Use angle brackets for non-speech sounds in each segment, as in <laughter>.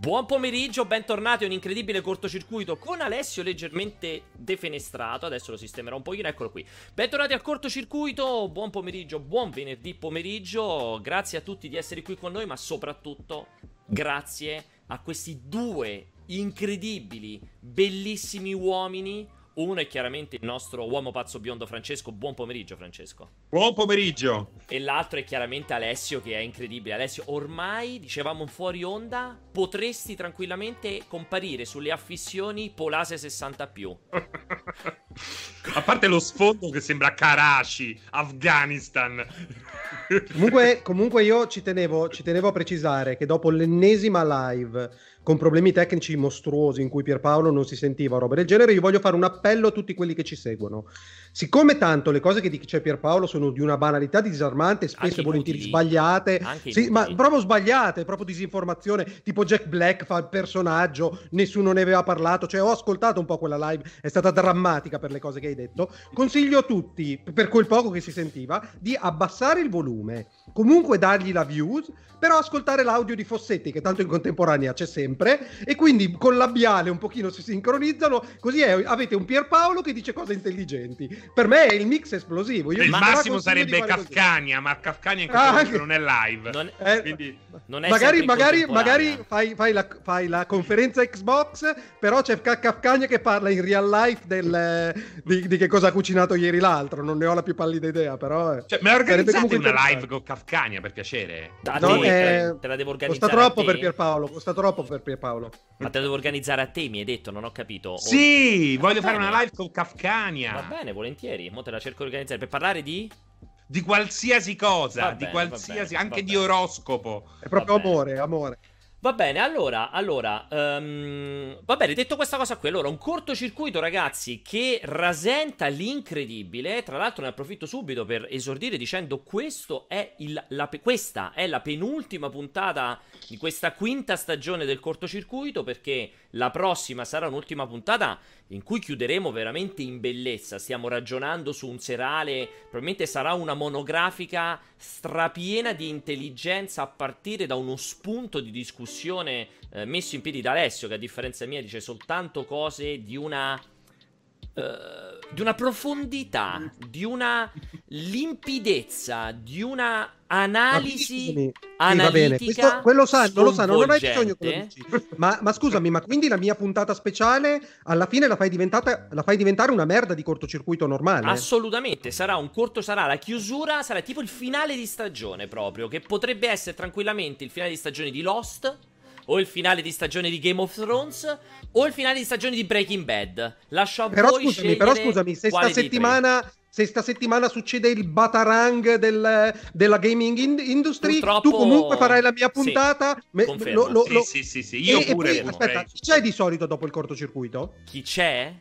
Buon pomeriggio, bentornati a un incredibile cortocircuito con Alessio leggermente defenestrato. Adesso lo sistemerò un pochino, eccolo qui. Bentornati al cortocircuito, buon pomeriggio, buon venerdì pomeriggio. Grazie a tutti di essere qui con noi, ma soprattutto grazie a questi due incredibili, bellissimi uomini uno è chiaramente il nostro uomo pazzo biondo Francesco. Buon pomeriggio, Francesco. Buon pomeriggio. E l'altro è chiaramente Alessio, che è incredibile. Alessio, ormai dicevamo fuori onda, potresti tranquillamente comparire sulle affissioni Polase 60. <laughs> A parte lo sfondo che sembra Karachi, Afghanistan. comunque, comunque, io ci tenevo, ci tenevo a precisare che dopo l'ennesima live con problemi tecnici mostruosi in cui Pierpaolo non si sentiva roba del genere, io voglio fare un appello a tutti quelli che ci seguono. Siccome tanto le cose che dice Pierpaolo sono di una banalità disarmante, spesso e volentieri sbagliate, sì, ma proprio sbagliate, proprio disinformazione, tipo Jack Black fa il personaggio, nessuno ne aveva parlato, cioè ho ascoltato un po' quella live, è stata drammatica per le cose che hai detto, consiglio a tutti, per quel poco che si sentiva, di abbassare il volume, comunque dargli la views, però ascoltare l'audio di Fossetti, che tanto in contemporanea c'è sempre, e quindi con labiale un pochino si sincronizzano, così è, avete un Pierpaolo che dice cose intelligenti. Per me è il mix esplosivo. Io il massimo sarebbe Kafkania, ma Kafkania in questo ah, momento non è live. Non è, eh, quindi... non è magari, magari, magari fai, fai, la, fai, la, conferenza Xbox, però c'è Kafkania che parla in real life del, di, di, che cosa ha cucinato ieri l'altro. Non ne ho la più pallida idea, però... Eh. Cioè, me organizzate una live con Kafkania, per piacere? Da no, eh, te la devo organizzare. Costa troppo per Pierpaolo. Costa troppo per Pierpaolo. Ma te la devo organizzare a te, mi hai detto, non ho capito. Sì, o... voglio fare una live con Kafkania. Va bene, volentieri. Mo te la cerco di organizzare per parlare di di qualsiasi cosa, bene, di qualsiasi, bene, anche di oroscopo. È proprio amore, amore. Va bene, allora, allora, um, va bene, detto questa cosa qui, allora, un cortocircuito, ragazzi, che rasenta l'incredibile, tra l'altro ne approfitto subito per esordire dicendo è il, la, questa è la penultima puntata di questa quinta stagione del cortocircuito, perché la prossima sarà un'ultima puntata in cui chiuderemo veramente in bellezza. Stiamo ragionando su un serale, probabilmente sarà una monografica strapiena di intelligenza a partire da uno spunto di discussione eh, messo in piedi da Alessio, che a differenza mia dice soltanto cose di una Uh, di una profondità, di una limpidezza, di una analisi ma, analitica. Sì, Questo, quello sanno, lo sanno, non hai bisogno che lo dici. Ma, ma, scusami, ma quindi la mia puntata speciale alla fine la fai, la fai, diventare una merda di cortocircuito normale? Assolutamente, sarà un corto, sarà la chiusura, sarà tipo il finale di stagione proprio, che potrebbe essere tranquillamente il finale di stagione di Lost o il finale di stagione di Game of Thrones o il finale di stagione di Breaking Bad. Lascio a però voi scusami, Però scusami, se sta settimana se sta settimana succede il Batarang del, della gaming in- industry, Purtroppo... tu comunque farai la mia puntata. Sì, me, lo, lo, lo... sì, sì, sì, io e, pure. E poi, aspetta, chi c'è di solito dopo il cortocircuito? Chi c'è?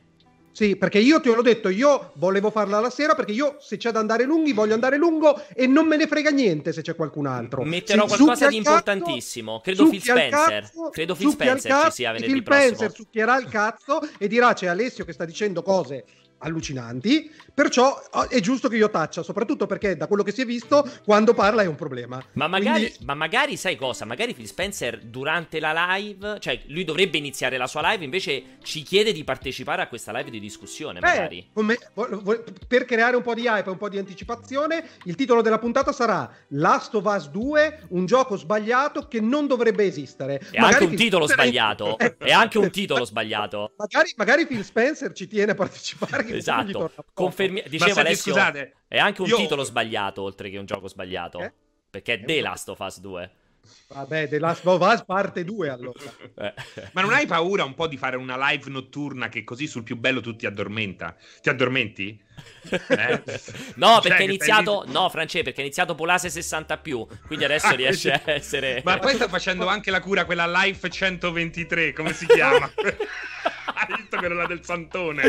Sì, perché io ti ho detto, io volevo farla la sera perché io se c'è da andare lunghi voglio andare lungo e non me ne frega niente se c'è qualcun altro. Metterò se qualcosa di importantissimo, credo Phil Spencer. Cazzo, Credo Phil Spencer ci sia venerdì Phil prossimo. Spencer succhierà il cazzo e dirà c'è Alessio che sta dicendo cose allucinanti, perciò oh, è giusto che io taccia, soprattutto perché da quello che si è visto, quando parla è un problema. Ma magari, Quindi... ma magari sai cosa? Magari Phil Spencer durante la live, cioè lui dovrebbe iniziare la sua live, invece ci chiede di partecipare a questa live di discussione, magari. Eh, come, per creare un po' di hype, un po' di anticipazione, il titolo della puntata sarà Last of Us 2, un gioco sbagliato che non dovrebbe esistere. È magari anche un Phil titolo Spencer sbagliato. <laughs> È anche un titolo sbagliato. Magari, magari Phil Spencer ci tiene a partecipare esatto. Confermi- Diceva Alessio, scusate, è anche un io... titolo sbagliato oltre che un gioco sbagliato. Eh? Perché è The Last of Us 2. Vabbè, The Last of Us parte 2 allora. <laughs> Eh. Ma non hai paura un po' di fare una live notturna che così sul più bello tu ti addormenta? Ti addormenti? Eh? <laughs> no, cioè, perché è iniziato. Lì... No, France, perché è iniziato Polase 60 più. Quindi adesso ah, riesce a essere. Ma poi sta facendo anche la cura, quella Life 123, come si chiama? Hai visto quella del Santone?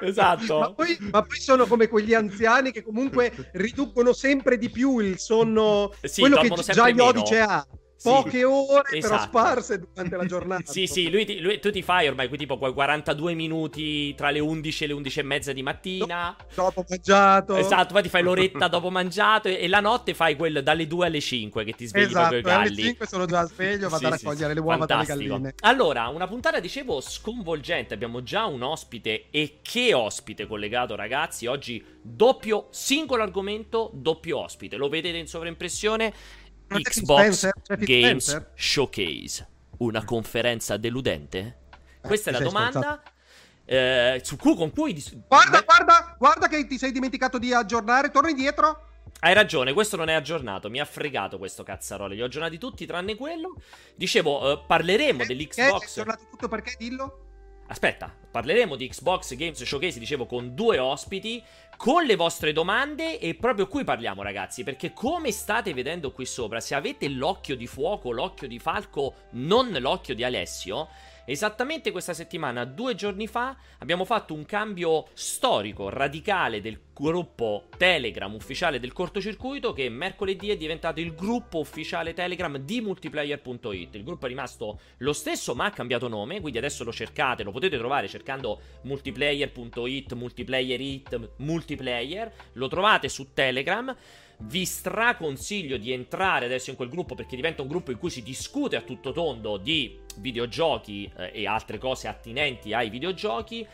Esatto. Ma poi, ma poi, sono come quegli anziani che comunque riducono sempre di più il sonno. Sì, quello che già gli Odice ha. Poche ore però esatto. sparse durante la giornata. <laughs> sì, sì, lui, ti- lui- tu ti fai ormai qui tipo quei 42 minuti tra le 11 e le 11 e mezza di mattina. Dopo mangiato. Esatto, poi ti fai l'oretta <laughs> dopo mangiato e, e la notte fai quel dalle 2 alle 5 che ti svegli Esatto, proprio i alle galli. 5 sono già sveglio, <laughs> vado Sì, a sì, raccogliere sì. le uova dalle Fantastico. galline. Allora, una puntata dicevo sconvolgente. Abbiamo già un ospite e che ospite collegato, ragazzi. Oggi doppio singolo argomento, doppio ospite. Lo vedete in sovraimpressione? C'è Xbox Games? Showcase. Una conferenza deludente? Questa è la domanda. eh, su cui, con cui dis- Guarda, Beh, guarda, guarda che ti sei dimenticato di aggiornare. Torna indietro. Hai ragione, questo non è aggiornato. Mi ha fregato questo cazzarole. Li ho aggiornati tutti tranne quello. Dicevo, eh, parleremo Perché? dell'Xbox. È tornato tutto perché? Dillo. Aspetta, parleremo di Xbox Games Showcase, dicevo, con due ospiti, con le vostre domande e proprio qui parliamo ragazzi, perché come state vedendo qui sopra, se avete l'occhio di fuoco, l'occhio di falco, non l'occhio di Alessio, esattamente questa settimana, due giorni fa, abbiamo fatto un cambio storico, radicale del gruppo Telegram ufficiale del cortocircuito che mercoledì è diventato il gruppo ufficiale Telegram di multiplayer.it. Il gruppo è rimasto lo stesso ma ha cambiato nome, quindi adesso lo cercate, lo potete trovare cercando multiplayer.it, multiplayer.it, multiplayer, lo trovate su Telegram. Vi straconsiglio di entrare adesso in quel gruppo perché diventa un gruppo in cui si discute a tutto tondo di videogiochi eh, e altre cose attinenti ai videogiochi.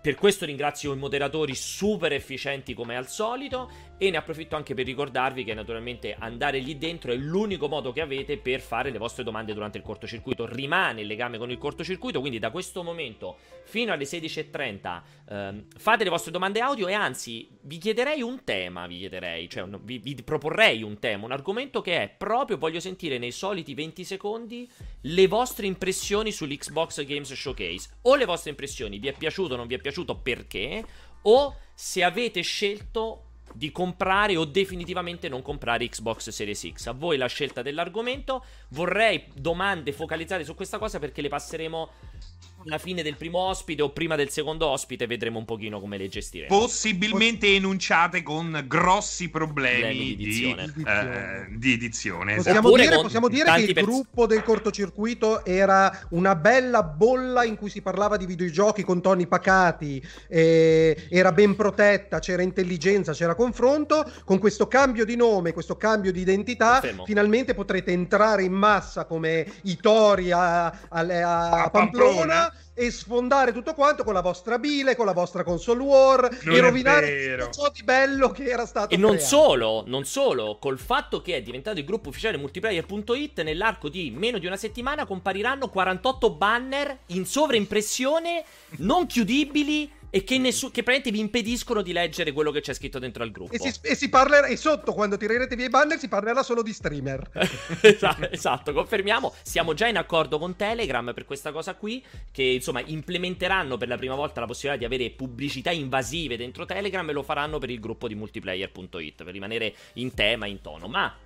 Per questo ringrazio i moderatori super efficienti come al solito e ne approfitto anche per ricordarvi che naturalmente andare lì dentro è l'unico modo che avete per fare le vostre domande durante il cortocircuito. Rimane il legame con il cortocircuito, quindi da questo momento fino alle 16.30 ehm, fate le vostre domande audio e anzi vi chiederei un tema, vi chiederei, cioè un- vi, vi proporrei un tema, un argomento che è proprio voglio sentire nei soliti 20 secondi le vostre impressioni sull'Xbox Games Showcase. O le vostre impressioni, vi è piaciuto o non vi è piaciuto perché? O se avete scelto di comprare o definitivamente non comprare Xbox Series X. A voi la scelta dell'argomento. Vorrei domande focalizzate su questa cosa perché le passeremo alla fine del primo ospite o prima del secondo ospite. Vedremo un pochino come le gestiremo. Possibilmente enunciate con grossi problemi Problemi di di, edizione. eh, di edizione. esatto. Possiamo Oppure dire, possiamo dire che il pers- gruppo del cortocircuito era una bella bolla in cui si parlava di videogiochi con toni pacati, eh, era ben protetta, c'era intelligenza, c'era confronto. Con questo cambio di nome, questo cambio di identità, finalmente potrete entrare in massa come i tori a, a- a A Pamplona. E sfondare tutto quanto con la vostra bile, con la vostra console war Non e rovinare tutto ciò di bello che era stato E non creato. solo, non solo, col fatto che è diventato il gruppo ufficiale multiplayer.it, nell'arco di meno di una settimana compariranno 48 banner in sovraimpressione, non chiudibili e che, nessu- che praticamente vi impediscono di leggere quello che c'è scritto dentro al gruppo. E si, e si parlerà, e sotto quando tirerete via i banner si parlerà solo di streamer. <laughs> esatto, esatto, confermiamo. Siamo già in accordo con Telegram per questa cosa qui. Che insomma implementeranno per la prima volta la possibilità di avere pubblicità invasive dentro Telegram e lo faranno per il gruppo di multiplayer.it per rimanere in tema, in tono. Ma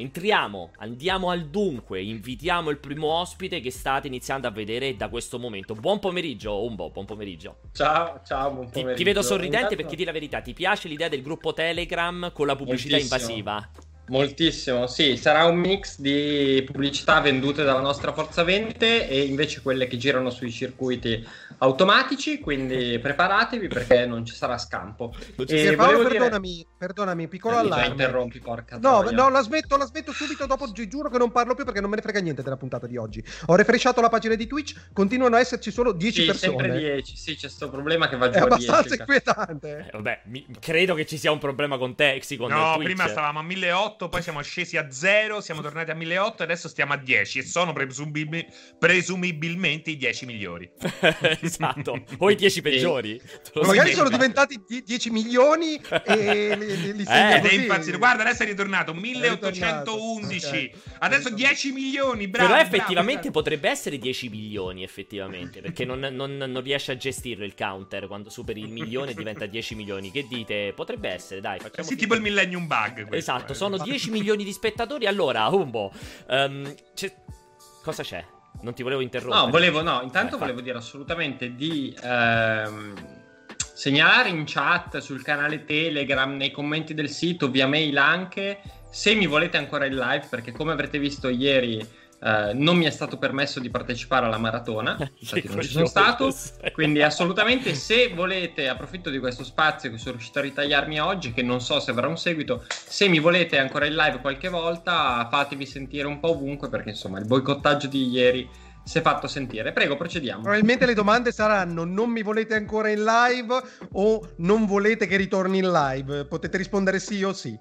entriamo, andiamo al dunque. Invitiamo il primo ospite che state iniziando a vedere da questo momento. Buon pomeriggio, Umbo, buon pomeriggio. Ciao, ciao, buon Ti, pomeriggio. ti vedo sorridente Intanto- perché di la verità, ti piace l'idea del gruppo Telegram con la pubblicità Moltissimo. invasiva? Moltissimo, sì, sarà un mix di pubblicità vendute dalla nostra forza vendite e invece quelle che girano sui circuiti automatici, quindi preparatevi perché non ci sarà scampo. Ci E Sì, Paolo, volevo dire- perdonami, perdonami, piccolo Eh, allarme. interrompi, porca No, troia. no, la smetto, la smetto subito dopo, gi- giuro che non parlo più perché non me ne frega niente della puntata di oggi. Ho refresciato la pagina di Twitch, continuano a esserci solo 10 Sì, persone. sempre 10, sì, c'è questo problema che va giù È abbastanza 10. inquietante. Eh, vabbè, mi- credo che ci sia un problema con te, sì, con No, Twitch. prima stavamo a 1800, poi siamo scesi a 0, siamo tornati a 1800 e adesso stiamo a 10 e sono presumibil- presumibilmente i 10 migliori. <laughs> <laughs> esatto, o i 10 peggiori. Magari so sono diventati die- 10 milioni e <laughs> li, li, Eh, è così. impazzito. Guarda, adesso è ritornato È 1811. ritornato, ok. Adesso 10 milioni, bravo. Però bravo. effettivamente potrebbe essere 10 milioni, effettivamente, perché non, non- non riesce a gestirlo il counter quando superi il milione diventa 10 milioni. Che dite? Potrebbe essere, dai, facciamo Sì, tipo il Millennium Bug. questo, Esatto, eh. sono 10 milioni di spettatori. Allora, Umbo, ehm, c'è- cosa c'è? Non ti volevo interrompere. No, volevo, no, intanto Eh, fa- volevo dire assolutamente di ehm, segnalare in chat sul canale Telegram, nei commenti del sito, via mail anche, se mi volete ancora in live, perché come avrete visto ieri eh, non mi è stato permesso di partecipare alla maratona, <laughs> infatti non ci sono stato, quindi assolutamente se volete, approfitto di questo spazio che sono riuscito a ritagliarmi oggi, che non so se avrà un seguito, se mi volete ancora in live qualche volta fatevi sentire un po' ovunque perché insomma il boicottaggio di ieri si è fatto sentire. Prego, procediamo. Probabilmente le domande saranno non mi volete ancora in live o non volete che ritorni in live. Potete rispondere sì o sì.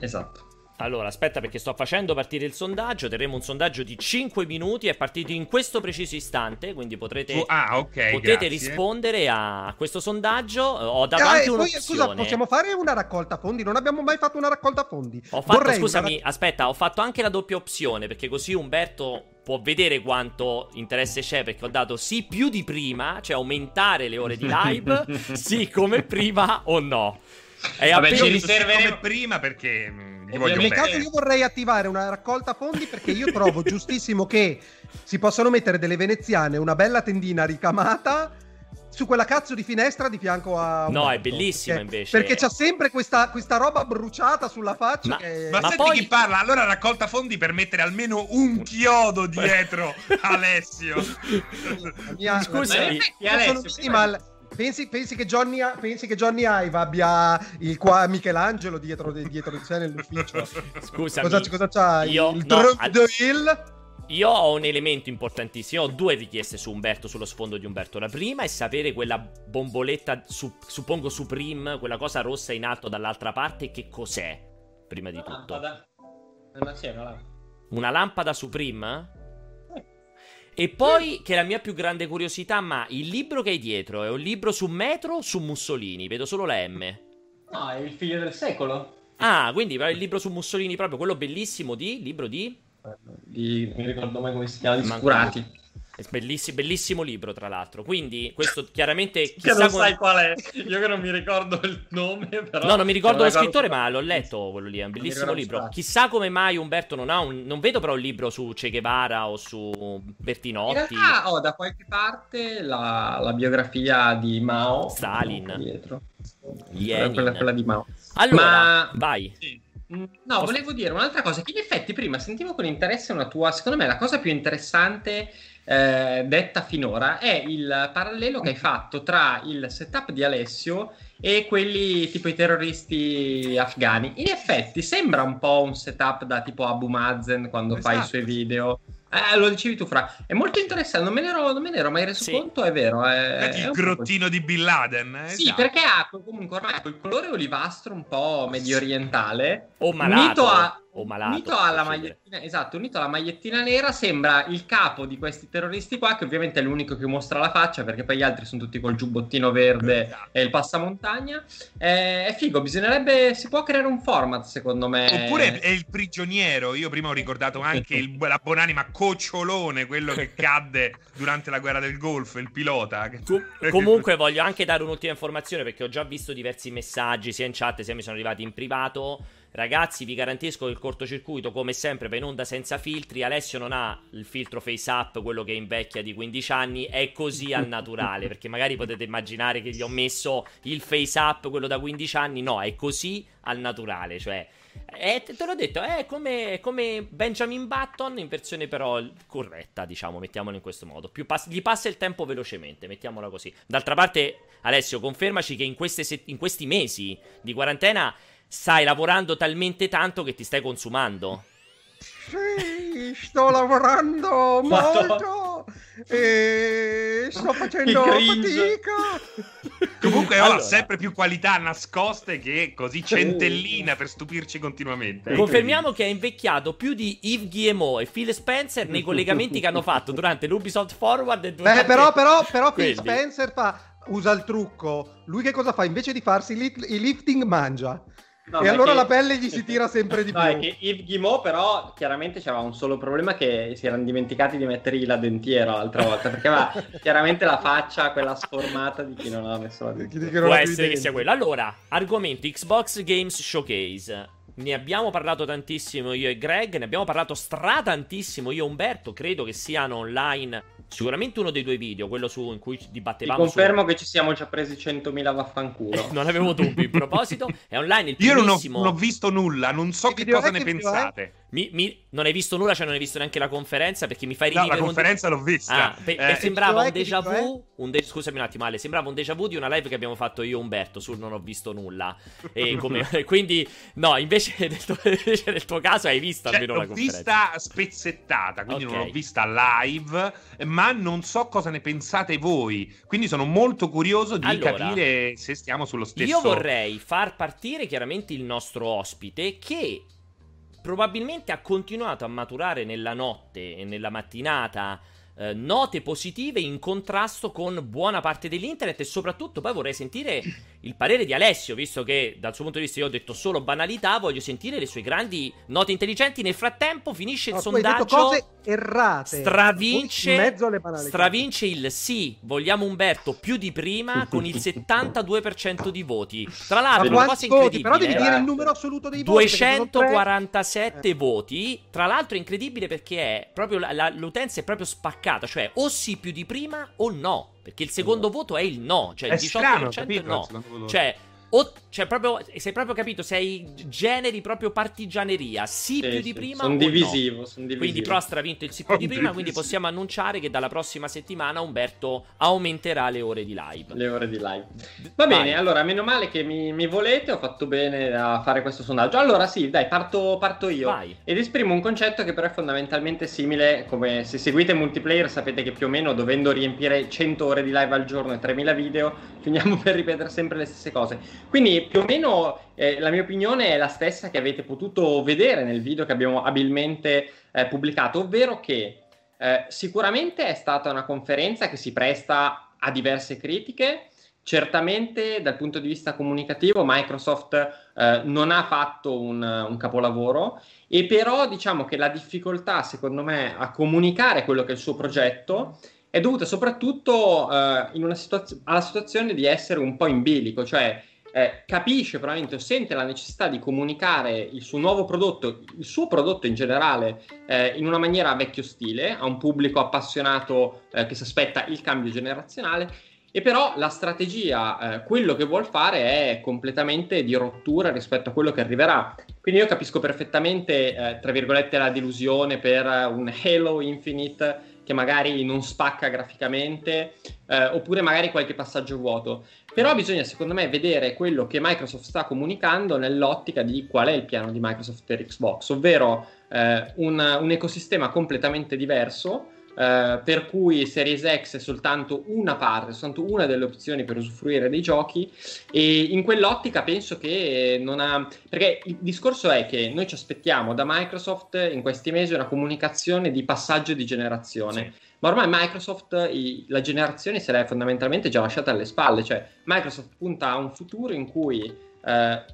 esatto. Allora, aspetta perché sto facendo partire il sondaggio. Terremo un sondaggio di 5 minuti. È partito in questo preciso istante. Quindi potrete, Su- ah, ok. potete grazie. rispondere a questo sondaggio. Eh, Ho dato Ah, anche e poi, un'opzione. scusa, possiamo fare una raccolta fondi? Non abbiamo mai fatto una raccolta fondi. Ho fatto, Vorrei una scusami, rac- aspetta, ho fatto anche la doppia opzione perché così Umberto può vedere quanto interesse c'è perché ho dato sì più di prima, cioè aumentare le ore di <laughs> live, sì come prima o no. E Vabbè, ci riserveremo- prima perché gli voglio bene. io vorrei attivare una raccolta fondi perché io trovo <laughs> giustissimo che si possano mettere delle veneziane, una bella tendina ricamata su quella cazzo di finestra di fianco a No, è bellissima, Perché- invece. Perché c'ha sempre questa, questa roba bruciata sulla faccia Ma- che... Ma, Ma senti poi- chi parla? Allora raccolta fondi per mettere almeno un chiodo <laughs> dietro Alessio. Mia- Scusa, Alessio, minimal. Pensi, pensi che Johnny, pensi che Johnny Ive abbia il qua Michelangelo dietro, di- dietro di sé nell'ufficio? <laughs> Scusami. Cosa, cosa c'ha? Io- il no, Drop al- the Hill? Io ho un elemento importantissimo, ho due richieste su Umberto, sullo sfondo di Umberto. La prima è sapere quella bomboletta, su- suppongo Supreme, quella cosa rossa in alto dall'altra parte, che cos'è, prima di tutto. Lampada. Una lampada. Una lampada Supreme? Eh. E poi, che è la mia più grande curiosità, ma il libro che hai dietro è un libro su Metro o su Mussolini? Vedo solo la M. No, è il figlio del secolo. Ah, quindi il libro su Mussolini, proprio quello bellissimo di... Libro di... Di, non mi ricordo mai come si chiama, di. È bellissi- bellissimo libro, tra l'altro. Quindi, questo <laughs> chiaramente... Che chissà non come- sai qual è. Io che non mi ricordo il nome, però. No, non mi ricordo lo scrittore, ma l'ho letto quello lì. È un bellissimo libro. stato. Chissà come mai Umberto non ha un. Non vedo però un libro su Che Guevara o su In Bertinotti. realtà ho da qualche parte la, la biografia di Mao. Stalin. Dietro. Lenin. Quella, quella di Mao. Allora, Ma- vai. Mm, No, volevo dire un'altra cosa, che in effetti prima sentivo con interesse una tua, secondo me la cosa più interessante eh, detta finora è il parallelo che hai fatto tra il setup di Alessio e quelli tipo i terroristi afghani. In effetti sembra un po' un setup da tipo Abu Mazen quando fa i Esatto. suoi video. Eh, lo dicevi tu, Fra. È molto interessante, non me ne ero, non me ne ero mai reso Sì. conto, è vero. È, Vedi è il grottino di Bin Laden? eh? sì, Esatto. perché ha comunque ormai quel colore olivastro un po' medio orientale. O malato. Unito, a, o malato. unito alla magliettina, esatto, unito alla magliettina nera, sembra il capo di questi terroristi qua, che ovviamente è l'unico che mostra la faccia, perché poi gli altri sono tutti col giubbottino verde Esatto. e il passamontagna. Eh, è figo, bisognerebbe. Si può creare un format, secondo me. Oppure è il prigioniero. Io prima ho ricordato anche il, la buonanima Cocciolone, quello che cadde durante la guerra del Golfo, il pilota. <laughs> comunque voglio anche dare un'ultima informazione perché ho già visto diversi messaggi sia in chat sia mi sono arrivati in privato. Ragazzi, vi garantisco che il cortocircuito, come sempre, va in onda senza filtri. Alessio non ha il filtro face up, quello che invecchia di 15 anni, è così al naturale. perché magari potete immaginare che gli ho messo il face up, quello da 15 anni. No, è così al naturale. Cioè, è- te l'ho detto, è come, come Benjamin Button in versione però corretta, diciamo, mettiamolo in questo modo. Pass- gli passa il tempo velocemente, mettiamola così. D'altra parte, Alessio, confermaci che in, se- in questi mesi di quarantena stai lavorando talmente tanto che ti stai consumando. Sì, sto lavorando <laughs> Madonna. molto e sto <laughs> facendo fatica. <laughs> Comunque Allora. ha sempre più qualità nascoste che così centellina per stupirci continuamente. Confermiamo che ha invecchiato più di Yves Guillemot e Phil Spencer nei collegamenti che hanno fatto durante l'Ubisoft Forward e durante... Beh, però, però, però Phil. Spencer fa, usa il trucco. Lui che cosa fa? Invece di farsi i lit- i lifting, mangia. No, e allora che- la pelle gli si tira sempre di <laughs> No, più. è che Yves Guillemot però chiaramente c'aveva un solo problema che si erano dimenticati di mettergli la dentiera l'altra volta perché aveva <laughs> chiaramente la faccia quella sformata di chi non aveva messo la dentiera. Può essere che sia quello. Allora, argomento Xbox Games Showcase. Ne abbiamo parlato tantissimo io e Greg, ne abbiamo parlato stratantissimo io e Umberto, credo che siano online sicuramente uno dei due video, quello su, in cui Ti dibattevamo su... confermo che ci siamo già presi 100.000 vaffanculo. non avevo dubbi in <laughs> proposito, è online il Io non ho, primissimo... non ho visto nulla, non so Che che cosa ne video è? Mi, mi, non hai visto nulla, cioè non hai visto neanche la conferenza perché mi fai No, rivivere la un conferenza l'ho vista. Ah, pe- Eh, e sembrava un che déjà eh? vu. Un de- scusami un attimo, Ale. Sembrava un déjà vu di una live che abbiamo fatto io e Umberto. Sul non ho visto nulla. E <laughs> come- quindi, no, invece <laughs> nel, tuo, invece nel tuo caso hai visto Cioè, almeno la l'ho conferenza. vista spezzettata, quindi Ok. non l'ho vista live, ma non so cosa ne pensate voi. Quindi sono molto curioso di Allora, capire se stiamo sullo stesso. Io vorrei far partire chiaramente il nostro ospite che probabilmente ha continuato a maturare nella notte e nella mattinata eh, note positive in contrasto con buona parte dell'internet e soprattutto poi vorrei sentire il parere di Alessio, visto che dal suo punto di vista io ho detto solo banalità, voglio sentire le sue grandi note intelligenti. Nel frattempo finisce il No, sondaggio. cose errate. Stravince, In mezzo alle banalità. stravince il sì, vogliamo Umberto più di prima con il <laughs> 72% di voti. Tra l'altro, una cosa quanti voti? Però devi incredibile. dire il Grazie. numero assoluto dei voti. perché sono tre. 247 Eh. voti. Tra l'altro è incredibile perché è proprio la- la- l'utenza è proprio spaccata, cioè o sì più di prima o no, perché il secondo voto è il no, cioè il È 18% strano, è capito? no. Cioè o cioè proprio sei proprio capito, sei generi proprio partigianeria, sì, più di prima Sono o divisivo, no. sono divisivo. Quindi Prost ha vinto il sì più di prima, quindi possiamo annunciare che dalla prossima settimana Umberto aumenterà le ore di live. le ore di live. Va Vai. bene, allora, meno male che mi, mi volete, ho fatto bene a fare questo sondaggio. Allora, sì, dai, parto, parto io. Vai. Ed esprimo un concetto che però è fondamentalmente simile, come se seguite multiplayer sapete che più o meno dovendo riempire 100 ore di live al giorno e 3000 video, finiamo <laughs> per ripetere sempre le stesse cose. Quindi più o meno eh, la mia opinione è la stessa che avete potuto vedere nel video che abbiamo abilmente eh, pubblicato, ovvero che eh, sicuramente è stata una conferenza che si presta a diverse critiche. Certamente dal punto di vista comunicativo Microsoft eh, non ha fatto un, un capolavoro e però diciamo che la difficoltà secondo me a comunicare quello che è il suo progetto è dovuta soprattutto eh, situazio- alla situazione di essere un po' in bilico, cioè eh, capisce probabilmente o sente la necessità di comunicare il suo nuovo prodotto, il suo prodotto in generale, eh, in una maniera vecchio stile, a un pubblico appassionato eh, che si aspetta il cambio generazionale. E però la strategia, eh, quello che vuol fare è completamente di rottura rispetto a quello che arriverà. Quindi io capisco perfettamente, eh, tra virgolette, la delusione per un Halo Infinite che magari non spacca graficamente, eh, oppure magari qualche passaggio vuoto. Però bisogna, secondo me, vedere quello che Microsoft sta comunicando nell'ottica di qual è il piano di Microsoft per Xbox, ovvero eh, un, un ecosistema completamente diverso. Eh, per cui Series X è soltanto una parte, soltanto una delle opzioni per usufruire dei giochi. E in quell'ottica penso che non ha perché il discorso è che noi ci aspettiamo da Microsoft in questi mesi una comunicazione di passaggio di generazione. Ma ormai Microsoft i- la generazione se l'è fondamentalmente già lasciata alle spalle, cioè Microsoft punta a un futuro in cui eh,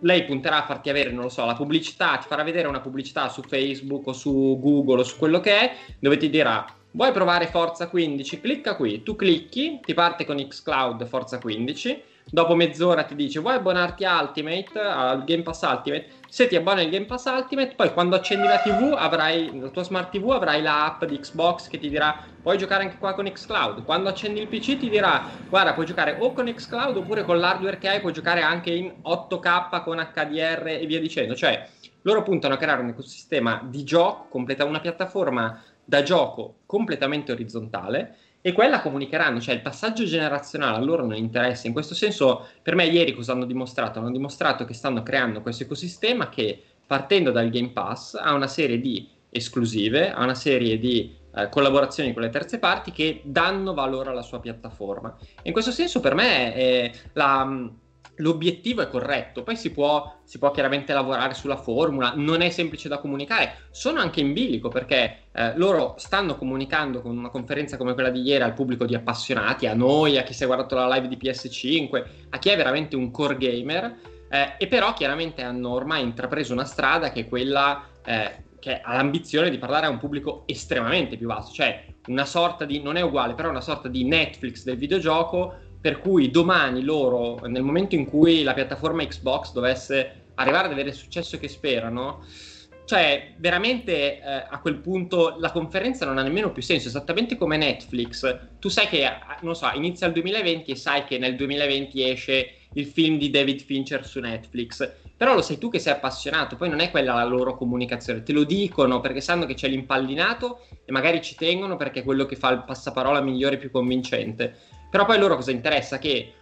lei punterà a farti avere, non lo so, la pubblicità, ti farà vedere una pubblicità su Facebook o su Google o su quello che è, dove ti dirà vuoi provare Forza 15? Clicca qui, tu clicchi, ti parte con Xcloud Forza 15, dopo mezz'ora ti dice vuoi abbonarti a Ultimate, al Game Pass Ultimate, se ti abboni al Game Pass Ultimate, poi quando accendi la TV avrai, la tua smart TV avrai l'app di Xbox che ti dirà puoi giocare anche qua con Xcloud, quando accendi il PC ti dirà guarda puoi giocare o con Xcloud oppure con l'hardware che hai puoi giocare anche in 8K con HDR e via dicendo, cioè loro puntano a creare un ecosistema di gioco, completa una piattaforma da gioco completamente orizzontale e quella comunicheranno, cioè il passaggio generazionale a loro non interessa. In questo senso, per me ieri cosa hanno dimostrato? Hanno dimostrato che stanno creando questo ecosistema che partendo dal Game Pass ha una serie di esclusive, ha una serie di eh, collaborazioni con le terze parti che danno valore alla sua piattaforma. In questo senso per me eh, la, l'obiettivo è corretto, poi si può, si può chiaramente lavorare sulla formula, non è semplice da comunicare, sono anche in bilico perché eh, loro stanno comunicando con una conferenza come quella di ieri al pubblico di appassionati, a noi, a chi si è guardato la live di PS5, a chi è veramente un core gamer, eh, e però chiaramente hanno ormai intrapreso una strada che è quella eh, che ha l'ambizione di parlare a un pubblico estremamente più vasto, cioè una sorta di, non è uguale, però una sorta di Netflix del videogioco, per cui domani loro, nel momento in cui la piattaforma Xbox dovesse arrivare ad avere il successo che sperano, cioè veramente eh, a quel punto la conferenza non ha nemmeno più senso, esattamente come Netflix. Tu sai che, non so, inizia il 2020 e sai che nel 2020 esce il film di David Fincher su Netflix. Però lo sai tu che sei appassionato, poi non è quella la loro comunicazione, te lo dicono perché sanno che c'è l'impallinato e magari ci tengono perché è quello che fa il passaparola migliore e più convincente. Però poi loro cosa interessa? Che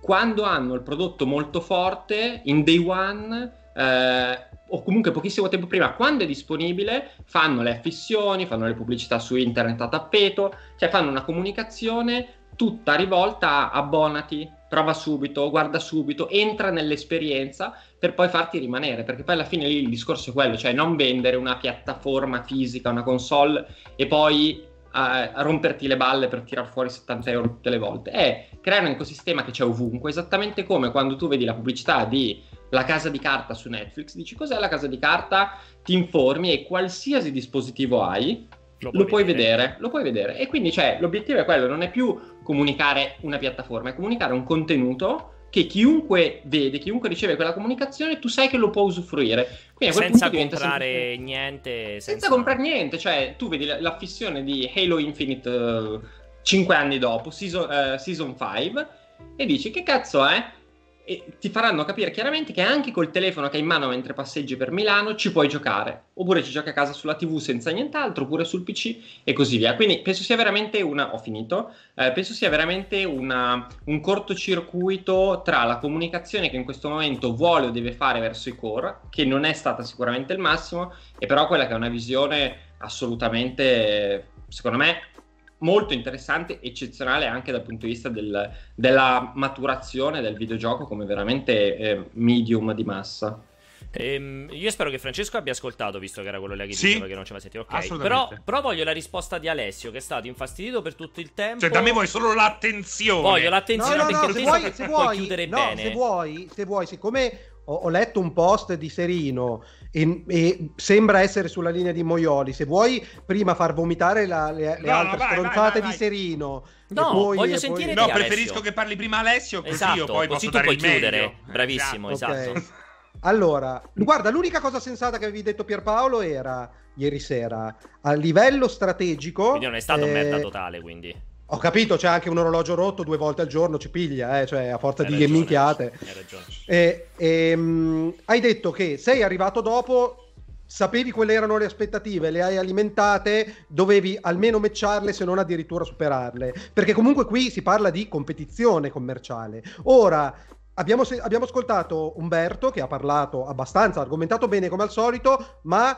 quando hanno il prodotto molto forte, in day one, eh, o comunque pochissimo tempo prima, quando è disponibile, fanno le affissioni, fanno le pubblicità su internet a tappeto, cioè fanno una comunicazione tutta rivolta a abbonati, prova subito, guarda subito, entra nell'esperienza per poi farti rimanere, perché poi alla fine lì il discorso è quello, cioè non vendere una piattaforma fisica, una console e poi a, a romperti le balle per tirar fuori 70 euro tutte le volte, è creare un ecosistema che c'è ovunque, esattamente come quando tu vedi la pubblicità di la casa di carta su Netflix, dici cos'è la casa di carta, ti informi e qualsiasi dispositivo hai, lo, lo puoi vedere. vedere. lo puoi vedere. E quindi cioè, l'obiettivo è quello, non è più comunicare una piattaforma, è comunicare un contenuto che chiunque vede, chiunque riceve quella comunicazione, tu sai che lo può usufruire. Quindi senza comprare sempre... niente. Senza... senza... comprare niente, cioè tu vedi l'affissione di Halo Infinite uh, eh, 5 anni dopo, season, uh, season 5, e dici che cazzo è? E ti faranno capire chiaramente che anche col telefono che hai in mano mentre passeggi per Milano ci puoi giocare, oppure ci giochi a casa sulla TV senza nient'altro, oppure sul PC e così via. Quindi penso sia veramente una. Ho finito. Eh, penso sia veramente una, un cortocircuito tra la comunicazione che in questo momento vuole o deve fare verso i core, che non è stata sicuramente il massimo, e però quella che è una visione assolutamente, secondo me, molto interessante, eccezionale anche dal punto di vista del, della maturazione del videogioco come veramente eh, medium di massa. Ehm, io spero che Francesco abbia ascoltato, visto che era quello lì che sì, diceva che non ci aveva sentito. Ok, però, però, voglio la risposta di Alessio, che è stato infastidito per tutto il tempo. Cioè, da me vuoi solo l'attenzione. Voglio l'attenzione no, no, no, perché se vuoi, se vuoi, chiudere no, bene. Se vuoi, se vuoi, siccome ho, ho letto un post di Serino e, e, sembra essere sulla linea di Moioli. Se vuoi prima far vomitare la, le, le no, altre vai, stronzate vai, vai, di Serino. No, poi, voglio sentire poi... No, preferisco che parli prima Alessio, così esatto, io poi così posso tu puoi chiudere. Meglio. Bravissimo, esatto. Okay. esatto. Allora, guarda, l'unica cosa sensata che avevi detto Pierpaolo era ieri sera a livello strategico. Quindi non è stato eh... merda totale, quindi. Ho capito, c'è anche un orologio rotto due volte al giorno, ci piglia, eh, cioè a forza hai di ragione, minchiate. Hai ragione. E, e, um, hai detto che sei arrivato dopo, sapevi quelle erano le aspettative, le hai alimentate, dovevi almeno matcharle se non addirittura superarle. Perché comunque qui si parla di competizione commerciale. Ora, abbiamo, abbiamo ascoltato Umberto che ha parlato abbastanza, argomentato bene come al solito, ma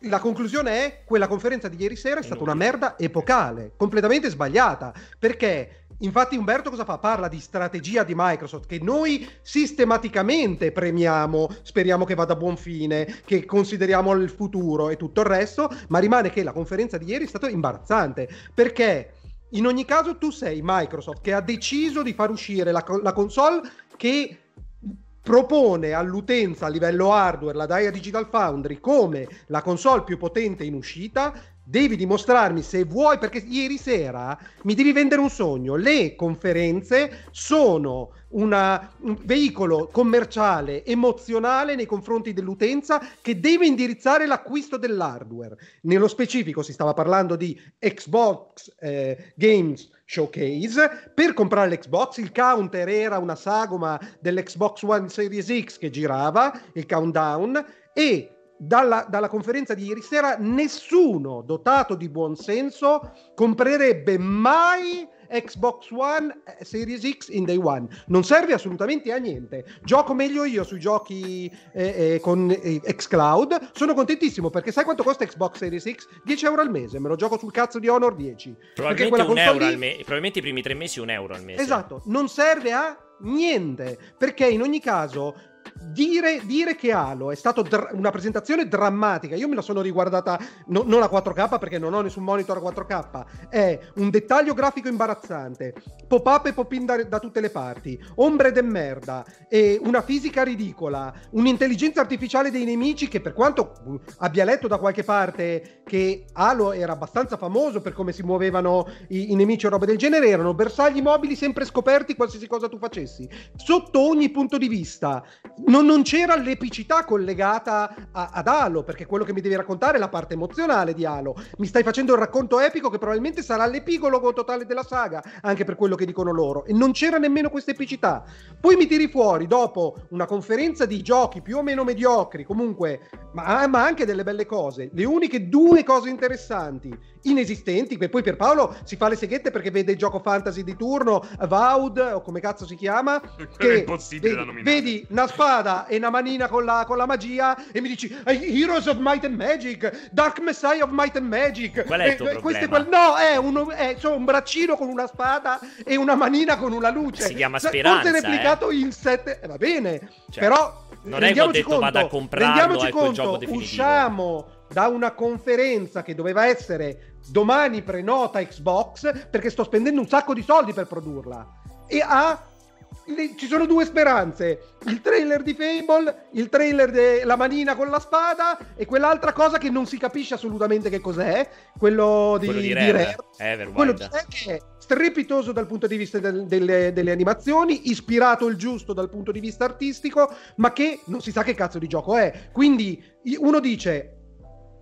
la conclusione è quella conferenza di ieri sera è stata una merda epocale, completamente sbagliata, perché infatti Umberto cosa fa? Parla di strategia di Microsoft che noi sistematicamente premiamo, speriamo che vada a buon fine, che consideriamo il futuro e tutto il resto, ma rimane che la conferenza di ieri è stata imbarazzante, perché in ogni caso tu sei Microsoft che ha deciso di far uscire la, la console che propone all'utenza a livello hardware la Dia Digital Foundry come la console più potente in uscita, devi dimostrarmi se vuoi, perché ieri sera mi devi vendere un sogno. Le conferenze sono una, un veicolo commerciale emozionale nei confronti dell'utenza che deve indirizzare l'acquisto dell'hardware. Nello specifico si stava parlando di Xbox eh, Games Showcase. Per comprare l'Xbox il counter era una sagoma dell'Xbox One Series X che girava, il countdown, e dalla, dalla, conferenza di ieri sera nessuno dotato di buon senso comprerebbe mai Xbox One eh, Series X in day one. Non serve assolutamente a niente. Gioco meglio io sui giochi eh, eh, con eh, xCloud. Sono contentissimo perché sai quanto costa Xbox Series X? 10 euro al mese. Me lo gioco sul cazzo di Honor 10. Probabilmente, un euro lì... al mese. Probabilmente i primi tre mesi un euro al mese. Esatto, non serve a niente perché in ogni caso dire, dire, che Halo è stata dr- una presentazione drammatica, io me la sono riguardata no, non a 4K perché non ho nessun monitor a 4K, è un dettaglio grafico imbarazzante, pop-up e pop-in da, da tutte le parti, ombre de merda, una fisica ridicola, un'intelligenza artificiale dei nemici che per quanto abbia letto da qualche parte che Halo era abbastanza famoso per come si muovevano i, i nemici o roba del genere, erano bersagli mobili sempre scoperti qualsiasi cosa tu facessi, sotto ogni punto di vista non, non, c'era l'epicità collegata a, ad Halo, perché quello che mi devi raccontare è la parte emozionale di Halo. Mi stai facendo il racconto epico che probabilmente sarà l'epigologo totale della saga, anche per quello che dicono loro. E non c'era nemmeno questa epicità. Poi mi tiri fuori, dopo una conferenza di giochi più o meno mediocri, comunque, ma, ma anche delle belle cose, le uniche due cose interessanti inesistenti, che poi per Paolo si fa le seghette perché vede il gioco fantasy di turno, Vaud, o come cazzo si chiama, <laughs> che è impossibile vedi, da nominare. vedi una spada e una manina con la, con la magia e mi dici Heroes of Might and Magic, Dark Messiah of Might and Magic. Qual è il tuo e, problema? quel... No, è, uno, è cioè, un braccino con una spada e una manina con una luce. Si chiama Cioè, Speranza, Forse replicato eh. in sette... eh, va bene, Cioè, però... non è che ho detto conto, vada a comprarlo, rendiamoci ecco il conto, gioco definitivo. usciamo da una conferenza che doveva essere domani prenota Xbox perché sto spendendo un sacco di soldi per produrla e ha ci sono due speranze il trailer di Fable il trailer della manina con la spada e quell'altra cosa che non si capisce assolutamente che cos'è quello di, Quello di di Rare, Rare. Everwild. quello di Rare che è strepitoso dal punto di vista del- delle, delle animazioni ispirato il giusto dal punto di vista artistico ma che non si sa che cazzo di gioco è quindi uno dice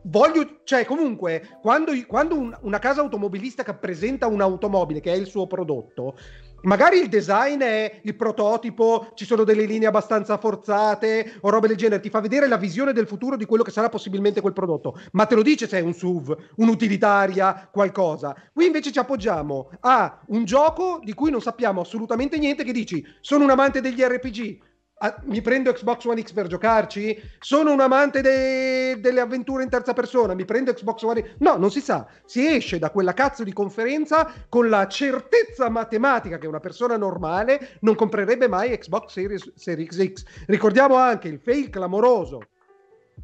voglio, cioè comunque, quando, quando un- una casa automobilistica presenta un'automobile che è il suo prodotto, magari il design è il prototipo, ci sono delle linee abbastanza forzate o robe del genere, ti fa vedere la visione del futuro di quello che sarà possibilmente quel prodotto, ma te lo dice se è un SUV, un'utilitaria, qualcosa. Qui invece ci appoggiamo a un gioco di cui non sappiamo assolutamente niente, che dici, sono un amante degli RPG, Ah, mi prendo Xbox One X per giocarci? Sono un amante de- delle avventure in terza persona, mi prendo Xbox One X. No, non si sa. Si esce da quella cazzo di conferenza con la certezza matematica che una persona normale non comprerebbe mai Xbox Series, Series X. Ricordiamo anche il fail clamoroso.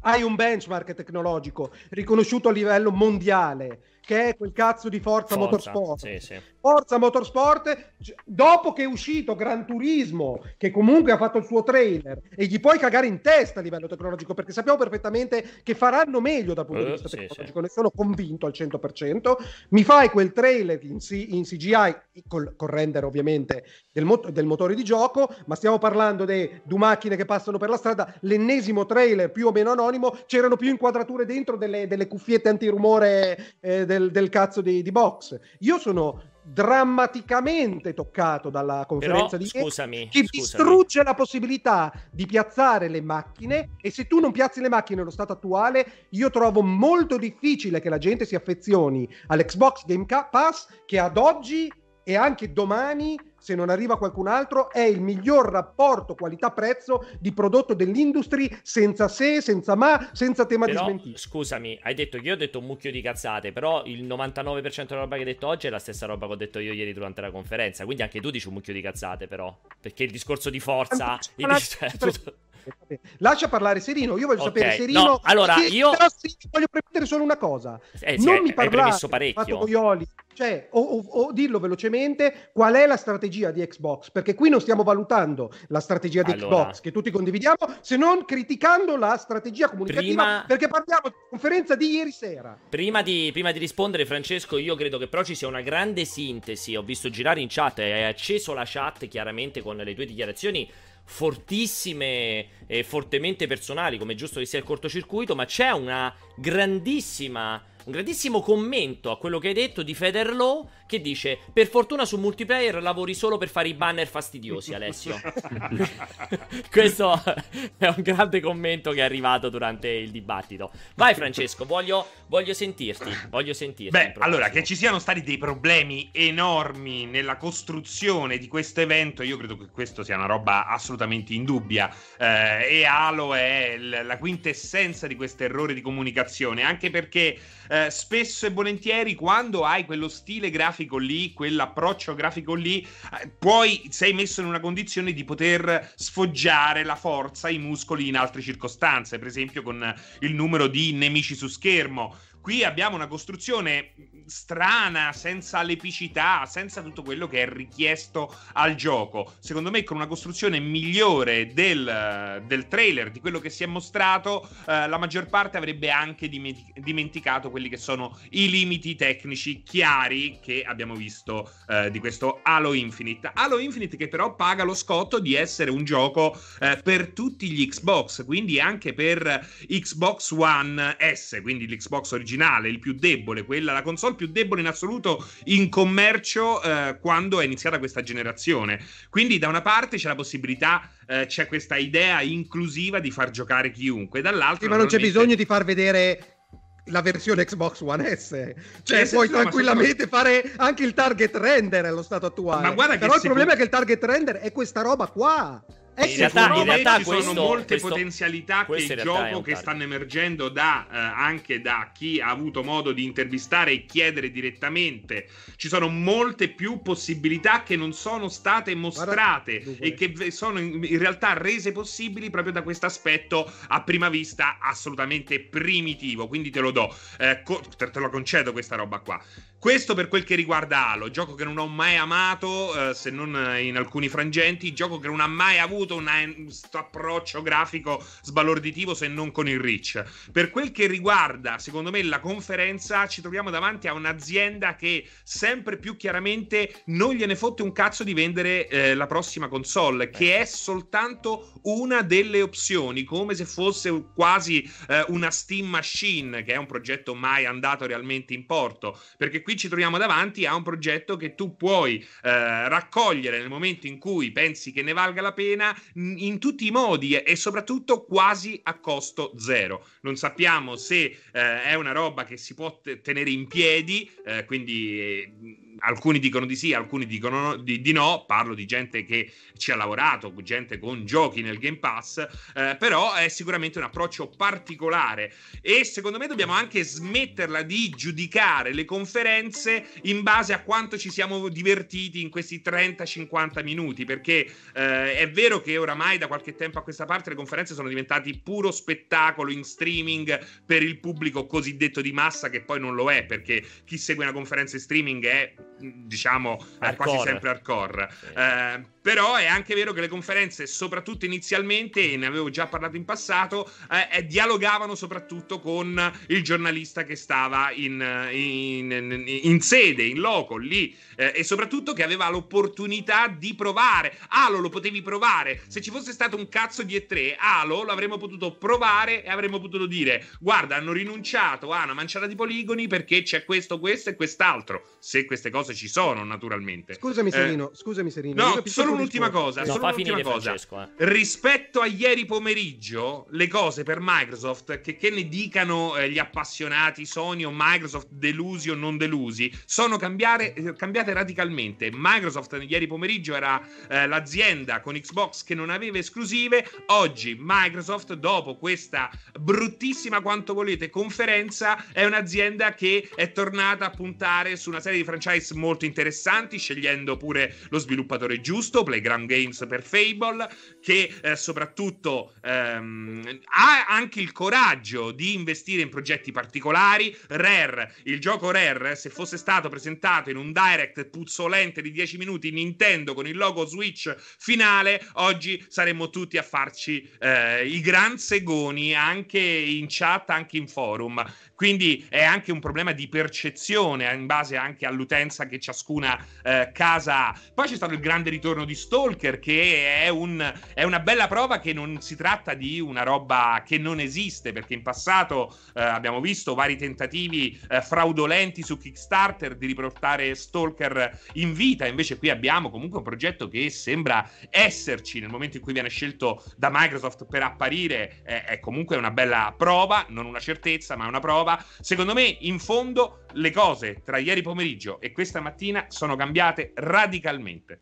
Hai un benchmark tecnologico riconosciuto a livello mondiale, che è quel cazzo di Forza, Forza, Motorsport. sì, sì. Forza Motorsport, dopo che è uscito Gran Turismo, che comunque ha fatto il suo trailer, e gli puoi cagare in testa a livello tecnologico, perché sappiamo perfettamente che faranno meglio dal punto di Eh, vista sì, tecnologico, ne sono convinto al 100%. Mi fai quel trailer in, in CGI, col, col render ovviamente del, mot- del motore di gioco, ma stiamo parlando di due macchine che passano per la strada, l'ennesimo trailer più o meno anonimo, c'erano più inquadrature dentro delle, delle cuffiette antirumore eh, del, del cazzo di, di box. Io sono drammaticamente toccato dalla Però, conferenza di ieri scusami, che scusami. distrugge la possibilità di piazzare le macchine e se tu non piazzi le macchine nello stato attuale io trovo molto difficile che la gente si affezioni all'Xbox Game Pass che ad oggi e anche domani se non arriva qualcun altro è il miglior rapporto qualità-prezzo di prodotto dell'industry senza se, senza ma, senza tema Però, di smentita scusami, hai detto che io ho detto un mucchio di cazzate, però il 99% della roba che hai detto oggi è la stessa roba che ho detto io ieri durante la conferenza, quindi anche tu dici un mucchio di cazzate però, perché il discorso di forza... il cioè, <laughs> tutto- Lascia parlare Serino, io voglio Ok, sapere Serino. no, allora, Sì, io- sì, voglio premettere solo una cosa. Eh, sì, non hai- mi parlare, parecchio. fatto Coioli, cioè, o, o- o dillo velocemente qual è la strategia di Xbox, perché qui non stiamo valutando la strategia di Allora. Xbox, che tutti condividiamo, se non criticando la strategia comunicativa, Prima- perché parliamo di conferenza di ieri sera. Prima di, prima di rispondere, Francesco, io credo che però ci sia una grande sintesi. Ho visto girare in chat e hai acceso la chat chiaramente con le tue dichiarazioni fortissime e fortemente personali, come è giusto che sia il cortocircuito, ma c'è una grandissima. Un grandissimo commento a quello che hai detto di Federlow che dice: Per fortuna su multiplayer lavori solo per fare i banner fastidiosi, Alessio. <laughs> Questo è un grande commento che è arrivato durante il dibattito. Vai, Francesco, voglio, voglio sentirti. Voglio sentirti. Beh, allora, che ci siano stati dei problemi enormi nella costruzione di questo evento, io credo che questo sia una roba assolutamente indubbia. Eh, e Halo è l- la quintessenza di questo errore di comunicazione, anche perché eh, spesso e volentieri quando hai quello stile grafico lì, quell'approccio grafico lì, eh, poi sei messo in una condizione di poter sfoggiare la forza, i muscoli in altre circostanze, per esempio con il numero di nemici su schermo. Qui abbiamo una costruzione strana, senza l'epicità, senza tutto quello che è richiesto al gioco. Secondo me, con una costruzione migliore del, del trailer, di quello che si è mostrato, eh, la maggior parte avrebbe anche dimenticato quelli che sono i limiti tecnici chiari che abbiamo visto eh, di questo Halo Infinite. Halo Infinite che però paga lo scotto di essere un gioco eh, per tutti gli Xbox, quindi anche per Xbox One S, quindi l'Xbox originale, il più debole, quella la console più debole in assoluto in commercio eh, quando è iniziata questa generazione. Quindi da una parte c'è la possibilità, eh, c'è questa idea inclusiva di far giocare chiunque, dall'altra... Sì, ma non c'è bisogno di far vedere la versione Xbox One S. Cioè, puoi no, tranquillamente sono... fare anche il target render allo stato attuale. Ma guarda Però il problema è che il target render è questa roba qua. Eh in, realtà, in realtà ci questo, sono molte questo, potenzialità che il gioco che stanno emergendo da, eh, anche da chi ha avuto modo di intervistare e chiedere direttamente. Ci sono molte più possibilità che non sono state mostrate Guarda, e che sono in, in, realtà rese possibili proprio da questo aspetto a prima vista assolutamente primitivo. Quindi te lo do, eh, co- te lo concedo questa roba qua. Questo per quel che riguarda Halo, gioco che non ho mai amato, eh, se non in alcuni frangenti, gioco che non ha mai avuto questo approccio grafico sbalorditivo se non con il Reach. Per quel che riguarda, secondo me, la conferenza, ci troviamo davanti a un'azienda che sempre più chiaramente non gliene fotte un cazzo di vendere eh, la prossima console, che è soltanto una delle opzioni, come se fosse quasi eh, una Steam Machine, che è un progetto mai andato realmente in porto, perché qui qui ci troviamo davanti a un progetto che tu puoi eh, raccogliere nel momento in cui pensi che ne valga la pena in tutti i modi e soprattutto quasi a costo zero. Non sappiamo se eh, è una roba che si può tenere in piedi, eh, quindi eh, alcuni dicono di sì, alcuni dicono no, di, di, no, parlo di gente che ci ha lavorato, gente con giochi nel Game Pass, eh, però è sicuramente un approccio particolare. E secondo me dobbiamo anche smetterla di giudicare le conferenze in base a quanto ci siamo divertiti in questi 30-50 minuti, perché eh, è vero che oramai da qualche tempo a questa parte le conferenze sono diventate puro spettacolo in streaming per il pubblico cosiddetto di massa che poi non lo è, perché chi segue una conferenza in streaming è diciamo hardcore. quasi sempre hardcore. Sì. Eh, però è anche vero che le conferenze, soprattutto inizialmente, e ne avevo già parlato in passato, eh, eh, dialogavano soprattutto con il giornalista che stava in, in, in, in sede, in loco, lì, eh, e soprattutto che aveva l'opportunità di provare. Halo lo potevi provare. Se ci fosse stato un cazzo di E3, Halo l'avremmo potuto provare e avremmo potuto dire: guarda, hanno rinunciato a una manciata di poligoni perché c'è questo, questo e quest'altro. Se queste cose ci sono, naturalmente. Scusami, eh, Serino, scusami, Serino. No, solo solo un'ultima cosa. No, solo un'ultima cosa. Eh. Rispetto a ieri pomeriggio, le cose per Microsoft, che, che ne dicano eh, gli appassionati Sony o Microsoft delusi o non delusi, sono cambiare, eh, cambiate radicalmente. Microsoft ieri pomeriggio era eh, l'azienda con Xbox che non aveva esclusive. Oggi Microsoft, dopo questa bruttissima quanto volete conferenza, è un'azienda che è tornata a puntare su una serie di franchise molto interessanti, scegliendo pure lo sviluppatore giusto giusto, Playground Games per Fable, che eh, soprattutto ehm, ha anche il coraggio di investire in progetti particolari. Rare, il gioco Rare, se fosse stato presentato in un direct puzzolente di 10 minuti Nintendo con il logo Switch finale, oggi saremmo tutti a farci eh, i gran segoni anche in chat, anche in forum. Quindi è anche un problema di percezione in base anche all'utenza che ciascuna eh, casa ha. Poi c'è stato il grande ritorno di Stalker, che è, un, è, una bella prova che non si tratta di una roba che non esiste, perché in passato eh, abbiamo visto vari tentativi eh, fraudolenti su Kickstarter di riportare Stalker in vita. Invece qui abbiamo comunque un progetto che sembra esserci nel momento in cui viene scelto da Microsoft per apparire. è comunque una bella prova, non una certezza, ma una prova roba. Secondo me, in fondo, le cose tra ieri pomeriggio e questa mattina sono cambiate radicalmente.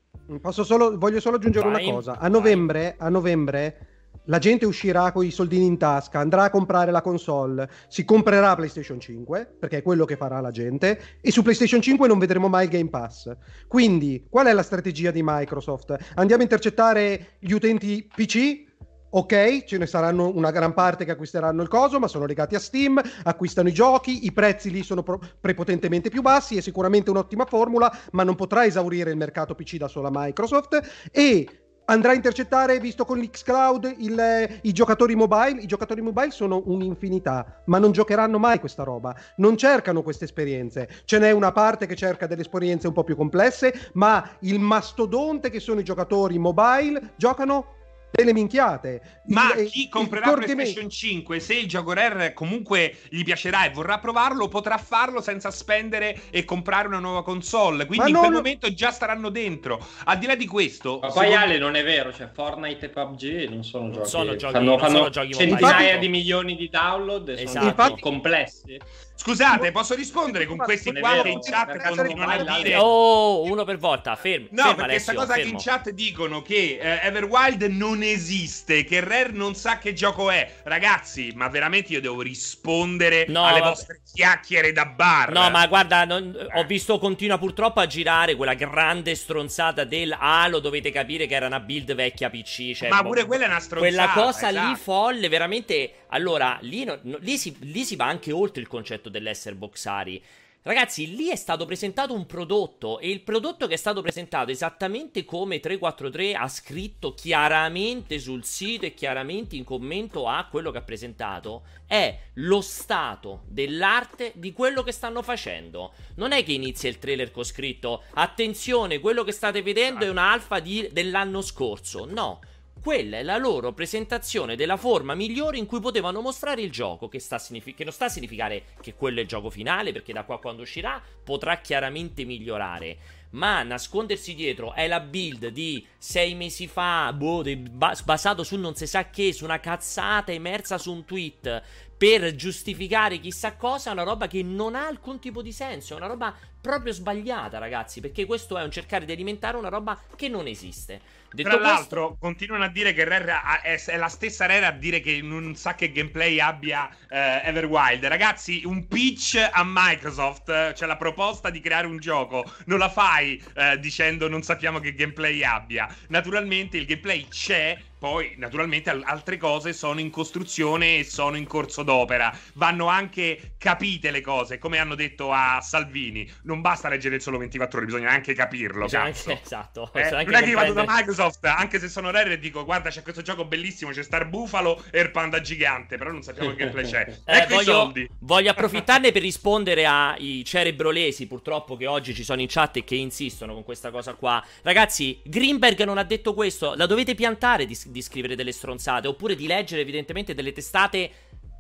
Solo, voglio solo aggiungere vai, una cosa. A novembre, a novembre la gente uscirà con i soldini in tasca, andrà a comprare la console, si comprerà PlayStation 5, perché è quello che farà la gente, e su PlayStation 5 non vedremo mai il Game Pass. Quindi, qual è la strategia di Microsoft? Andiamo a intercettare gli utenti PC Ok, ce ne saranno una gran parte che acquisteranno il coso, ma sono legati a Steam, acquistano i giochi, i prezzi lì sono pro- prepotentemente più bassi, è sicuramente un'ottima formula, ma non potrà esaurire il mercato PC da sola Microsoft e andrà a intercettare, visto con l'Xcloud, il, i giocatori mobile. I giocatori mobile sono un'infinità, ma non giocheranno mai questa roba. Non cercano queste esperienze. Ce n'è una parte che cerca delle esperienze un po' più complesse, ma il mastodonte che sono i giocatori mobile giocano delle minchiate. Ma il, chi comprerà PlayStation 5, se il gioco Rare comunque gli piacerà e vorrà provarlo, potrà farlo senza spendere e comprare una nuova console. Quindi in quel momento già staranno dentro. Al di là di questo, ma poi secondo... Ale non è vero, cioè Fortnite e PUBG non sono non giochi, sono giochi fanno, fanno sono giochi centinaia di milioni di download, esatto. sono infatti... complessi. Scusate, posso rispondere con questi qua che in chat continuano a dire Oh, uno per volta, fermo. No, ferma, perché questa cosa fermo. che in chat dicono che eh, Everwild non esiste, che Rare non sa che gioco è. Ragazzi, ma veramente io devo rispondere no, alle vabbè. vostre chiacchiere da bar. No, ma guarda, non, ho visto continua purtroppo a girare quella grande stronzata del Halo, dovete capire che era una build vecchia PC, cioè, Ma pure quella è una stronzata. Quella cosa esatto. lì folle, veramente allora, lì, no, lì, si, lì, si, va anche oltre il concetto dell'essere boxari. Ragazzi, lì è stato presentato un prodotto e il prodotto che è stato presentato esattamente come 343 ha scritto chiaramente sul sito e chiaramente in commento a quello che ha presentato è lo stato dell'arte di quello che stanno facendo. Non è che inizia il trailer con scritto attenzione, quello che state vedendo è un'alfa dell'anno scorso. No, quella è la loro presentazione della forma migliore in cui potevano mostrare il gioco, che, signifi- che non sta a significare che quello è il gioco finale, perché da qua quando uscirà potrà chiaramente migliorare. Ma nascondersi dietro è la build di sei mesi fa, boh, basato su non si sa che, su una cazzata emersa su un tweet per giustificare chissà cosa, è una roba che non ha alcun tipo di senso, è una roba proprio sbagliata, ragazzi, perché questo è un cercare di alimentare una roba che non esiste. Detto Tra questo, l'altro, continuano a dire che Rare è, la stessa Rare a dire che non sa che gameplay abbia eh, Everwild. Ragazzi, un pitch a Microsoft, cioè la proposta di creare un gioco, non la fai eh, dicendo non sappiamo che gameplay abbia. Naturalmente il gameplay c'è, poi, naturalmente, al- altre cose sono in costruzione e sono in corso d'opera. Vanno anche capite le cose, come hanno detto a Salvini. Non basta leggere solo 24 ore, bisogna anche capirlo. Bisogna anche- <laughs> esatto. Eh, non è che io vado da comprendere- Microsoft, anche se sono rare, e dico: Guarda, c'è questo gioco bellissimo. C'è Star Bufalo e il panda gigante. Però non sappiamo che gameplay c'è. Eh, ecco i voglio, soldi. voglio approfittarne per rispondere ai cerebrolesi, purtroppo, che oggi ci sono in chat e che insistono con questa cosa qua. Ragazzi, Greenberg non ha detto questo. La dovete piantare di, di scrivere delle stronzate, oppure di leggere, evidentemente, delle testate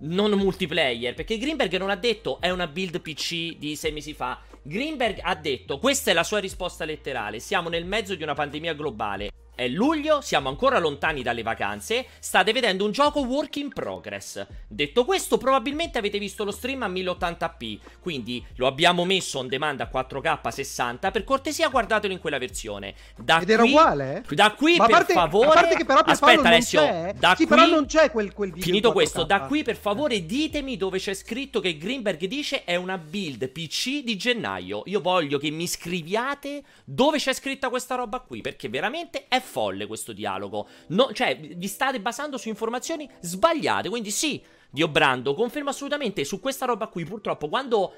non multiplayer. Perché Greenberg non ha detto è una build PC di sei mesi fa. Greenberg ha detto: questa è la sua risposta letterale. Siamo nel mezzo di una pandemia globale. È luglio, siamo ancora lontani dalle vacanze, state vedendo un gioco work in progress. Detto questo, probabilmente avete visto lo stream a 1080p, quindi lo abbiamo messo on demand a 4K 60, per cortesia guardatelo in quella versione. Da Ed era qui, uguale? eh? Da qui Ma per parte, favore... a parte che però per Aspetta Alessio, c'è. da sì, qui... però non c'è quel, quel video. Finito in 4K. questo, da qui per favore ditemi dove c'è scritto che Greenberg dice è una build PC di gennaio. Io voglio che mi scriviate dove c'è scritta questa roba qui, perché veramente è folle questo dialogo. No- cioè, vi state basando su informazioni sbagliate, quindi sì, Dio Brando, confermo assolutamente su questa roba qui, purtroppo, quando...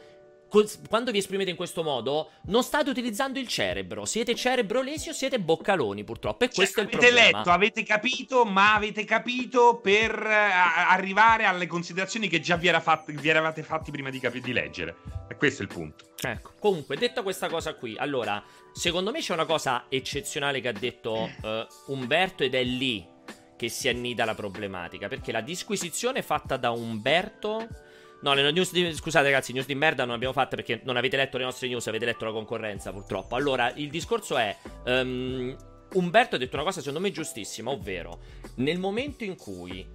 Quando vi esprimete in questo modo, non state utilizzando il cerebro. Siete cerebrolesi o siete boccaloni, purtroppo. E Cioè, questo è il avete problema. letto, avete capito, ma avete capito per eh, arrivare alle considerazioni che già vi, era fatt- vi eravate fatti prima di, capi- di leggere. E questo è il punto. Ecco, comunque, detta questa cosa qui, allora, secondo me c'è una cosa eccezionale che ha detto eh, Umberto ed è lì che si annida la problematica, perché la disquisizione fatta da Umberto... No, le news di... scusate ragazzi, news di merda non abbiamo fatte perché non avete letto le nostre news, avete letto la concorrenza purtroppo. Allora, il discorso è... ehm, Umberto ha detto una cosa secondo me giustissima, ovvero, nel momento in cui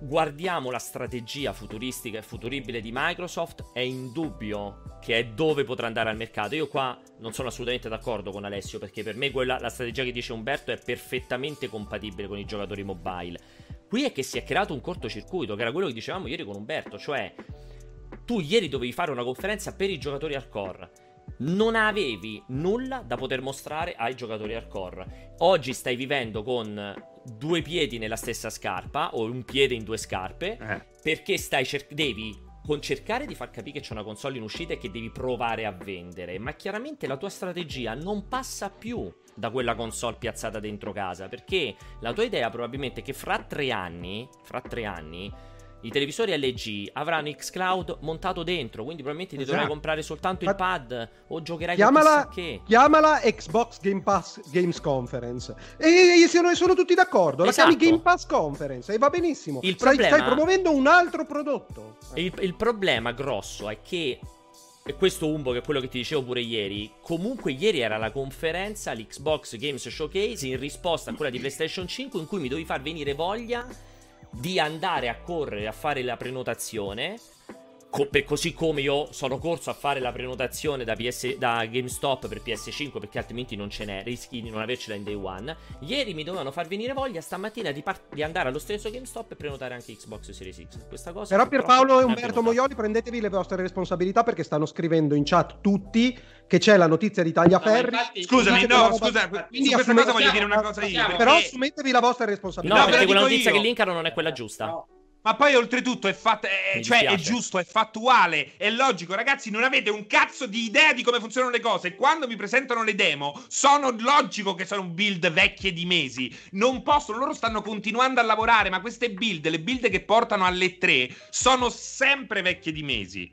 guardiamo la strategia futuristica e futuribile di Microsoft, è indubbio che è dove potrà andare al mercato. Io qua non sono assolutamente d'accordo con Alessio, perché per me quella, la strategia che dice Umberto è perfettamente compatibile con i giocatori mobile. Qui è che si è creato un cortocircuito, che era quello che dicevamo ieri con Umberto, cioè tu ieri dovevi fare una conferenza per i giocatori hardcore. Non avevi nulla da poter mostrare ai giocatori hardcore. Oggi stai vivendo con due piedi nella stessa scarpa o un piede in due scarpe Eh. perché stai cer- devi con cercare di far capire che c'è una console in uscita e che devi provare a vendere, ma chiaramente la tua strategia non passa più da quella console piazzata dentro casa, perché la tua idea probabilmente è che fra tre anni, fra tre anni, i televisori LG avranno Xcloud montato dentro, quindi probabilmente ti dovrai comprare soltanto il Infatti- pad o giocherai Chiamala, con che. chiamala Xbox Game Pass Games Conference. E, e sono, sono tutti d'accordo. La Esatto. chiami Game Pass Conference e va benissimo. Il Stai- problema- Stai promuovendo un altro prodotto. Il, il problema grosso è che. E questo Umbo, che è quello che ti dicevo pure ieri. Comunque, ieri era la conferenza, l'Xbox Games Showcase, in risposta a quella di PlayStation 5, in cui mi dovevi far venire voglia di andare a correre a fare la prenotazione. Co- per- così come io sono corso a fare la prenotazione da, PS, da GameStop per PS5 perché altrimenti non ce n'è, rischi di non avercela in day one. Ieri mi dovevano far venire voglia stamattina di, par- di andare allo stesso GameStop e prenotare anche Xbox Series X. Questa cosa Però Pierpaolo e Umberto. Moioli, prendetevi le vostre responsabilità perché stanno scrivendo in chat tutti che c'è la notizia di Tagliaferri. No, infatti- Scusami, Scusate, no, scusa, quindi su questa assume- cosa voglio dire una cosa io. Però perché- assumetevi la vostra responsabilità. No, perché la quella notizia io. che linkano non è quella giusta. No. Ma poi oltretutto è, fatta, è, Mi cioè, è giusto, è fattuale, è logico. Ragazzi, non avete un cazzo di idea di come funzionano le cose. Quando mi presentano le demo, sono logico che sono build vecchie di mesi. Non possono, loro stanno continuando a lavorare, ma queste build, le build che portano alle 3, sono sempre vecchie di mesi.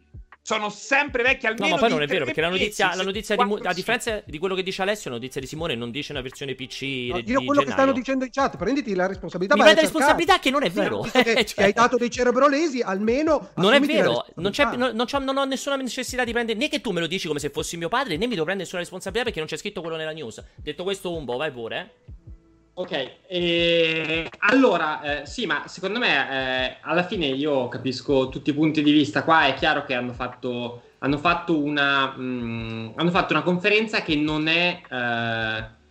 Sono sempre vecchie No, almeno ma poi non è vero, perché la notizia, mesi, la notizia di a sì. differenza di quello che dice Alessio, la notizia di Simone non dice una versione PC No, di io quello che gennaio. stanno dicendo in chat, prenditi la responsabilità. Mi prende cercare. responsabilità che non è vero. Che <laughs> Cioè- hai dato dei cerebrolesi, almeno Non è la vero, non, non- non c'ho- non ho nessuna necessità di prendere né che tu me lo dici come se fossi mio padre, né mi devo prendere nessuna responsabilità perché non c'è scritto quello nella news. Detto questo, Umbo, vai pure. eh. Ok, e allora eh, sì, ma secondo me eh, alla fine io capisco tutti i punti di vista. Qua è chiaro che hanno fatto, hanno fatto, una, mm, hanno fatto una conferenza che non è. eh,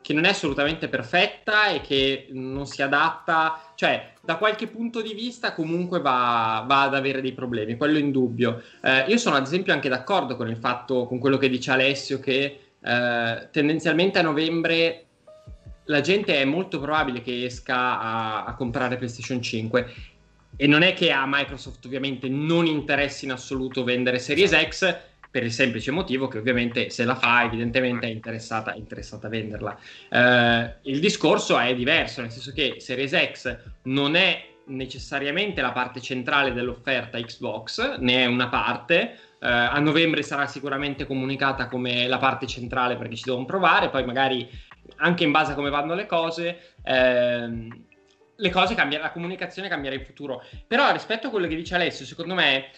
che non è assolutamente perfetta e che non si adatta, cioè da qualche punto di vista comunque va, va ad avere dei problemi, quello in dubbio. Eh, io sono ad esempio anche d'accordo con il fatto, con quello che dice Alessio, che eh, tendenzialmente a novembre la gente è molto probabile che esca a, a comprare PlayStation 5 e non è che a Microsoft ovviamente non interessi in assoluto vendere Series X per il semplice motivo che ovviamente se la fa evidentemente è interessata, è interessata a venderla. Eh, il discorso è diverso, nel senso che Series X non è necessariamente la parte centrale dell'offerta Xbox, ne è una parte. Eh, a novembre sarà sicuramente comunicata come la parte centrale perché ci devono provare, poi magari anche in base a come vanno le cose, ehm, le cose cambiano, la comunicazione cambierà in futuro. Però rispetto a quello che dice Alessio, secondo me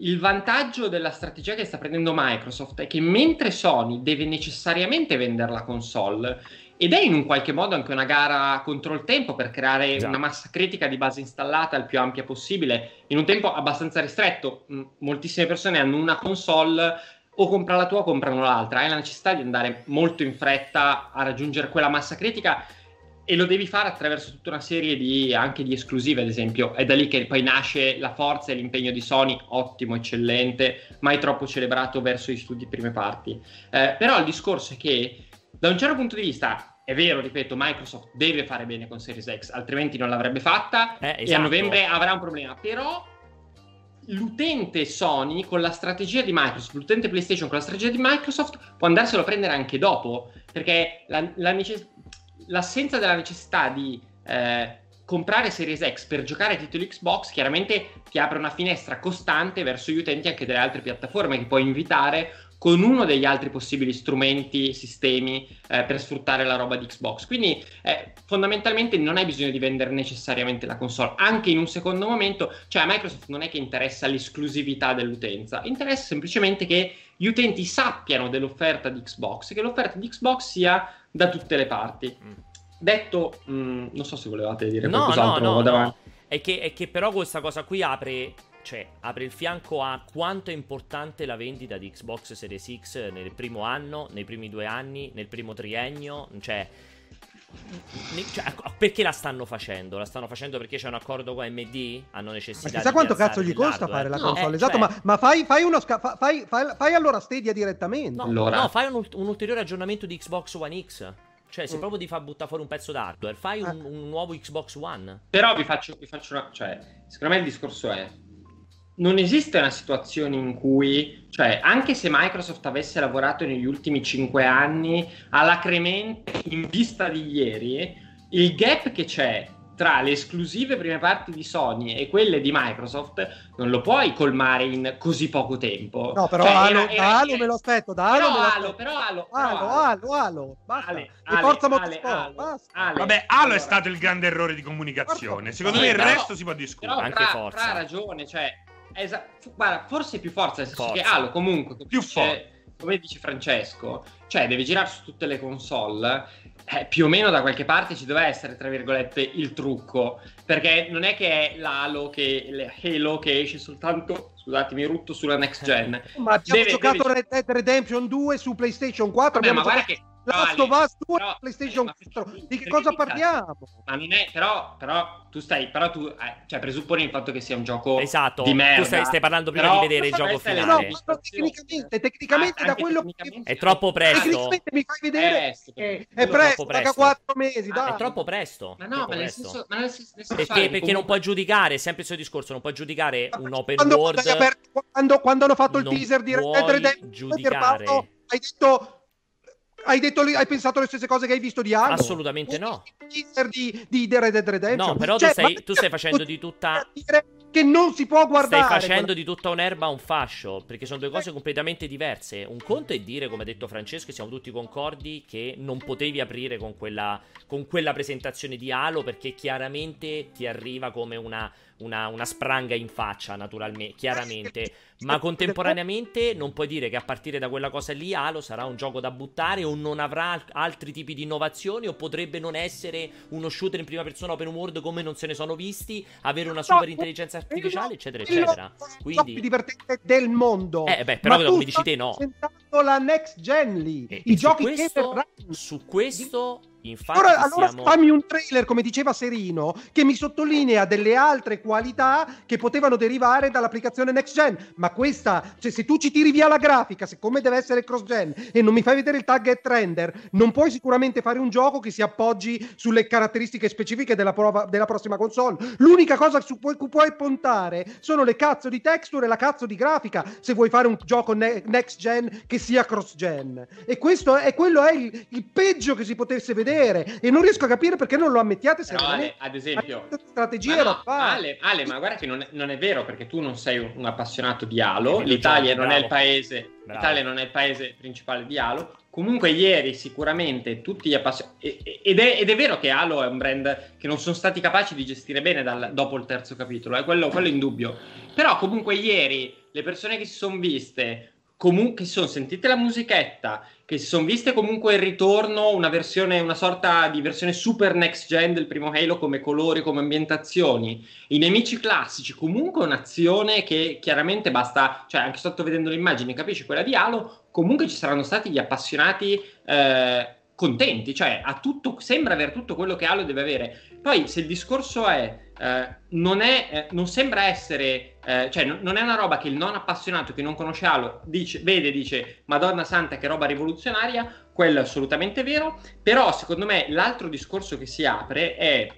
il vantaggio della strategia che sta prendendo Microsoft è che mentre Sony deve necessariamente vendere la console ed è in un qualche modo anche una gara contro il tempo per creare Esatto. una massa critica di base installata il più ampia possibile in un tempo abbastanza ristretto. Moltissime persone hanno una console o comprano la tua o comprano l'altra. Hai la necessità di andare molto in fretta a raggiungere quella massa critica e lo devi fare attraverso tutta una serie di anche di esclusive, ad esempio. È da lì che poi nasce la forza e l'impegno di Sony, ottimo, eccellente, mai troppo celebrato verso i studi prime parti. Eh, però il discorso è che da un certo punto di vista è vero, ripeto, Microsoft deve fare bene con Series X, altrimenti non l'avrebbe fatta Eh, e a esatto. novembre avrà un problema. Però l'utente Sony con la strategia di Microsoft, l'utente PlayStation con la strategia di Microsoft può andarselo a prendere anche dopo, perché la- la necess- l'assenza della necessità di eh, comprare Series X per giocare ai titoli Xbox chiaramente ti apre una finestra costante verso gli utenti anche delle altre piattaforme che puoi invitare con uno degli altri possibili strumenti, sistemi eh, per sfruttare la roba di Xbox. Quindi eh, fondamentalmente non hai bisogno di vendere necessariamente la console, anche in un secondo momento, cioè a Microsoft non è che interessa l'esclusività dell'utenza, interessa semplicemente che gli utenti sappiano dell'offerta di Xbox, che l'offerta di Xbox sia da tutte le parti. Mm. Detto, mh, non so se volevate dire No, no, qualcos'altro, no, no. avanti. È che, è che però questa cosa qui apre, cioè, apre il fianco a quanto è importante la vendita di Xbox Series X nel primo anno, nei primi due anni, nel primo triennio. Cioè, Cioè, perché la stanno facendo? La stanno facendo perché c'è un accordo con AMD? Hanno necessità ma chissà di quanto cazzo gli costa fare la no, console? Eh, esatto, cioè... ma, ma, fai, fai uno sca- fai, fai, fai, allora Stadia direttamente. No, allora. no fai un, un, ulteriore aggiornamento di Xbox One X. Cioè, se mm. proprio ti fa buttare fuori un pezzo d'hardware, fai un, eh. un nuovo Xbox One. Però vi faccio, vi faccio una. Cioè, secondo me il discorso è non esiste una situazione in cui, cioè, anche se Microsoft avesse lavorato negli ultimi cinque anni alacremente in vista di ieri, il gap che c'è tra le esclusive prime parti di Sony e quelle di Microsoft non lo puoi colmare in così poco tempo. No, però cioè, Halo, era, era, da Halo me lo aspetto, da Halo però Halo, però Halo, però Halo, Halo, Halo, basta. Ale, e forza Motorsport, basta. Ale, Vabbè, Halo allora. è stato il grande errore di comunicazione. Secondo me il resto si può discutere. Però, Anche tra, Forza. Tra ragione, cioè Esa- guarda, forse più forza, nel senso che Halo comunque, più forte. come dice Francesco, cioè deve girare su tutte le console, eh, più o meno da qualche parte ci deve essere, tra virgolette, il trucco, perché non è che è l'Halo che, Halo che esce soltanto, scusatemi, rutto sulla next <laughs> gen. Ma abbiamo deve, giocato deve... Red Dead Redemption 2 su PlayStation 4, Vabbè, abbiamo ma guarda che Last of Us 2 però, PlayStation 4 eh, di che cosa parliamo? Ma non è però, però tu stai però tu eh, cioè presupponi il fatto che sia un gioco esatto, di merda. tu stai, stai parlando prima di vedere il gioco finale. No, no, tecnicamente tecnicamente ah, da quello che è troppo presto. Tecnicamente mi fai vedere è, è presto, presto. 4 mesi ah, è troppo presto ma no ma nel senso, ma nel senso, nel senso perché, perché comunque... non puoi giudicare sempre il suo discorso non puoi giudicare un open quando, world quando, quando, hanno fatto il teaser di Red Dead Redemption hai detto hai, detto, hai pensato le stesse cose che hai visto di Halo? Assolutamente no. Di, di, di Red Dead Redemption. No, però cioè, tu, stai, tu stai facendo di tutta che non si può guardare. Stai facendo di tutta un'erba un fascio, perché sono due cose completamente diverse. Un conto è dire, come ha detto Francesco, siamo tutti concordi che non potevi aprire con quella, con quella presentazione di Halo, perché chiaramente ti arriva come una, una, una spranga in faccia, naturalmente, chiaramente. Ma <laughs> contemporaneamente non puoi dire che a partire da quella cosa lì Halo sarà un gioco da buttare o non avrà altri tipi di innovazioni o potrebbe non essere uno shooter in prima persona open world come non se ne sono visti, avere una super intelligenza artificiale, eccetera, eccetera. Quindi... Più divertente del mondo. Eh, beh, però come dici te, no. la next gen lì. E, I giochi questo, che Su questo Infatti allora, allora siamo... fammi un trailer, come diceva Serino, che mi sottolinea delle altre qualità che potevano derivare dall'applicazione next gen. Ma questa, cioè, se tu ci tiri via la grafica, siccome deve essere cross gen e non mi fai vedere il target render, non puoi sicuramente fare un gioco che si appoggi sulle caratteristiche specifiche della, prova, della prossima console. L'unica cosa su cui puoi puntare sono le cazzo di texture e la cazzo di grafica se vuoi fare un gioco ne- next gen che sia cross gen. E questo è, quello è il, il peggio che si potesse vedere vedere e non riesco a capire perché non lo ammettiate se Ale, ad esempio strategia ma no, Ale, Ale, ma guarda che non è, non è, vero perché tu non sei un, appassionato di Halo l'Italia non è il paese bravo. l'Italia non è il paese principale di Halo. Comunque ieri sicuramente tutti gli appassionati ed, ed, è vero che Halo è un brand che non sono stati capaci di gestire bene dal, dopo il terzo capitolo è quello, quello in dubbio. Però comunque ieri le persone che si sono viste comunque si sono sentite la musichetta, che si sono viste comunque il ritorno, una versione, una sorta di versione super next gen del primo Halo come colori, come ambientazioni, i nemici classici, comunque un'azione che chiaramente basta, cioè anche sotto vedendo le immagini capisci quella di Halo, comunque ci saranno stati gli appassionati eh, contenti, cioè tutto, sembra avere tutto quello che Halo deve avere. Poi se il discorso è eh, non, è, eh, non sembra essere, eh, cioè n- non è una roba che il non appassionato che non conosce Halo dice, vede dice Madonna Santa che roba rivoluzionaria, quello è assolutamente vero, però secondo me l'altro discorso che si apre è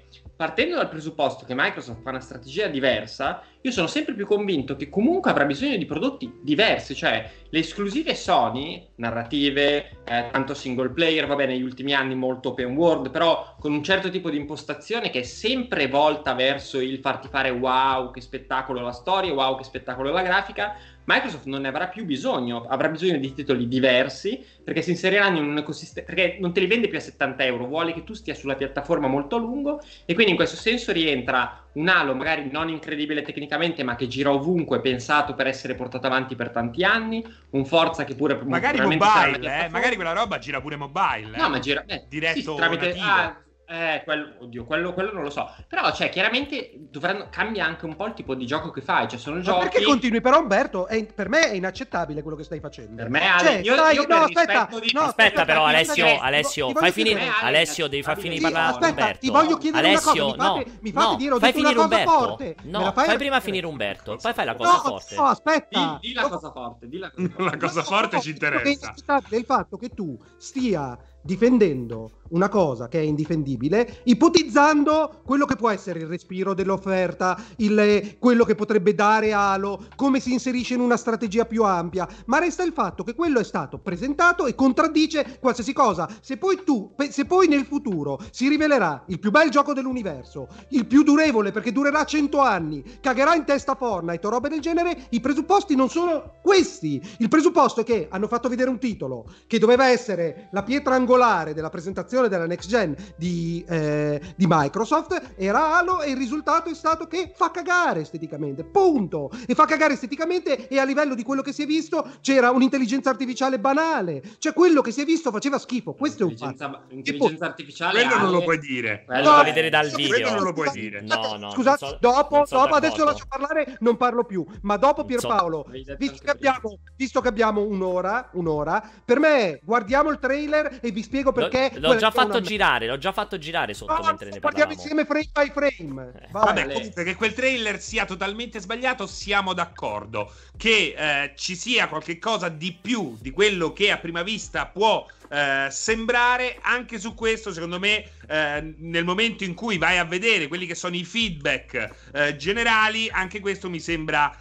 partendo dal presupposto che Microsoft fa una strategia diversa, io sono sempre più convinto che comunque avrà bisogno di prodotti diversi, cioè le esclusive Sony, narrative, eh, tanto single player, va bene, negli ultimi anni molto open world, però con un certo tipo di impostazione che è sempre volta verso il farti fare wow, che spettacolo la storia, wow, che spettacolo la grafica, Microsoft non ne avrà più bisogno, avrà bisogno di titoli diversi perché si inseriranno in un ecosistema, perché non te li vende più a 70 euro, vuole che tu stia sulla piattaforma molto a lungo e quindi in questo senso rientra un Halo magari non incredibile tecnicamente ma che gira ovunque, pensato per essere portato avanti per tanti anni, un Forza che pure... Magari mobile, eh? magari quella roba gira pure mobile. No, eh? ma gira... Eh, Diretto sì, tramite... Ah, Eh, quello, oddio, quello, quello non lo so. Però, cioè, chiaramente dovranno, cambia anche un po' il tipo di gioco che fai. Cioè, sono Ma giochi. perché continui? Però, Umberto, è- per me è inaccettabile quello che stai facendo. Per me, Ale, Cioè, io, stai- io per no, aspetta, di- no, Aspetta, però, Alessio, aspetta, Alessio, ti fai finire. Ale, Alessio, devi far finire Sì, di parlare aspetta, Umberto. ti voglio chiedere Alessio, una cosa. Mi fate, no, mi fate no, dire, ho fai detto una finire cosa Umberto. forte. Me No, la fai, fai prima finire Umberto, poi fai la cosa No, forte. no, aspetta. Di, la cosa forte, di la cosa forte. La cosa forte ci interessa. È inaccettabile il fatto che tu stia difendendo una cosa che è indifendibile, ipotizzando quello che può essere il respiro dell'offerta, il- quello che potrebbe dare Halo, come si inserisce in una strategia più ampia, ma resta il fatto che quello è stato presentato e contraddice qualsiasi cosa. Se poi tu, se poi nel futuro si rivelerà il più bel gioco dell'universo, il più durevole perché durerà 100 anni, cagherà in testa Fortnite o robe del genere, i presupposti non sono questi. Il presupposto è che hanno fatto vedere un titolo che doveva essere la pietra angolare della presentazione della next gen di, eh, di Microsoft, era Halo e il risultato è stato che fa cagare esteticamente, punto. E fa cagare esteticamente e a livello di quello che si è visto c'era un'intelligenza artificiale banale, cioè quello che si è visto faceva schifo, questo è un fatto. Intelligenza, artificiale. Quello non lo puoi dire. quello Lo No, vedere dal quello video. non lo puoi dire. No, no, Scusate, so- dopo, sono dopo adesso lascio parlare, non parlo più. Ma dopo so- Pierpaolo, detto visto che, abbiamo, visto che abbiamo un'ora, un'ora, per me guardiamo il trailer e vi spiego perché. L'ho già una fatto merda. girare, l'ho già fatto girare sotto No, mentre ne parlavamo. insieme frame by frame. Eh. Vabbè, comunque che quel trailer sia totalmente sbagliato, siamo d'accordo. Che eh, ci sia qualche cosa di più di quello che a prima vista può eh, sembrare, anche su questo, secondo me, eh, nel momento in cui vai a vedere quelli che sono i feedback eh, generali, anche questo mi sembra.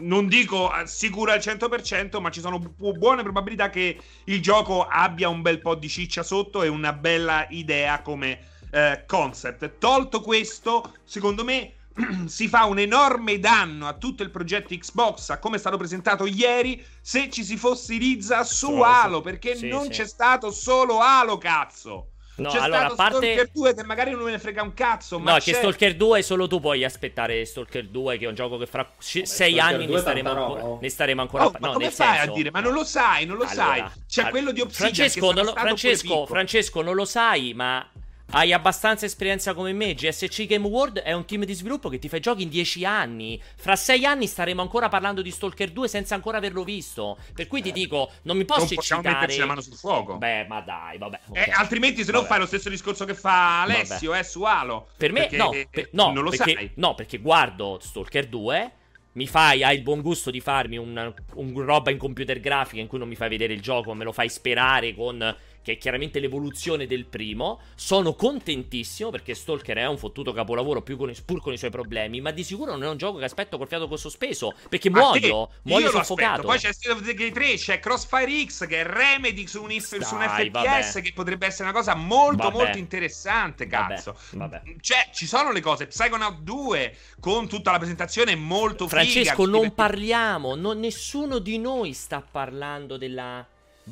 Non dico sicuro al 100%, ma ci sono bu- buone probabilità che il gioco abbia un bel po' di ciccia sotto e una bella idea come eh, concept. Tolto questo, secondo me <clears throat> si fa un enorme danno a tutto il progetto Xbox, a come è stato presentato ieri, se ci si fossilizza su- Halo, perché sì, non sì. c'è stato solo Halo, cazzo. No, c'è allora, a parte... Stalker 2 che magari non me ne frega un cazzo, ma No, c'è... che Stalker 2 solo tu puoi aspettare Stalker 2, che è un gioco che fra 6 Stalker anni 2 ne staremo, ancora, ne staremo ancora Oh, a pa- ma no, come fai senso- a dire? Ma non lo sai, non lo Allora, sai. C'è al- quello di Obsidian Francesco, che non lo, Francesco. Francesco, non lo sai, ma hai abbastanza esperienza come me. GSC Game World è un team di sviluppo che ti fa i giochi in 10 anni. Fra 6 anni staremo ancora parlando di Stalker 2 senza ancora averlo visto. Per cui ti dico, non mi posso non possiamo eccitare. metterci la mano sul fuoco. Beh, ma dai, vabbè. ok. Eh, altrimenti se no fai lo stesso discorso che fa Alessio eh, su Halo. Per me, Perché, no, eh, per- no, non lo perché, sai. no, perché guardo Stalker 2. Mi fai, hai il buon gusto di farmi un, un roba in computer grafica in cui non mi fai vedere il gioco, me lo fai sperare con. Che è chiaramente l'evoluzione del primo. Sono contentissimo perché Stalker è un fottuto capolavoro più con pur con i suoi problemi. Ma di sicuro non è un gioco che aspetto col fiato con sospeso. Perché Ma muoio, te, muoio soffocato. Poi c'è State of Decay 3, c'è Crossfire X che è Remedy su un, if- su un FPS vabbè. che potrebbe essere una cosa molto Vabbè. molto interessante, cazzo. vabbè. Cioè, ci sono le cose. Psychonaut 2 con tutta la presentazione molto figa. Francesco, non i- parliamo, non- nessuno di noi sta parlando della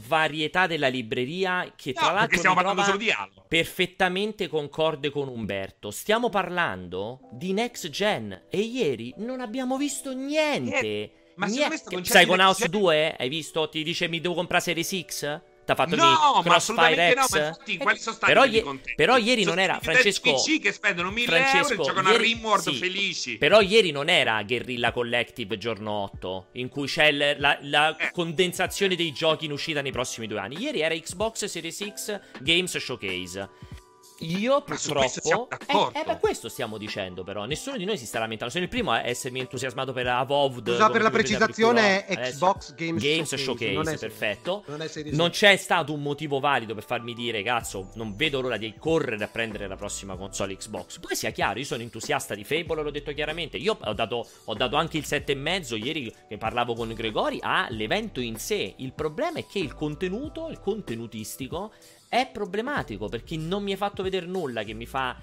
varietà della libreria che tra No, l'altro stiamo parlando solo di Halo. perfettamente concorde con Umberto. Stiamo parlando di next gen e ieri non abbiamo visto niente. Ma Niente. concetto di Psychonauts next gen- 2? Hai visto? Ti dice mi devo comprare Series X? T'ha fatto No, ma assolutamente no, X? ma infatti quali sono stati però, ie- contenti? però ieri non Sono era stati utenti Francesco PC che spendono 1000 euro Francesco, e giocano a ieri- Rimworld sì. felici. Però ieri non era Guerrilla Collective giorno 8, in cui c'è la, la Eh. condensazione dei giochi in uscita nei prossimi due anni. Ieri era Xbox Series X Games Showcase. Io purtroppo. Eh, eh, beh, questo stiamo dicendo, però. Nessuno di noi si sta lamentando. Sono il primo a essermi entusiasmato per Avoved. Scusa, per la precisazione è. Xbox Games, Games Showcase, Showcase, non è- perfetto. Non, è Non c'è stato un motivo valido per farmi dire, cazzo, non vedo l'ora di correre a prendere la prossima console Xbox. Poi sia chiaro, io sono entusiasta di Fable, l'ho detto chiaramente. Io ho dato, ho dato anche il 7,5 ieri che parlavo con Gregori all'evento in sé. Il problema è che il contenuto, il contenutistico, è problematico perché non mi hai fatto vedere nulla che mi fa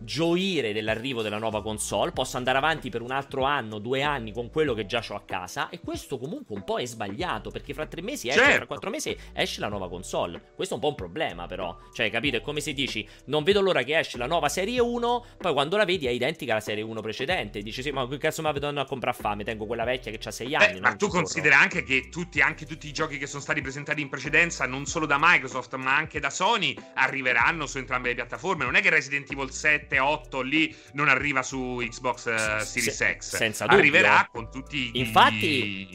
gioire dell'arrivo della nuova console, posso andare avanti per un altro anno, due anni con quello che già ho a casa e questo comunque un po' è sbagliato perché fra tre mesi esce, Certo. fra quattro mesi esce la nuova console. Questo è un po' un problema però, cioè capito? È come se dici non vedo l'ora che esce la nuova serie 1, poi quando la vedi è identica alla serie 1 precedente, dici sì ma che cazzo mi vedo a comprare fame, tengo quella vecchia che ha 6 anni. Beh, ma tu ci corro. considera anche che tutti, anche tutti i giochi che sono stati presentati in precedenza, non solo da Microsoft, ma anche da Sony, arriveranno su entrambe le piattaforme. Non è che Resident Evil 7, 8 lì non arriva su Xbox Se- Series X. senza dubbio. Arriverà con tutti i, Infatti,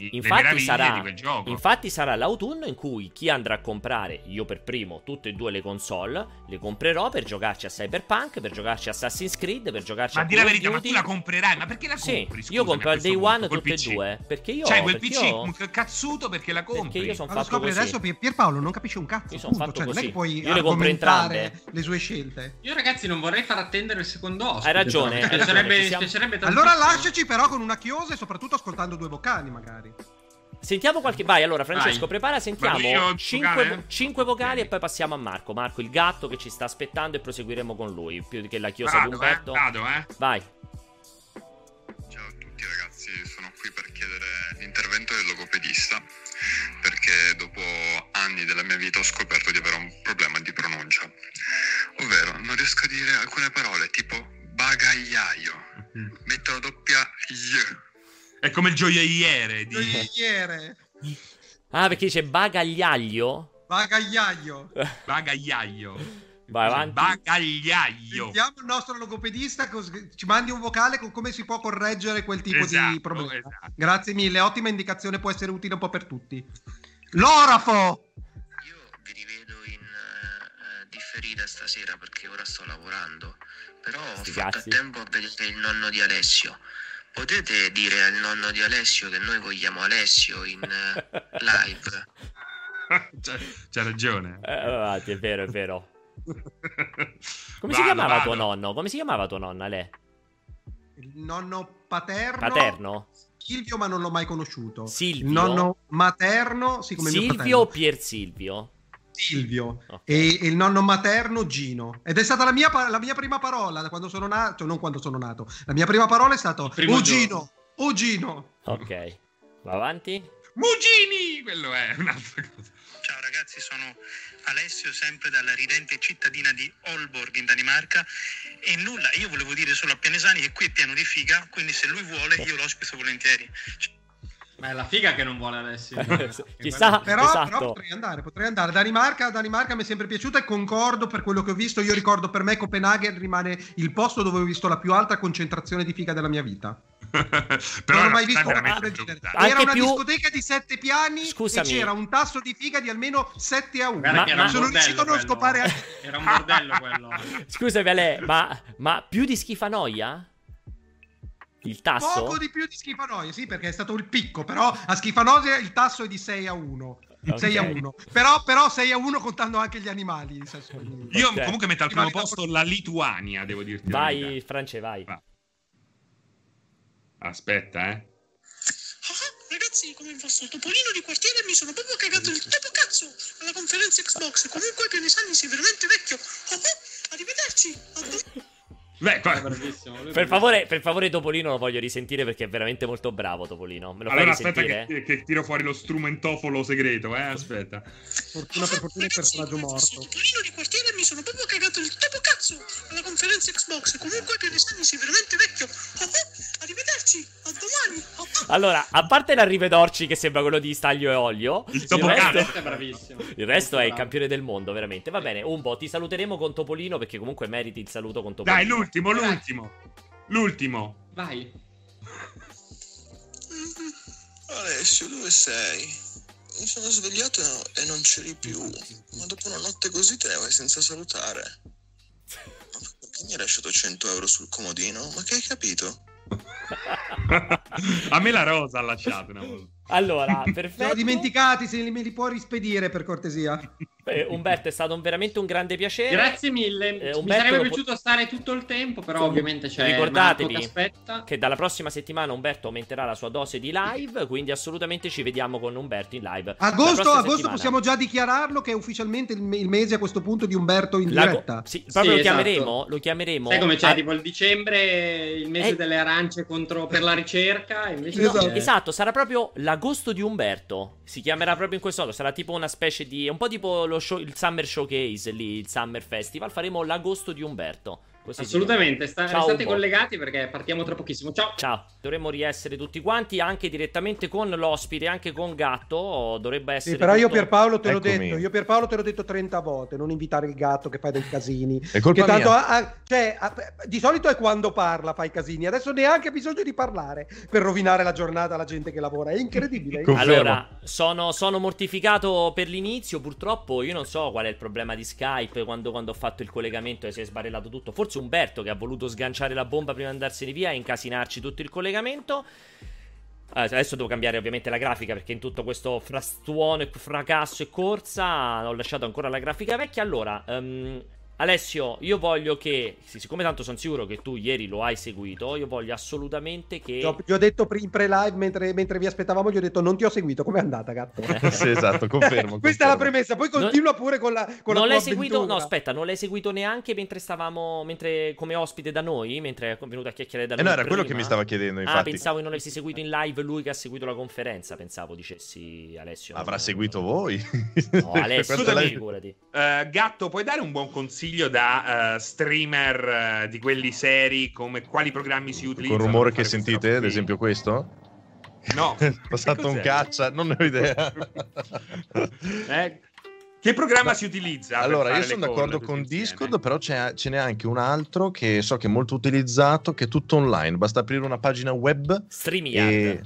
i- infatti sarà, di quel gioco. infatti sarà l'autunno in cui chi andrà a comprare, io per primo, tutte e due le console, le comprerò per giocarci a Cyberpunk, per giocarci a Assassin's Creed, per giocarci ma a di la verità, ma tu la comprerai? Ma perché la Sì, compri? io Scusami, compro al day one tutte e PC? due, perché io C'hai quel PC io- cazzuto perché la compri. Perché io sono Ma lo fatto scopri così. adesso Pier- Pierpaolo non capisce un cazzo. Io sono fatto Cioè, non è così. che puoi Io le compro argomentare entrambe. le sue scelte. Io ragazzi non vorrei far attendere il secondo ospite. Hai ragione, però. Hai ragione, piacerebbe, piacerebbe Allora lasciaci però con una chiosa e soprattutto ascoltando due vocali magari. Sentiamo qualche. Vai, allora, Francesco, Vai. prepara. Sentiamo Vado io, 5, vocale? vocali Ok. e poi passiamo a Marco. Marco, il gatto che ci sta aspettando e proseguiremo con lui. Più che la chiosa di Vado, eh, Umberto. vado, eh. Vai. Ciao a tutti ragazzi, sono qui per chiedere l'intervento del logopedista perché dopo anni della mia vita ho scoperto di avere un problema di pronuncia, ovvero non riesco a dire alcune parole tipo bagagliaio, metto la doppia Y. È come il gioielliere di... Gioielliere, Ah, perché dice bagagliaio? bagagliaio. Bagagliaio. Vai avanti. Bagagliaio. Sentiamo il nostro logopedista, ci mandi un vocale con come si può correggere quel tipo Esatto, di problema. esatto. Grazie mille, ottima indicazione, può essere utile un po' per tutti. L'orafo! Io vi rivedo in eh, differita stasera perché ora sto lavorando, però ho fatto a tempo a vedere il nonno di Alessio. Potete dire al nonno di Alessio che noi vogliamo Alessio in eh, <laughs> live? C'ha, c'ha ragione. Eh, è vero, è vero. <laughs> Come si Vado, chiamava vado. tuo nonno? Come si chiamava tua nonna, lei? Il nonno paterno. Paterno? Silvio, ma non l'ho mai conosciuto. Silvio? Il nonno materno, sì, come mio Silvio o Pier Silvio? Silvio. Ok. E, il nonno materno Gino. Ed è stata la mia, la mia prima parola da quando sono nato, cioè non quando sono nato. La mia prima parola è stato primo Oh giorno." Gino, oh Gino. Ok. Va avanti? Mugini! Quello è un'altra cosa. Ciao ragazzi, sono Alessio, sempre dalla ridente cittadina di Aalborg in Danimarca. E nulla, io volevo dire solo a Pianesani che qui è pieno di figa, quindi se lui vuole io lo ospito volentieri. Ma è la figa che non vuole Alessio. <laughs> Chissà, Però, esatto. però potrei andare, potrei andare. Danimarca, Danimarca mi è sempre piaciuta e concordo per quello che ho visto. Io ricordo per me Copenaghen rimane il posto dove ho visto la più alta concentrazione di figa della mia vita. <laughs> Però non ho mai visto una cosa del genere. Era una più- discoteca di sette piani Scusami. e c'era un tasso di figa di almeno 7 a 1. Guarda Ma- ma- sono bordello riuscito a non scopare Era un bordello quello. <laughs> Scusami, Ale, ma, ma più di schifanoia? Il tasso? Poco di più di schifanoia, sì, perché è stato il picco, però a schifanosia il tasso è di 6 a 1. Ok. 6 a 1. Però, però 6 a 1 contando anche gli animali. Io comunque metto al primo posto la Lituania, devo dirti. Vai. France, vai. Va. Aspetta, eh. Ah, ragazzi, come vostro topolino di quartiere mi sono proprio cagato il topo cazzo alla conferenza Xbox. Comunque Pianesani sei veramente vecchio. Oh, oh, arrivederci. Beh, qua- Per favore, per favore, Topolino lo voglio risentire perché è veramente molto bravo, Topolino. Me lo fai Allora aspetta che, che tiro fuori lo strumentofolo segreto, eh. Aspetta. Fortuna per fortuna il personaggio morto. topolino di quartiere mi sono proprio cagato il topo cazzo alla conferenza Xbox. Comunque Pianesani sei veramente vecchio. Oh, oh, arrivederci. A domani. Allora, a parte l'arrivedorci che sembra quello di Staglio e Olio, Il il resto, è bravissimo. il resto è il campione del mondo, veramente. Va bene, Umbo, ti saluteremo con Topolino perché comunque meriti il saluto con Topolino. Dai, l'ultimo, l'ultimo. L'ultimo. Vai. Alessio, dove sei? Mi sono svegliato e non c'eri più. Ma dopo una notte così te ne vai senza salutare. Ma perché mi hai lasciato 100 euro sul comodino? Ma che hai capito? <laughs> A me la rosa ha lasciato una volta. Allora, <laughs> Sono perfetto. dimenticati, se me li può rispedire per cortesia. Eh, Umberto, è stato un- veramente un grande piacere. Grazie mille. Eh, Mi Umberto, sarebbe lo pu- piaciuto stare tutto il tempo, però ovviamente c'è Ricordatevi che aspetta. che dalla prossima settimana Umberto aumenterà la sua dose di live, quindi assolutamente ci vediamo con Umberto in live. La Agosto, agosto settimana. possiamo già dichiararlo che è ufficialmente il, me- il mese a questo punto di Umberto in La- diretta. sì, proprio Sì, lo esatto. chiameremo, lo chiameremo. Sai come c'è Ah, tipo il dicembre, il mese Eh. delle arance contro per la ricerca, Esatto. esatto, sarà proprio l'agosto di Umberto. Si chiamerà proprio in questo modo. Sarà tipo una specie di. Un po' tipo show- il Summer Showcase lì, il Summer Festival. Faremo l'agosto di Umberto. Così Assolutamente, sta- Ciao, restate collegati perché partiamo tra pochissimo. Ciao. Ciao, dovremmo riessere tutti quanti, anche direttamente con l'ospite, anche con Gatto. Dovrebbe essere. Sì, però io tutto- Pierpaolo te l'ho Eccomi. detto, io Pierpaolo te l'ho detto 30 volte, non invitare il gatto che fai dei casini. È colpa che tanto mia. ha- ha- cioè, ha- di solito è quando parla fai casini, adesso neanche bisogno di parlare per rovinare la giornata alla gente che lavora, è incredibile. Allora, sono, sono mortificato per l'inizio. Purtroppo, io non so qual è il problema di Skype. Quando, quando ho fatto il collegamento e si è sbarellato tutto. Forse Umberto che ha voluto sganciare la bomba prima di andarsene via e incasinarci tutto il collegamento. Adesso devo cambiare ovviamente la grafica perché in tutto questo frastuono e fracasso e corsa ho lasciato ancora la grafica vecchia. Allora, ehm, Alessio, io voglio che, siccome tanto sono sicuro che tu ieri lo hai seguito, io voglio assolutamente che... Gli ho, gli ho detto in pre-live mentre, mentre vi aspettavamo, gli ho detto non ti ho seguito, com'è andata gatto? <laughs> sì, esatto, confermo. <laughs> Questa è la confermo. premessa, poi continua pure con la, con la non tua l'hai seguito? avventura. No, aspetta, non l'hai seguito neanche mentre stavamo. Mentre come ospite da noi? Mentre è venuto a chiacchierare da Eh noi. no, era quello prima? che mi stava chiedendo, Ah, infatti. pensavo che non avessi seguito in live lui che ha seguito la conferenza. Pensavo dicessi Alessio. Avrà non- seguito voi? No, <laughs> Alessio, la- scusami. figurati. Eh, Gatto, puoi dare un buon consiglio da eh, streamer eh, di quelli seri come quali programmi si utilizzano? Col rumore che sentite, ad esempio questo? No. <laughs> È passato un caccia, non ne ho idea. <laughs> Eh, Che programma si utilizza? Allora, io sono d'accordo con insieme? Discord, però c'è- ce n'è anche un altro che so che è molto utilizzato, che è tutto online. Basta aprire una pagina web StreamYard. e...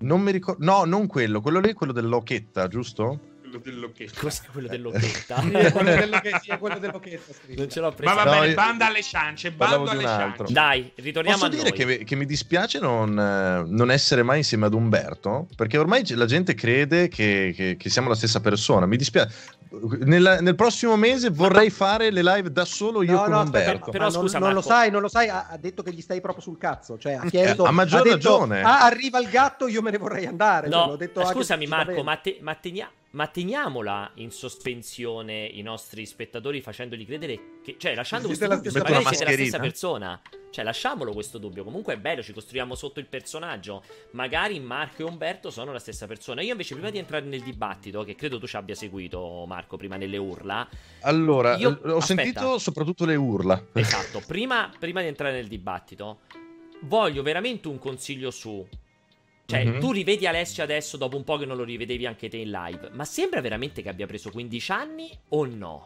Non mi ricordo... No, non quello. Quello lì è quello dell'occhetta, giusto? Quello dell'occhietto. Cos'è quello dell'occhetta? <laughs> Sì, è quello dello che- sì, è quello dell'occhietto, scritto. non ce l'ho preso. Ma va No, bene, io- banda alle ciance, bando alle ciance. Dai, ritorniamo Posso a dire noi. che, mi- che mi dispiace non, eh, non essere mai insieme ad Umberto? Perché ormai la gente crede che, che- che siamo la stessa persona. Mi dispiace. Nel, nel prossimo mese vorrei fare le live da solo io No, con no, Umberto. però ma non, scusa, non lo Marco. sai, non lo sai, ha, ha detto che gli stai proprio sul cazzo, cioè ha chiesto, Eh, a maggior ha detto, ragione. "Ah, arriva il gatto, io me ne vorrei andare. Cioè, No, l'ho detto eh, anche scusami Marco, precisamente. ma, te- ma tenia- ma teniamola in sospensione i nostri spettatori facendogli credere che... Cioè, lasciando questo la dubbio, magari siete la stessa persona. Cioè, lasciamolo questo dubbio. Comunque è bello, ci costruiamo sotto il personaggio. Magari Marco e Umberto sono la stessa persona. Io invece, prima di entrare nel dibattito, che credo tu ci abbia seguito, Marco, prima nelle urla... Allora, Io- ho aspetta. sentito soprattutto le urla. Esatto, prima, prima di entrare nel dibattito, voglio veramente un consiglio su. Cioè, Mhm. tu rivedi Alessio adesso dopo un po' che non lo rivedevi anche te in live, ma sembra veramente che abbia preso 15 anni o no?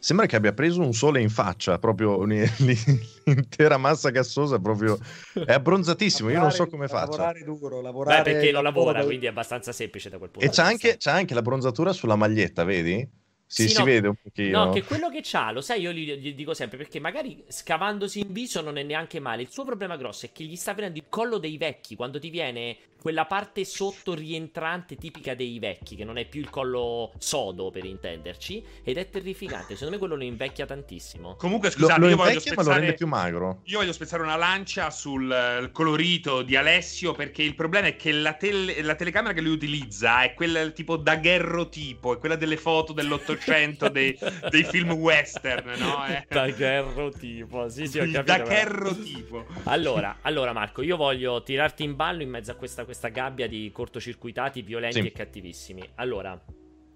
Sembra che abbia preso un sole in faccia, proprio <laughs> l'intera massa gassosa, proprio è abbronzatissimo. Io non so come Lavorare- faccia. Lavorare duro, lavorare... Beh, perché lo lavora, lavoro- quindi è abbastanza semplice da quel punto E di c'ha vista. anche, c'ha anche la bronzatura sulla maglietta, vedi? Si, Sì, si no. vede un pochino. No, che quello che c'ha, lo sai, io gli, gli dico sempre, perché magari scavandosi in viso non è neanche male. Il suo problema grosso è che gli sta venendo il collo dei vecchi, quando ti viene quella parte sotto rientrante tipica dei vecchi, che non è più il collo sodo, per intenderci, ed è terrificante. Secondo me quello lo invecchia tantissimo. Comunque, Lo, scusate, lo io voglio lo spezzare... rende più magro. Io voglio spezzare una lancia sul eh, colorito di Alessio perché il problema è che la, tele- la telecamera che lui utilizza è quella tipo daguerrotipo, è quella delle foto dell'Ottocento <laughs> dei, dei film western, no? È... Daguerro tipo, sì, sì, ho capito. daguerrotipo. Allora, allora Marco, io voglio tirarti in ballo in mezzo a questa, questa gabbia di cortocircuitati violenti Sì. e cattivissimi. Allora,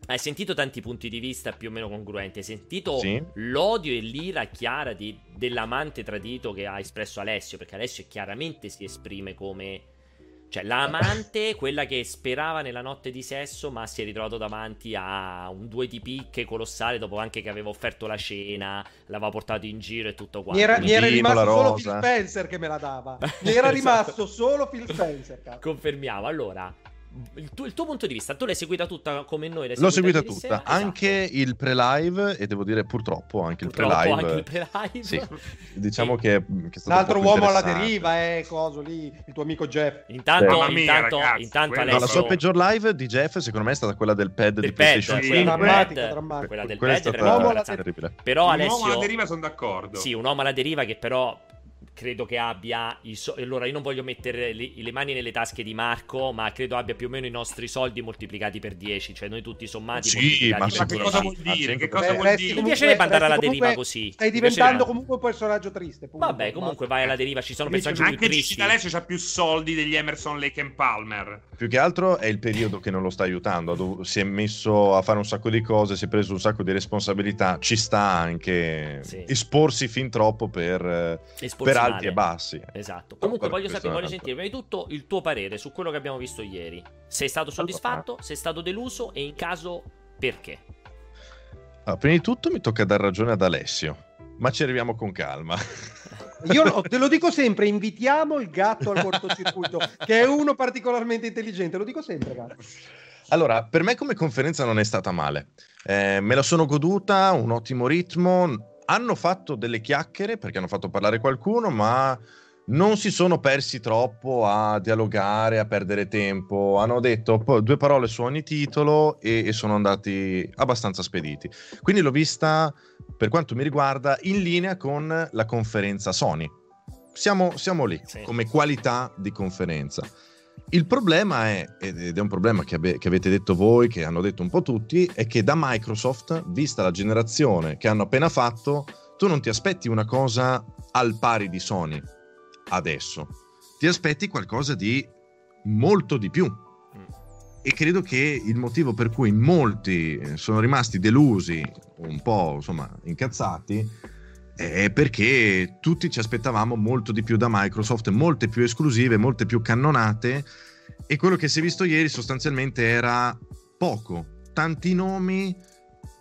hai sentito tanti punti di vista più o meno congruenti, hai sentito Sì. l'odio e l'ira chiara di- dell'amante tradito che ha espresso Alessio, perché Alessio chiaramente si esprime come... Cioè, l'amante, <laughs> quella che sperava nella notte di sesso, ma si è ritrovato davanti a un due di picche colossale dopo anche che aveva offerto la cena, l'aveva portato in giro e tutto quanto. Mi era, mi era rimasto solo. Phil Spencer che me la dava. Mi <laughs> era Esatto. rimasto solo Phil Spencer. cazzo. Confermiamo. Allora, il tuo, il tuo punto di vista, tu l'hai seguita tutta come noi? L'hai L'ho seguita tutta, sera? anche Esatto. il pre-live e devo dire purtroppo anche il Purtroppo pre-live. anche il pre-live. Sì, diciamo Sì. che, che è stato L'altro poco uomo alla deriva è coso lì, il tuo amico Jeff. Intanto, mia, intanto, ragazzi, intanto No, la Alessio... sua peggior live di Jeff secondo me è stata quella del pad del di pad, PlayStation sì. quella 5. del Drammatico, pad, drammatico. quella del Quella è pad è stata terribile. Però Un uomo alla Alessio deriva sono d'accordo. Sì, un uomo alla deriva che però credo che abbia i so- allora io non voglio mettere le, le mani nelle tasche di Marco, ma credo abbia più o meno i nostri soldi moltiplicati per 10, cioè noi tutti sommati Sì, moltiplicati ma per Ma che cosa vuol dire? Che cosa vuol dire? Mi piacerebbe andare alla deriva così. Stai diventando comunque un personaggio triste. punto. Vabbè, comunque vai alla deriva, ci sono Invece personaggi più Anche tristi. Gigi D'Alessio ha più soldi degli Emerson, Lake and Palmer. Più che altro è il periodo che non lo sta aiutando. Si è messo a fare un sacco di cose, si è preso un sacco di responsabilità. Ci sta anche Sì. esporsi fin troppo per, eh, Esporsi per alti e bassi. Esatto. Comunque voglio, sapere, voglio sentire prima di tutto il tuo parere su quello che abbiamo visto ieri. Sei stato soddisfatto? Sei stato deluso? E in caso perché? Allora, prima di tutto mi tocca dar ragione ad Alessio, ma ci arriviamo con calma. Io lo- te lo dico sempre, invitiamo il gatto al cortocircuito, che è uno particolarmente intelligente, lo dico sempre, gatto. Allora, per me come conferenza non è stata male. Eh, me la sono goduta, un ottimo ritmo. Hanno fatto delle chiacchiere perché hanno fatto parlare qualcuno, ma non si sono persi troppo a dialogare, a perdere tempo. Hanno detto due parole su ogni titolo e, e sono andati abbastanza spediti. Quindi l'ho vista, per quanto mi riguarda, in linea con la conferenza Sony. Siamo, siamo lì Sì. come qualità di conferenza. Il problema è, ed è un problema che, abbe- che avete detto voi, che hanno detto un po' tutti, è che da Microsoft, vista la generazione che hanno appena fatto, tu non ti aspetti una cosa al pari di Sony adesso. Ti aspetti qualcosa di molto di più. E credo che il motivo per cui molti eh, sono rimasti delusi, un po' insomma incazzati, è perché tutti ci aspettavamo molto di più da Microsoft, molte più esclusive, molte più cannonate e quello che si è visto ieri sostanzialmente era poco, tanti nomi,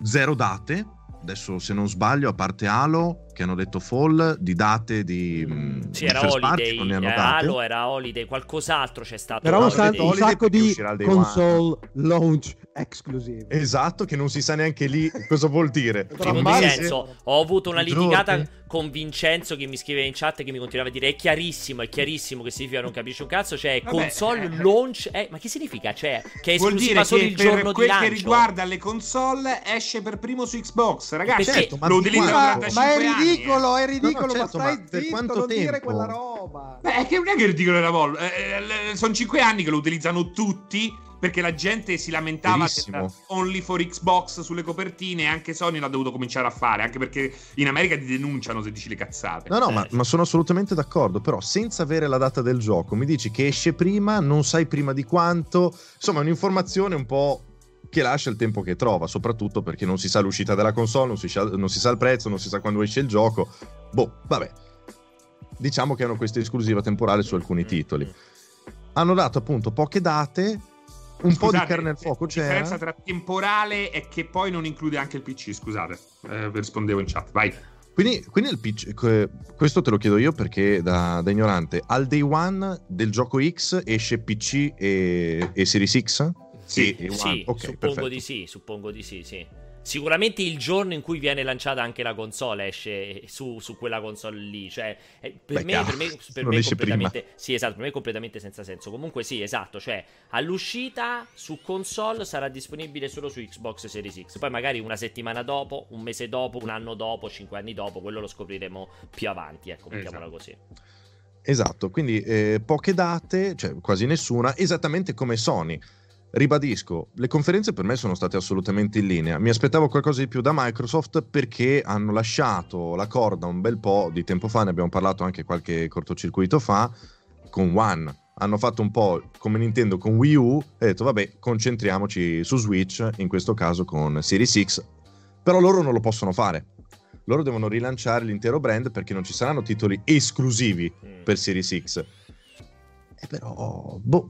zero date. Adesso se non sbaglio, a parte Halo, che hanno detto Fall, di date di... mm, Sì, di era first party, Holiday, non ne hanno era date. Halo, era Holiday, qualcos'altro c'è stato. Però un, Holiday- Holiday. un Holiday sacco di console launch exclusive. Esatto, che non si sa neanche lì cosa vuol dire. Sì, male- Vincenzo, ho avuto una Giorni. litigata con Vincenzo che mi scriveva in chat e che mi continuava a dire è chiarissimo, è chiarissimo che significa non capisci un cazzo, cioè Vabbè, console eh. launch, eh, ma che significa? Cioè, che è Vuol esclusiva dire solo che il per giorno di quel lancio. che riguarda le console esce per primo su Xbox, ragazzi. Perché? Certo, ma lo da Ma, ma è 45 anni, eh. ridicolo, è ridicolo, No, no, certo, ma stai ma per zitto, quanto non dire tempo? quella roba. Beh, è che non è che è ridicolo era vol- eh, eh, sono 5 anni che lo utilizzano tutti perché la gente si lamentava Verissimo. del only for Xbox sulle copertine e anche Sony l'ha dovuto cominciare a fare, anche perché in America ti denunciano se dici le cazzate. No, no, Eh, ma, ma sono assolutamente d'accordo. Però, senza avere la data del gioco, mi dici che esce prima, non sai prima di quanto. Insomma, è un'informazione un po' che lascia il tempo che trova, soprattutto perché non si sa l'uscita della console, non si sa, non si sa il prezzo, non si sa quando esce il gioco. Boh, vabbè. Diciamo che hanno questa esclusiva temporale su alcuni titoli. Hanno dato appunto poche date, un po' di Scusate, carne al fuoco La differenza c'era. tra temporale è che poi non include anche il PC, scusate. Eh, rispondevo in chat, vai. Quindi, quindi il PC, que- questo te lo chiedo io perché da, da ignorante, al day one del gioco X esce PC e, e Series X? Sì, Sì, One. Ok, suppongo perfetto. di sì, suppongo di sì, sì. Sicuramente il giorno in cui viene lanciata anche la console esce su, su quella console lì. Cioè, eh, per Beh, me, per me, <laughs> per me prima. completamente. Sì, esatto, per me è completamente senza senso. Comunque, sì, esatto. Cioè, all'uscita su console sarà disponibile solo su Xbox Series X. Poi, magari una settimana dopo, un mese dopo, un anno dopo, cinque anni dopo, quello lo scopriremo più avanti. Ecco, mettiamola Esatto. così. Esatto, quindi eh, poche date, cioè quasi nessuna, esattamente come Sony. Ribadisco, le conferenze per me sono state assolutamente in linea. Mi aspettavo qualcosa di più da Microsoft perché hanno lasciato la corda un bel po' di tempo fa, ne abbiamo parlato anche qualche cortocircuito fa, con One. Hanno fatto un po' come Nintendo con Wii U e detto vabbè, concentriamoci su Switch, in questo caso con Series X. Però loro non lo possono fare. Loro devono rilanciare l'intero brand perché non ci saranno titoli esclusivi Mm. per Series X. Eh, però, boh,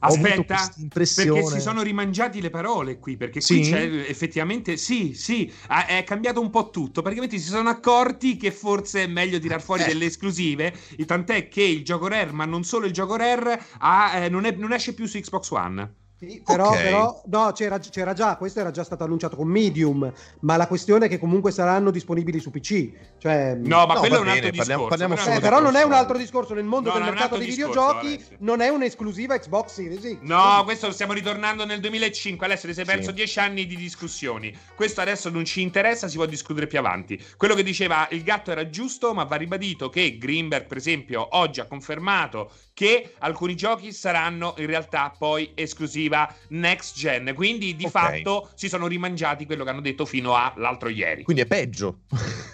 Aspetta, perché si sono rimangiati le parole qui, perché Sì? qui c'è effettivamente, sì, sì, ha- è cambiato un po' tutto, praticamente si sono accorti che forse è meglio tirar fuori Eh. delle esclusive, tant'è che il gioco Rare, ma non solo il gioco Rare, ha- eh, non, è- non esce più su Xbox One. Sì, però, Ok. però no, c'era, c'era già, questo era già stato annunciato con Medium, ma la questione è che comunque saranno disponibili su PC. Cioè, No, ma No, quello è un altro bene, parliamo- discorso. parliamo Eh, però non è un altro discorso nel mondo No, del mercato dei discorso, videogiochi, Alessio. non è un'esclusiva Xbox Series X. No, questo stiamo ritornando nel 2005. Alessio, ti sei Sì. perso dieci anni di discussioni. Questo adesso non ci interessa, si può discutere più avanti. Quello che diceva il gatto era giusto, ma va ribadito che Greenberg, per esempio, oggi ha confermato che alcuni giochi saranno in realtà poi esclusiva next gen. Quindi di Ok. fatto si sono rimangiati quello che hanno detto fino all'altro ieri. Quindi è peggio.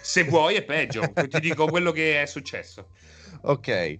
Se vuoi è peggio. <laughs> Ti dico quello che è successo. ok.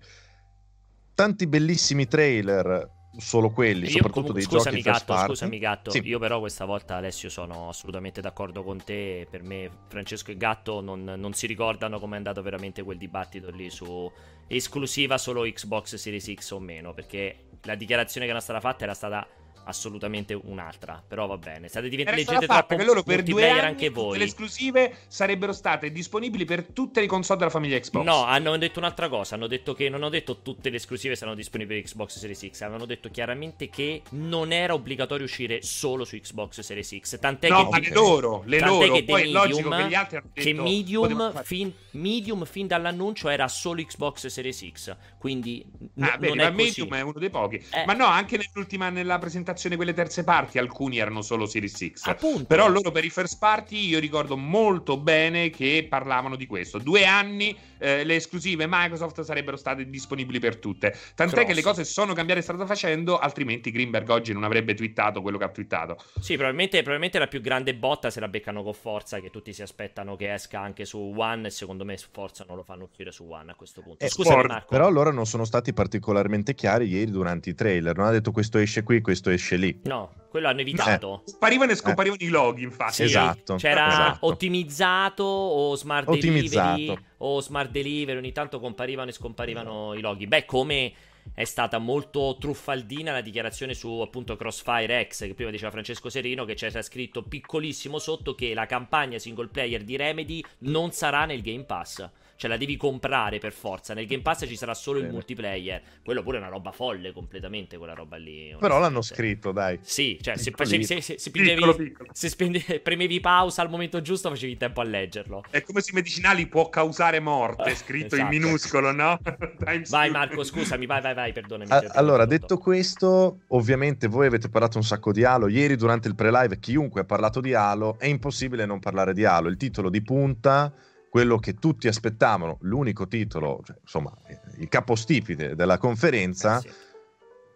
Tanti bellissimi trailer, solo quelli, Io soprattutto comunque- dei scusami giochi gatto, scusami gatto, Sì. io però questa volta Alessio sono assolutamente d'accordo con te, per me Francesco e Gatto non, non si ricordano com'è andato veramente quel dibattito lì su esclusiva solo Xbox Series X o meno, perché la dichiarazione che era stata fatta era stata assolutamente un'altra, però va bene, state diventando leggende fatta troppo che loro per due anni anche tutte voi. le esclusive sarebbero state disponibili per tutte le console della famiglia Xbox. No, hanno detto un'altra cosa. Hanno detto che non hanno detto tutte le esclusive saranno disponibili per Xbox Series X. Avevano detto chiaramente che non era obbligatorio uscire solo su Xbox Series X. Tant'è No, che ma le loro, le tant'è loro. che Poi è logico Medium- che gli altri hanno detto che Medium fin, Medium fin dall'annuncio era solo Xbox Series X. Quindi n- Ah, vedi, non ma è così. Medium è uno dei pochi. Eh. Ma no, anche nell'ultima, nella presentazione quelle terze parti, alcuni erano solo Series X. Appunto. Però loro per i first party io ricordo molto bene che parlavano di questo. Due anni eh, le esclusive Microsoft sarebbero state disponibili per tutte. Tant'è Cross. che le cose sono cambiate strada facendo, altrimenti Greenberg oggi non avrebbe twittato quello che ha twittato. Sì, probabilmente, probabilmente la più grande botta se la beccano con forza. Che tutti si aspettano che esca anche su One. E secondo me forza non lo fanno uscire su One a questo punto. Eh, sport, Marco. Però loro non sono stati particolarmente chiari ieri durante i trailer. Non ha detto questo esce qui, questo esce lì. No, quello hanno evitato. Comparivano e scomparivano i loghi, infatti. Sì, Esatto, C'era esatto. ottimizzato o smart Ottimizzato. delivery o smart delivery, ogni tanto comparivano e scomparivano i loghi. Beh, come è stata molto truffaldina la dichiarazione su appunto Crossfire X, che prima diceva Francesco Serino, che c'era scritto piccolissimo sotto che la campagna single player di Remedy non sarà nel Game Pass. Cioè la devi comprare per forza. Nel Game Pass ci sarà solo il Bene. multiplayer. Quello pure è una roba folle completamente, quella roba lì. Però l'hanno scritto, dai. Sì, cioè se, facevi, se, se, se Piccolo, spingevi- piccolo. se spende- <laughs> premevi pausa al momento giusto, facevi in tempo a leggerlo. È come se i medicinali può causare morte, scritto in Esatto. minuscolo, no? <laughs> Vai. Marco, scusami, vai, vai, vai, perdonami. A- allora, detto questo, ovviamente voi avete parlato un sacco di Halo. Ieri durante il pre-live chiunque ha parlato di Halo, è impossibile non parlare di Halo. Il titolo di punta, quello che tutti aspettavano, l'unico titolo, cioè, insomma, il capostipite della conferenza. Eh sì.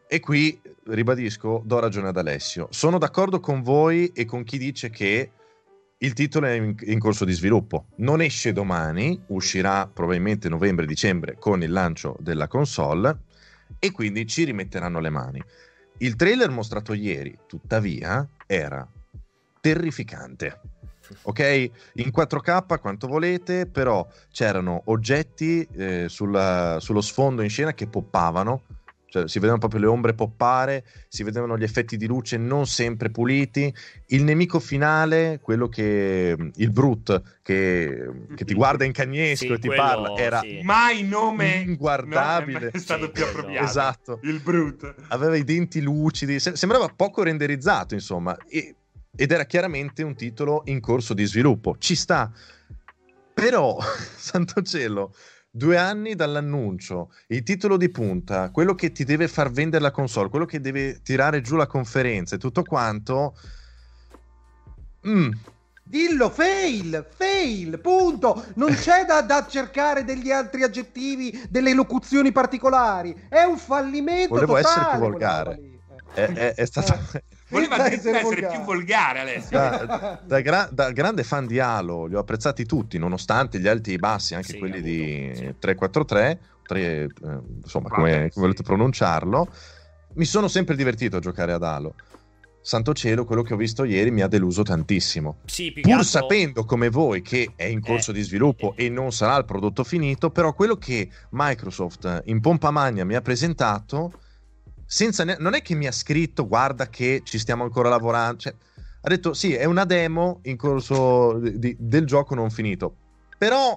E qui ribadisco, do ragione ad Alessio. Sono d'accordo con voi e con chi dice che il titolo è in, in corso di sviluppo. Non esce domani, uscirà probabilmente novembre-dicembre con il lancio della console e quindi ci rimetteranno le mani. Il trailer mostrato ieri, tuttavia, era terrificante. Ok, in 4K quanto volete, però c'erano oggetti eh, sulla- sullo sfondo in scena che poppavano, cioè si vedevano proprio le ombre poppare, si vedevano gli effetti di luce non sempre puliti. Il nemico finale, quello che il Brute che, che ti guarda in cagnesco Sì, e ti quello, parla, era sì. Mai nome inguardabile. no, è stato Sì, più appropriato. Esatto. Il brutto. aveva i denti lucidi, se- sembrava poco renderizzato, insomma, e- ed era chiaramente un titolo in corso di sviluppo. Ci sta. Però, <laughs> santo cielo, due anni dall'annuncio, il titolo di punta, quello che ti deve far vendere la console, quello che deve tirare giù la conferenza e tutto quanto... Mm, Dillo, fail, fail, punto. Non <laughs> c'è da, da cercare degli altri aggettivi, delle locuzioni particolari. È un fallimento Volevo totale. essere più volgare. è, è- è stato... <laughs> Voleva essere essere più volgare, Alessio. da, da gra- da grande fan di Halo, li ho apprezzati tutti, nonostante gli alti e i bassi, anche Sì, quelli ha di avuto, sì. 343, tre, eh, insomma, Vabbè, come, come sì. volete pronunciarlo. Mi sono sempre divertito a giocare ad Halo. santo cielo, quello che ho visto ieri mi ha deluso tantissimo. Sì, Pur altro- sapendo come voi che è in corso Eh, di sviluppo eh, e non sarà il prodotto finito, però quello che Microsoft in pompa magna mi ha presentato, senza ne- non è che mi ha scritto guarda che ci stiamo ancora lavorando, cioè, ha detto sì, è una demo in corso di- del gioco non finito. Però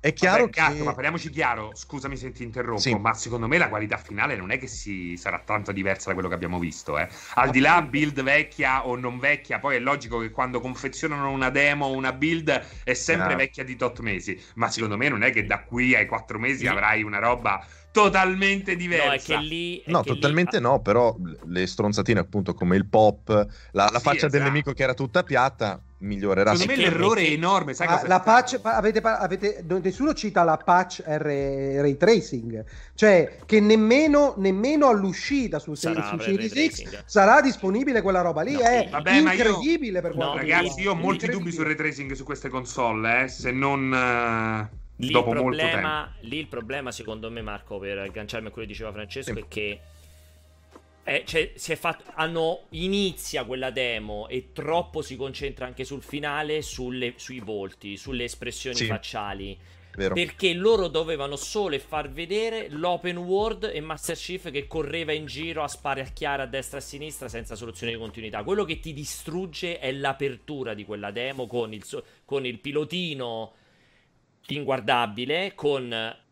è chiaro Vabbè, Gatto, che... ma parliamoci chiaro, scusami se ti interrompo, Sì. ma secondo me la qualità finale non è che si sarà tanto diversa da quello che abbiamo visto, eh. Al di là build vecchia o non vecchia, poi è logico che quando confezionano una demo o una build è sempre Ah. vecchia di tot mesi, ma secondo me non è che da qui ai quattro mesi Sì. avrai una roba totalmente diversa. No, è che lì... è No, che lì- totalmente no, però le stronzatine appunto come il pop, la, la Sì, faccia del esatto. nemico che era tutta piatta, migliorerà Secondo me l'errore è enorme, sai Ah, la patch, pa- avete, avete- no, nessuno cita la patch R- ray tracing, cioè che nemmeno, nemmeno all'uscita su, Sarà su Series. X sarà disponibile quella roba lì. No, è. Vabbè, ma io- incredibile per No, quanto Ragazzi, io ho molti Incredibile. dubbi sul ray tracing su queste console, eh, se non eh, Lì dopo il, molto tempo. problema, lì il problema, secondo me, Marco, per agganciarmi a quello che diceva Francesco, Sì. è che eh, cioè, si è fatto, hanno, inizia quella demo e troppo si concentra anche sul finale, sulle- sui volti, sulle espressioni Sì. facciali. vero? Perché loro dovevano solo far vedere l'open world e Master Chief che correva in giro a sparacchiare a destra e a sinistra senza soluzione di continuità. Quello che ti distrugge è l'apertura di quella demo con il, con il pilotino inguardabile, con...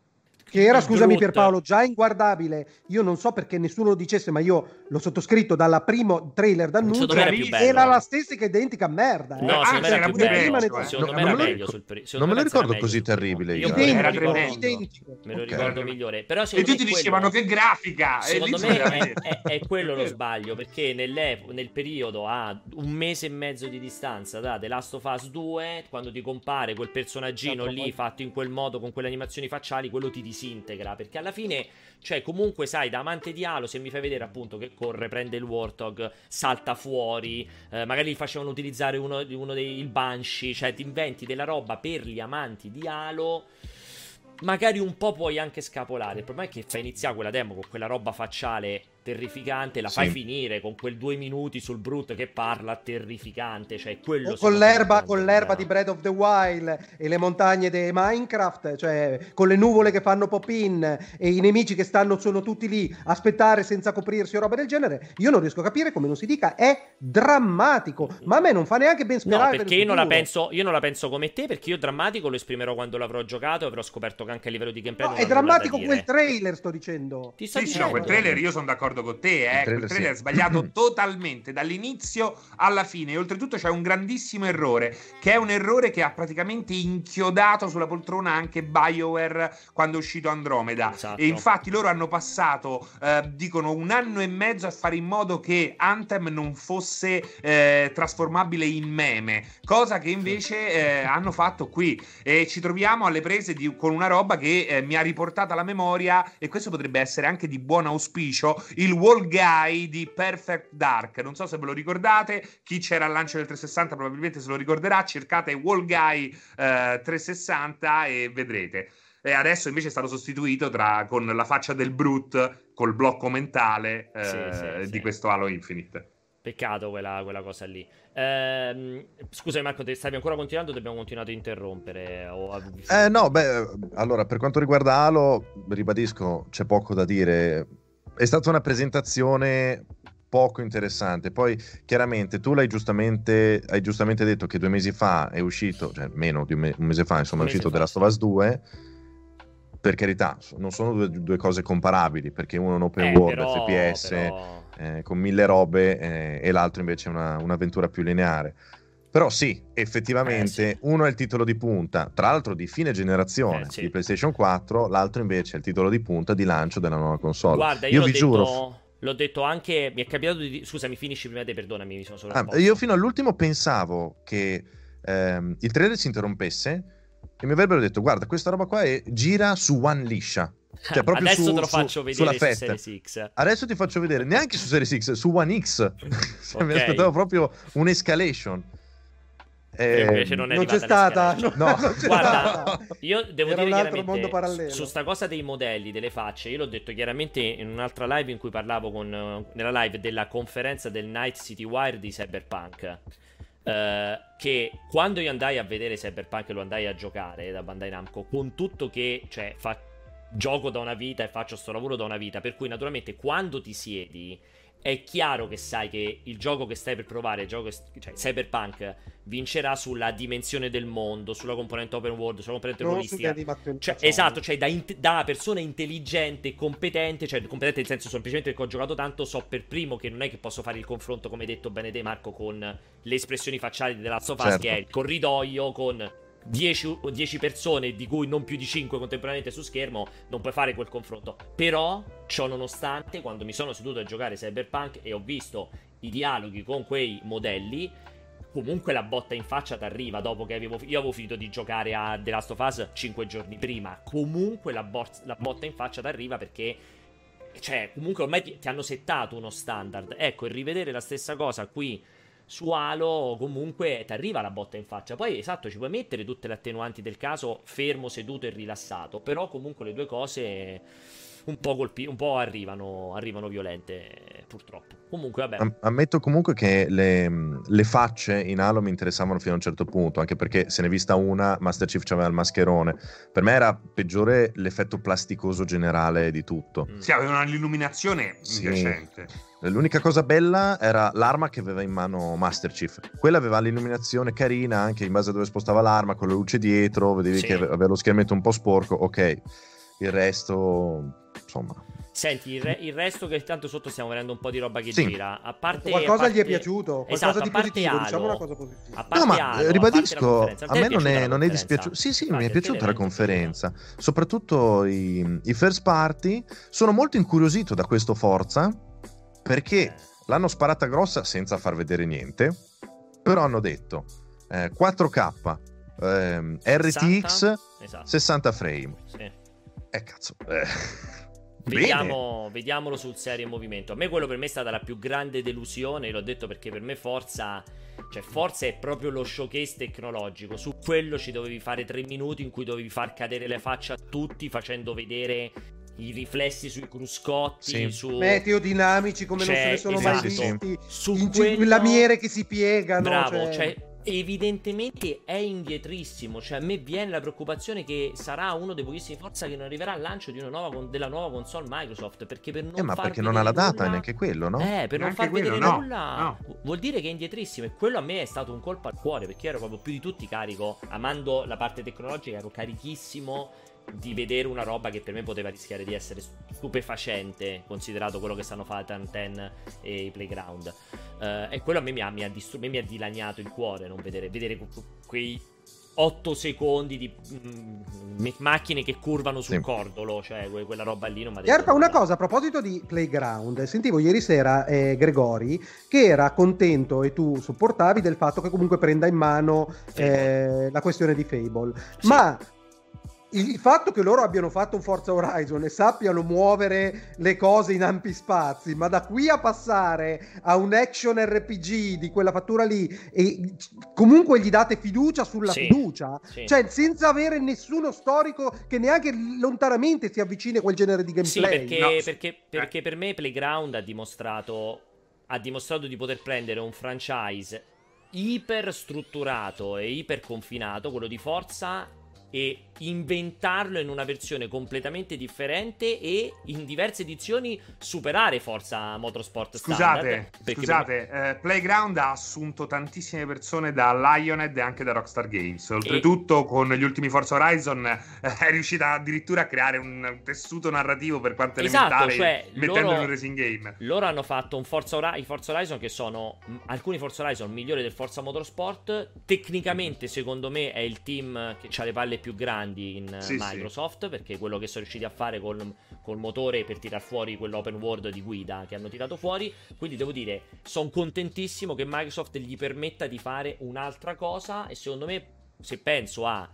Che era, scusami. Pierpaolo, già inguardabile. Io non so perché nessuno lo dicesse, ma io l'ho sottoscritto dalla primo trailer d'annuncio. Era bello. Era la stessa che identica merda. eh. No, Ah, secondo me c'era era più bello. eh. Secondo No, me non era me lo meglio ricordo- sul pri- non me lo era ricordo così terribile Io lo Era ricordo- tremendo. identico. Me lo Ok. ricordo migliore. Però E tutti quello- dicevano che grafica. e Secondo me è, è- è quello lo sbaglio perché nel periodo a un mese e mezzo di distanza da The Last of Us 2 quando ti compare quel personaggino Esatto, lì fatto in quel modo con quelle animazioni facciali quello ti disintegra perché alla fine cioè comunque sai da amante di Halo se mi fai vedere appunto che corre prende il Warthog salta fuori eh, magari gli facevano utilizzare uno, uno dei il Banshee cioè ti inventi della roba per gli amanti di Halo magari un po' puoi anche scapolare. Il problema è che fai iniziare quella demo con quella roba facciale terrificante, la fai Sì. finire con quel due minuti sul brutto che parla terrificante. Cioè, quello con l'erba, con l'erba di Breath of the Wild e le montagne di Minecraft, cioè con le nuvole che fanno pop-in e i nemici che stanno sono tutti lì a aspettare senza coprirsi o roba del genere, io non riesco a capire come non si dica, è drammatico, ma a me non fa neanche ben No, sperare. per perché il io non, penso, io non la penso come te, perché io drammatico lo esprimerò quando l'avrò giocato e avrò scoperto che anche a livello di gameplay No, non è drammatico quel trailer, sto dicendo. Ti sto Sì, sì, dicendo. no, quel trailer io sono d'accordo con te, eh. Il trailer trailer è sì. sbagliato <clears throat> totalmente dall'inizio alla fine. E oltretutto c'è un grandissimo errore, che è un errore che ha praticamente inchiodato sulla poltrona anche BioWare quando è uscito Andromeda. Esatto. E infatti loro hanno passato, eh, dicono, un anno e mezzo a fare in modo che Anthem non fosse eh, trasformabile in meme, cosa che invece eh, hanno fatto qui. E ci troviamo alle prese di- con una roba che eh, mi ha riportato alla memoria, e questo potrebbe essere anche di buon auspicio, il wall guy di Perfect Dark. Non so se ve lo ricordate, chi c'era al lancio del 360 probabilmente se lo ricorderà, cercate wall guy eh, 360 e vedrete. E adesso invece è stato sostituito tra- con la faccia del Brute col blocco mentale eh, Sì, sì, di sì. questo Halo Infinite. Peccato quella, quella cosa lì. Ehm, scusami Marco, te stavi ancora continuando o abbiamo continuato a interrompere? O Eh, no, beh, allora, per quanto riguarda Halo, ribadisco, c'è poco da dire. È stata una presentazione poco interessante. Poi, chiaramente, tu l'hai giustamente, hai giustamente detto che due mesi fa è uscito, cioè meno di un, me- un mese fa, insomma, Un è uscito The Last of Us 2. Per carità, non sono due, due cose comparabili, perché uno è un open Eh, world, però- FPS, però- eh, con mille robe, eh, e l'altro invece è una- un'avventura più lineare. Però sì, effettivamente Eh, sì. uno è il titolo di punta, tra l'altro di fine generazione Eh, sì. di PlayStation 4, l'altro invece è il titolo di punta di lancio della nuova console. Guarda, io, io vi detto, giuro, l'ho detto anche. Mi è capitato di. Scusami, finisci prima te, perdonami, mi sono solo. ah, io fino all'ultimo pensavo che ehm, il trailer si interrompesse e mi avrebbero detto guarda questa roba qua è- gira su One liscia. Cioè, <laughs> proprio Adesso su- te lo su- faccio sulla vedere su fetta. Series X. Adesso ti faccio vedere, neanche su Series X, su One X. <laughs> Cioè, Mi Ok. aspettavo proprio un'escalation. Eh, invece non è non c'è stata. no, No. non c'è Guarda, stata. io devo Era dire un mondo parallelo. su sta cosa dei modelli, delle facce, io l'ho detto chiaramente in un'altra live in cui parlavo con eh, nella live della conferenza del Night City Wire di Cyberpunk. eh, che quando io andai a vedere Cyberpunk e lo andai a giocare da Bandai Namco, con tutto che cioè, fa- gioco da una vita e faccio sto lavoro da una vita, per cui naturalmente quando ti siedi è chiaro che sai che il gioco che stai per provare, il gioco che- cioè Cyberpunk, vincerà sulla dimensione del mondo, sulla componente open world, sulla componente Non ruolistica. Cioè, esatto, cioè da, int- da persona intelligente e competente, cioè competente nel senso semplicemente perché ho giocato tanto, so per primo che non è che posso fare il confronto, come hai detto bene te Marco, con le espressioni facciali della Last of Us, Certo. che è il corridoio con 10, 10 persone, di cui non più di 5 contemporaneamente su schermo, non puoi fare quel confronto. Però, ciò nonostante, quando mi sono seduto a giocare Cyberpunk e ho visto i dialoghi con quei modelli, comunque la botta in faccia ti arriva dopo che avevo, io avevo finito di giocare a The Last of Us 5 giorni prima. Comunque la, bor- la botta in faccia ti arriva perché. Cioè, comunque ormai ti, ti hanno settato uno standard. Ecco, e rivedere la stessa cosa qui su Halo, comunque ti arriva la botta in faccia. Poi, esatto, ci puoi mettere tutte le attenuanti del caso, fermo, seduto e rilassato. Però, comunque, le due cose un po' colpi- un po' arrivano, arrivano violente, purtroppo. Comunque, vabbè. Am- Ammetto comunque che le, le facce in Halo mi interessavano fino a un certo punto, anche perché se ne è vista una, Master Chief c'aveva il mascherone. Per me era peggiore l'effetto plasticoso generale di tutto. Mm. Sì, avevano l'illuminazione Sì. indecente. L'unica cosa bella era l'arma che aveva in mano Master Chief. Quella aveva l'illuminazione carina anche in base a dove spostava l'arma, con la luce dietro, vedevi Sì. che ave- aveva lo schermetto un po' sporco, ok. Il resto, insomma, Senti, il, re- il resto che tanto sotto stiamo vedendo un po' di roba che Sì. gira. A parte. Qualcosa a gli è parte- piaciuto, qualcosa Esatto, di a parte positivo, Halo, diciamo una cosa positiva. A parte No, ma Halo, eh, a parte ribadisco, a te me non è, non è dispiaciuto. Sì, sì, Ah, mi è piaciuta la conferenza. Soprattutto i, i first party. Sono molto incuriosito da questo Forza perché Eh, l'hanno sparata grossa senza far vedere niente. Però hanno detto eh, 4K, ehm, RTX, 60? Esatto. 60 frame. Sì. Eh, cazzo. eh. Vediamo, vediamolo sul serio in movimento. A me quello per me è stata la più grande delusione. L'ho detto perché per me Forza. Cioè, Forza è proprio lo showcase tecnologico. Su quello ci dovevi fare tre minuti in cui dovevi far cadere le facce a tutti facendo vedere i riflessi sui cruscotti. Sì. Su... Meteo dinamici come non Cioè, se ne sono esatto. mai Sì, sì, visti. Su quello- lamiere che si piegano. Bravo, cioè- cioè evidentemente è indietrissimo. Cioè, a me viene la preoccupazione che sarà uno dei pochissimi Forza che non arriverà al lancio di una nuova con- della nuova console Microsoft. Perché per non Eh, ma far perché non ha la vedere data nulla- neanche quello, no? Eh, per non Neanche far quello, vedere no, nulla no. vu- vuol dire che è indietrissimo. E quello a me è stato un colpo al cuore perché ero proprio più di tutti carico. Amando la parte tecnologica, ero carichissimo di vedere una roba che per me poteva rischiare di essere stupefacente, considerato quello che stanno fare Tanten e i Playground. Eh, e quello a me mi ha, mi ha distru- me mi ha dilaniato il cuore non vedere, vedere que- quei 8 secondi di mm, macchine che curvano sul Sì. cordolo, cioè que- quella roba lì non mi ha una cosa a proposito di Playground, sentivo ieri sera eh, Gregori che era contento e tu supportavi del fatto che comunque prenda in mano eh, la questione di Fable, Sì. ma il fatto che loro abbiano fatto un Forza Horizon e sappiano muovere le cose in ampi spazi, ma da qui a passare a un action RPG di quella fattura lì e comunque gli date fiducia sulla Sì. fiducia, Sì. cioè senza avere nessuno storico che neanche lontanamente si avvicini a quel genere di Sì, gameplay. perché, No, perché- perché per me Playground ha dimostrato, ha dimostrato di poter prendere un franchise iper strutturato e iper confinato, quello di Forza, e inventarlo in una versione completamente differente e in diverse edizioni superare Forza Motorsport Scusate, Standard. Perché scusate, eh, Playground ha assunto tantissime persone da Lionhead e anche da Rockstar Games. Oltretutto, con gli ultimi Forza Horizon eh, <laughs> è riuscita addirittura a creare un tessuto narrativo per quanto Esatto, elementare, cioè, mettendolo loro- in un racing game. Loro hanno fatto un Forza i Forza Horizon che sono mh, alcuni Forza Horizon migliori del Forza Motorsport. Tecnicamente, secondo me, è il team che ha le palle più grandi in eh, Sì, sì. Microsoft. Perché quello che sono riusciti a fare col, col motore per tirar fuori quell'open world di guida che hanno tirato fuori. Quindi devo dire, sono contentissimo che Microsoft gli permetta di fare un'altra cosa. E secondo me, se penso a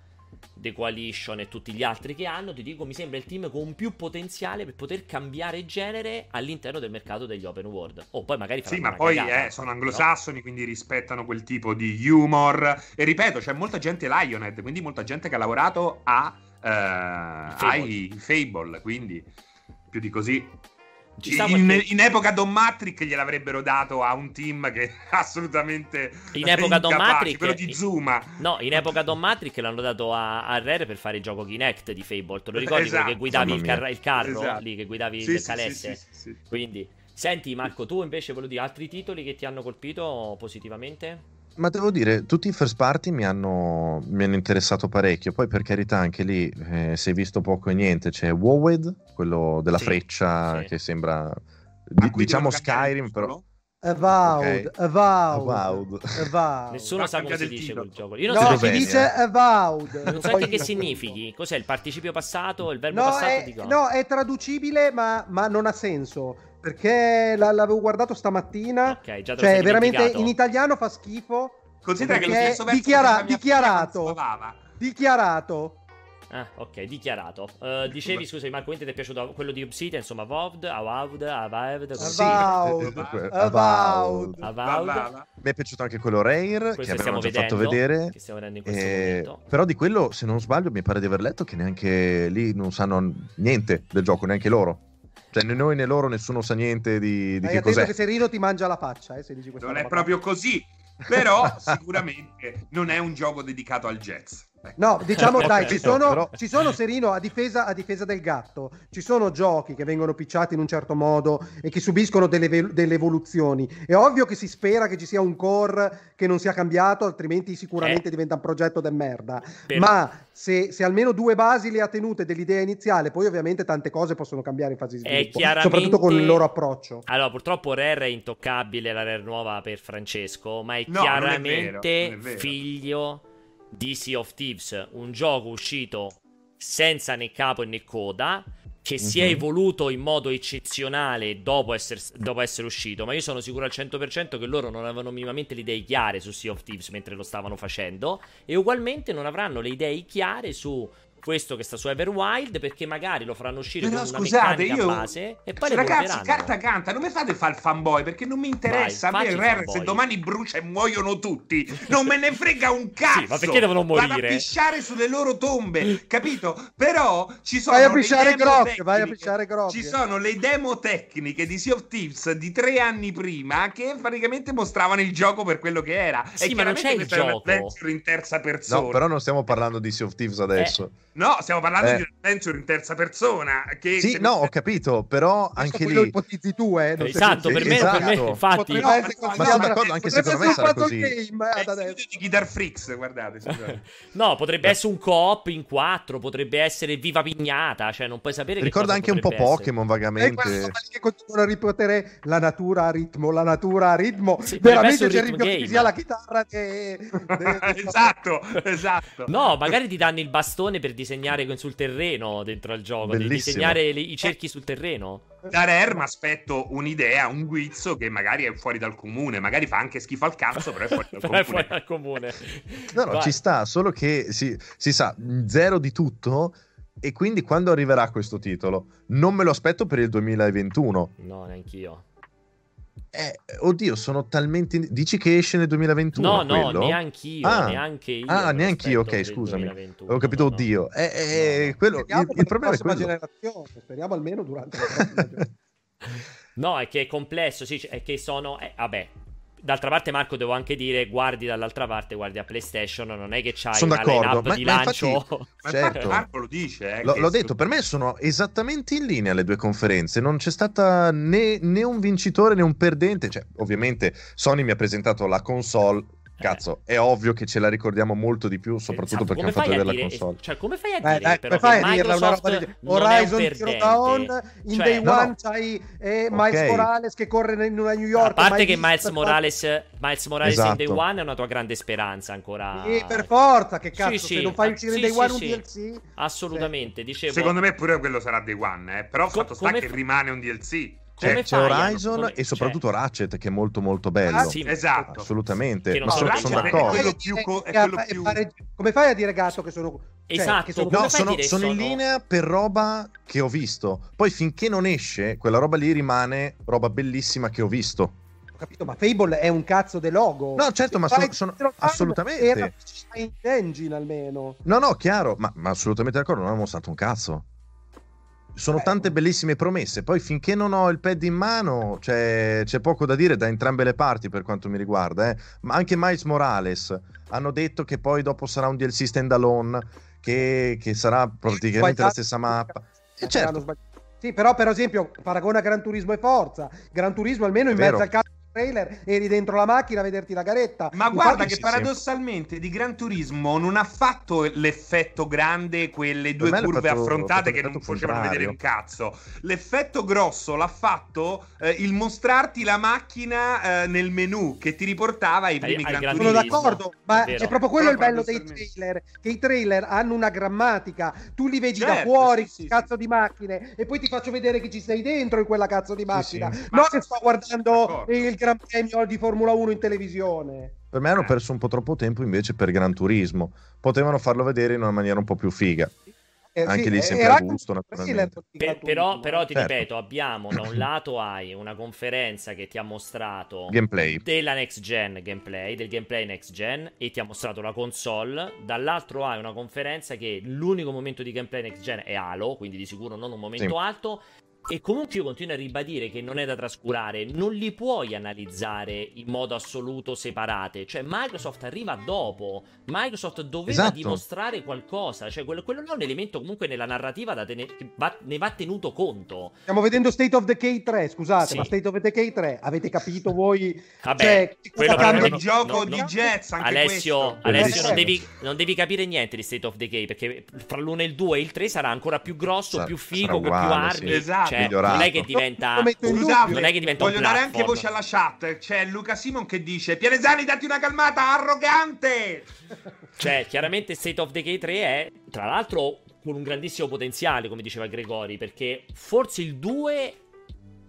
The Coalition e tutti gli altri che hanno, ti dico, mi sembra il team con più potenziale per poter cambiare genere all'interno del mercato degli open world. O poi magari Sì, ma poi cagata, eh, sono no? anglosassoni, quindi rispettano quel tipo di humor. E ripeto, c'è molta gente Lionhead, quindi molta gente che ha lavorato a, eh, Fable. ai Fable, quindi più di così. Ci sta In, in epoca Don Matrick gliel'avrebbero dato a un team che è assolutamente In epoca Don incapace, Matrick- quello di Zuma. No, in epoca Don Matrix l'hanno dato a, a Rare per fare il gioco Kinect di Fable. Te lo ricordi quello Esatto. che guidavi il, car- il carro Esatto. lì, che guidavi Sì, il sì, sì, sì, sì. Quindi, senti Marco, tu invece volevo dire altri titoli che ti hanno colpito positivamente? Ma devo dire, tutti i first party mi hanno, mi hanno interessato parecchio. Poi, per carità, anche lì eh, si è visto poco e niente. C'è Wowed, quello della Sì, freccia sì. che sembra, Ma di- diciamo Skyrim, però. Avowed, Ok. avowed, Avowed. avowed. Nessuno sa come si dice quel gioco. Io non No, so, si dice avowed. non so che significhi. Cos'è il participio passato? Il verbo No passato è, no, è traducibile, ma, ma non ha senso. Perché la- l'avevo guardato stamattina. Ok, già te Cioè, veramente in italiano fa schifo. Considera che lo stesso verso dichiara- dichiarato. Dichiarato. Ah, ok, dichiarato. Eh, dicevi, scusami, Marco, quindi ti è piaciuto quello di Obsidian, insomma, Avowed, Avowed, Avowed, come si- Avowed. Avowed. Mi è piaciuto anche quello Rare, Questo che stiamo già fatto vedendo, vedere. che stiamo vedendo in questo Eh, momento. però di quello, se non sbaglio, mi pare di aver letto che neanche lì non sanno niente del gioco, neanche loro. Cioè, né noi né loro, nessuno sa niente di, di Stai che cos'è. che Serino ti mangia la faccia, eh, se dici questa Non è proprio così, però <laughs> sicuramente non è un gioco dedicato al jazz. No, diciamo dai, ci sono, però- ci sono Serino a difesa, a difesa del gatto. Ci sono giochi che vengono picciati in un certo modo e che subiscono delle, delle evoluzioni. È ovvio che si spera che ci sia un core che non sia cambiato, altrimenti sicuramente Eh. diventa un progetto de merda. Per- Ma se, se almeno due basi le ha tenute dell'idea iniziale, poi ovviamente tante cose possono cambiare in fase di È sviluppo, chiaramente- soprattutto con il loro approccio. Allora, purtroppo Rare è intoccabile, la Rare nuova per Francesco, ma è No, non è chiaramente vero, è vero. figlio di Sea of Thieves, un gioco uscito senza né capo né coda, che si è Mhm. evoluto in modo eccezionale dopo essere, dopo essere uscito, ma io sono sicuro al 100% che loro non avevano minimamente le idee chiare su Sea of Thieves mentre lo stavano facendo, e ugualmente non avranno le idee chiare su questo che sta su Everwild, perché magari lo faranno uscire Però con una scusate, meccanica io... base e poi Ragazzi, carta canta, non mi fate fare il fanboy perché non mi interessa. Vai, a me il Rare, se domani brucia e muoiono tutti, non me ne frega un cazzo. <laughs> Sì, ma perché devono Vado morire? a pisciare sulle loro tombe, capito? Però ci sono Vai a le pisciare tecniche- vai a pisciare Grok. Ci sono le demo tecniche di Sea of Thieves di tre anni prima che praticamente mostravano il gioco per quello che era. Sì, e ma non chiaramente c'è il gioco. in terza persona. No, però non stiamo parlando di Sea of Thieves adesso. No, stiamo parlando Eh. di un adventure in terza persona. Che Sì, no, ho capito, però anche lì... ipotizzi tu, eh. non sei Esatto, per me, Esatto. per me infatti... Potrebbe No, essere ma- sono d'accordo, anche secondo me sarà così. game, eh, È ad adesso. di Guitar Freaks, guardate. <laughs> No, potrebbe essere un co-op in quattro, potrebbe essere Viva Pignata, cioè non puoi sapere Ricorda anche un po' essere. Pokémon E vagamente. roba lì che continuano a ripetere la natura a ritmo, la natura a ritmo. Sì, Veramente c'è il rischio ritmo che sia la chitarra <laughs> che... esatto, esatto. No, magari ti danno il bastone per disegnare sul terreno dentro al gioco, devi Bellissimo. disegnare le- i cerchi sul terreno. Da Rare mi aspetto un'idea, un guizzo che magari è fuori dal comune, magari fa anche schifo al cazzo, però è fuori dal <laughs> comune. fuori dal comune. No, no, Vai. ci sta, solo che si, si sa zero di tutto e quindi quando arriverà questo titolo? Non me lo aspetto per il 2021. No, neanch'io. Eh, oddio, sono talmente... in- Dici che esce nel 2021 No, no, quello? neanch'io, Ah. neanche io. Ah, neanch'io, aspetto ok, scusami. 2021, Ho capito, no, no. oddio. Eh, eh, No, no. quello- Speriamo il, il problema è quello. generazione, speriamo almeno durante la <laughs> prossima generazione. No, è che è complesso, sì, è che sono... eh, vabbè, d'altra parte Marco devo anche dire, guardi dall'altra parte, guardi a PlayStation, non è che c'hai Sono una d'accordo, line-up ma- di ma lancio... infatti- Ma Certo. Marco lo dice. eh, L'ho, che l'ho su- detto, per me sono esattamente in linea le due conferenze. Non c'è stata né, né un vincitore né un perdente. Cioè, ovviamente Sony mi ha presentato la console. Cazzo, è ovvio che ce la ricordiamo molto di più, soprattutto Esatto, perché hanno come fatto vedere la console. Cioè, come fai a Dai, dire dai, però fai che a dirla una roba di Horizon Zero Dawn in Cioè, Day no, One no. c'hai eh, Miles Ok. Morales che corre in una New York A parte che Miles Morales, Miles Morales in Day Esatto. One è una tua grande speranza ancora. Sì, per forza, che cazzo, sì. se non fai Ah, uscire sì, in Day One sì. un DLC... Assolutamente, dicevo. Secondo me pure quello sarà Day One, eh. però Co- fatto sta che rimane un DLC. Cioè, come c'è Horizon e soprattutto Ratchet, che è molto, molto bello. Ah, sì, Esatto. Assolutamente, ma so sono, sono è d'accordo. quello più co- è E quello e più- fare- come fai a dire gatto che sono Esatto, che sono- No, sono, sono in linea per roba che ho visto. Poi finché non esce, quella roba lì rimane roba bellissima che ho visto. Ho capito, ma Fable è un cazzo di logo. No, certo, ma Se fai sono- sono- assolutamente. Era in engine almeno. No, no, chiaro, ma, ma assolutamente d'accordo, non hanno mostrato un cazzo. Sono Beh, tante bellissime promesse, poi finché non ho il pad in mano c'è, c'è poco da dire da entrambe le parti per quanto mi riguarda. eh. Ma anche Miles Morales hanno detto che poi dopo sarà un DLC standalone, che, che sarà praticamente la Sbagliato. stessa mappa. E Hanno certo. Sì, però per esempio paragona Gran Turismo e Forza. Gran Turismo almeno in mezzo al cazzo trailer eri dentro la macchina a vederti la garetta. Ma Infatti- guarda che sì, sì. paradossalmente di Gran Turismo non ha fatto l'effetto grande quelle due curve fatto- affrontate che non il facevano vedere un cazzo. L'effetto grosso l'ha fatto eh, il mostrarti la macchina eh, nel menu che ti riportava ai primi ai Gran Gran Sono d'accordo, ma È è proprio quello il Però bello dei trailer, che i trailer hanno una grammatica, tu li vedi da Certo, fuori, sì, sì, cazzo di macchine, e poi ti faccio vedere che ci sei dentro in quella cazzo di macchina. sì. No Ma- che sto guardando D'accordo. il Gran Premio di Formula 1 in televisione. per me hanno perso un po' troppo tempo invece per Gran Turismo. Potevano farlo vedere in una maniera un po' più figa. Eh, Anche sì, lì eh, sempre a gusto, naturalmente. Per- Gran però, Turismo. però ti Certo. ripeto, abbiamo da un <clears throat> lato hai una conferenza che ti ha mostrato Gameplay. della next gen gameplay, del gameplay next gen e ti ha mostrato la console. Dall'altro hai una conferenza che l'unico momento di gameplay next gen è Halo, quindi di sicuro non un momento Sì. alto. E comunque io continuo a ribadire che non è da trascurare, non li puoi analizzare in modo assoluto separate. Cioè, Microsoft arriva dopo. Microsoft doveva Esatto. dimostrare qualcosa. Cioè, quello, quello è un elemento comunque nella narrativa da tenere, che va- ne va tenuto conto. Stiamo vedendo State of Decay 3, scusate, Sì. ma State of Decay 3, avete capito voi? Vabbè, Cioè, quello però È cambia? un gioco no, di no. jazz anche Alessio. Alessio non, devi, non devi capire niente di State of Decay perché fra l'1 e il 2 e il 3 sarà ancora più grosso, Sarà- più figo, con più uguale, armi. sì. Esatto. Cioè, non Migliorato. è che diventa. Scusate, Non è che diventa un voglio dare anche voce alla chat. C'è Luca Simon che dice: Pianesani, datti una calmata, arrogante! Cioè, chiaramente State of Decay 3 è, tra l'altro, con un grandissimo potenziale, come diceva Gregori, perché forse il 2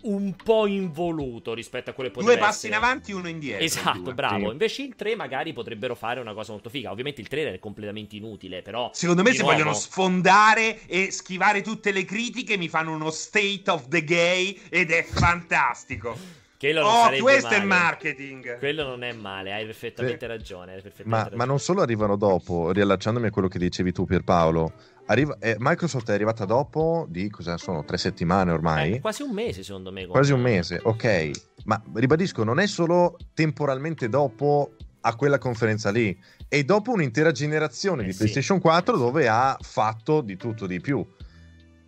un po' involuto rispetto a quello che Due poteva passi in essere. avanti, uno indietro. Esatto, due. bravo. Sì. Invece il 3 magari potrebbero fare una cosa molto figa. Ovviamente il trailer è completamente inutile, però Secondo me, se nuovo- vogliono sfondare e schivare tutte le critiche, mi fanno uno state of the gay ed è fantastico. Quello Oh, questo è male. marketing. Quello non è male, hai perfettamente ragione. hai perfettamente Ma, ragione. ma non solo arrivano dopo, riallacciandomi a quello che dicevi tu Pierpaolo, arriva, eh, Microsoft è arrivata dopo di, cosa sono, tre settimane ormai? Eh, quasi un mese, secondo me. Quasi un mese, ok. Ma ribadisco, non è solo temporalmente dopo a quella conferenza lì, è dopo un'intera generazione Eh di sì. PlayStation 4 dove ha fatto di tutto di più.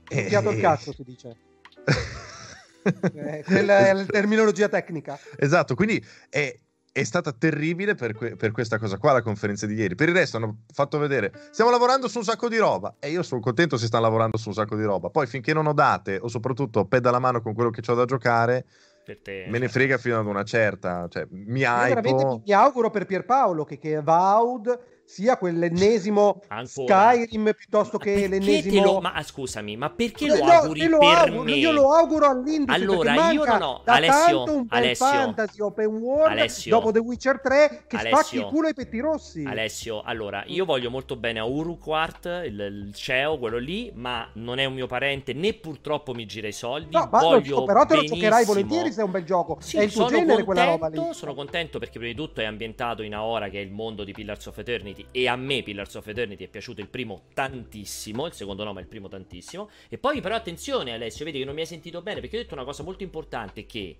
E- Picchiato il cazzo, si dice. <laughs> Eh, quella è la terminologia tecnica. Esatto, quindi è, è stata terribile per, que- per questa cosa qua la conferenza di ieri. Per il resto hanno fatto vedere, stiamo lavorando su un sacco di roba e io sono contento se stanno lavorando su un sacco di roba. Poi finché non ho date o soprattutto peda la mano con quello che ho da giocare, Per te, me ne cioè. frega fino ad una certa. Cioè, mi mi, mi auguro per Pierpaolo che, che Avowed sia quell'ennesimo Ancora. Skyrim piuttosto che perché l'ennesimo... lo- Ma scusami, ma perché lo no, auguri lo per auguro, me? Io lo auguro all'industria Allora, io ho- da Alessio, tanto un Alessio, fantasy open world Alessio, dopo The Witcher 3 che Alessio, spacchi il culo ai petti rossi. Alessio, allora, io voglio molto bene a Uruquart, il, il CEO, quello lì, ma non è un mio parente, né purtroppo mi gira i soldi. No, ma voglio però te lo benissimo- giocherai volentieri se è un bel gioco. Sì, è il tuo genere quella roba contento, lì. sono contento perché prima di tutto è ambientato in Aora che è il mondo di Pillars of Eternity e a me Pillars of Eternity è piaciuto il primo tantissimo, il secondo no ma il primo tantissimo. E poi però attenzione Alessio, vedi che non mi hai sentito bene perché ho detto una cosa molto importante che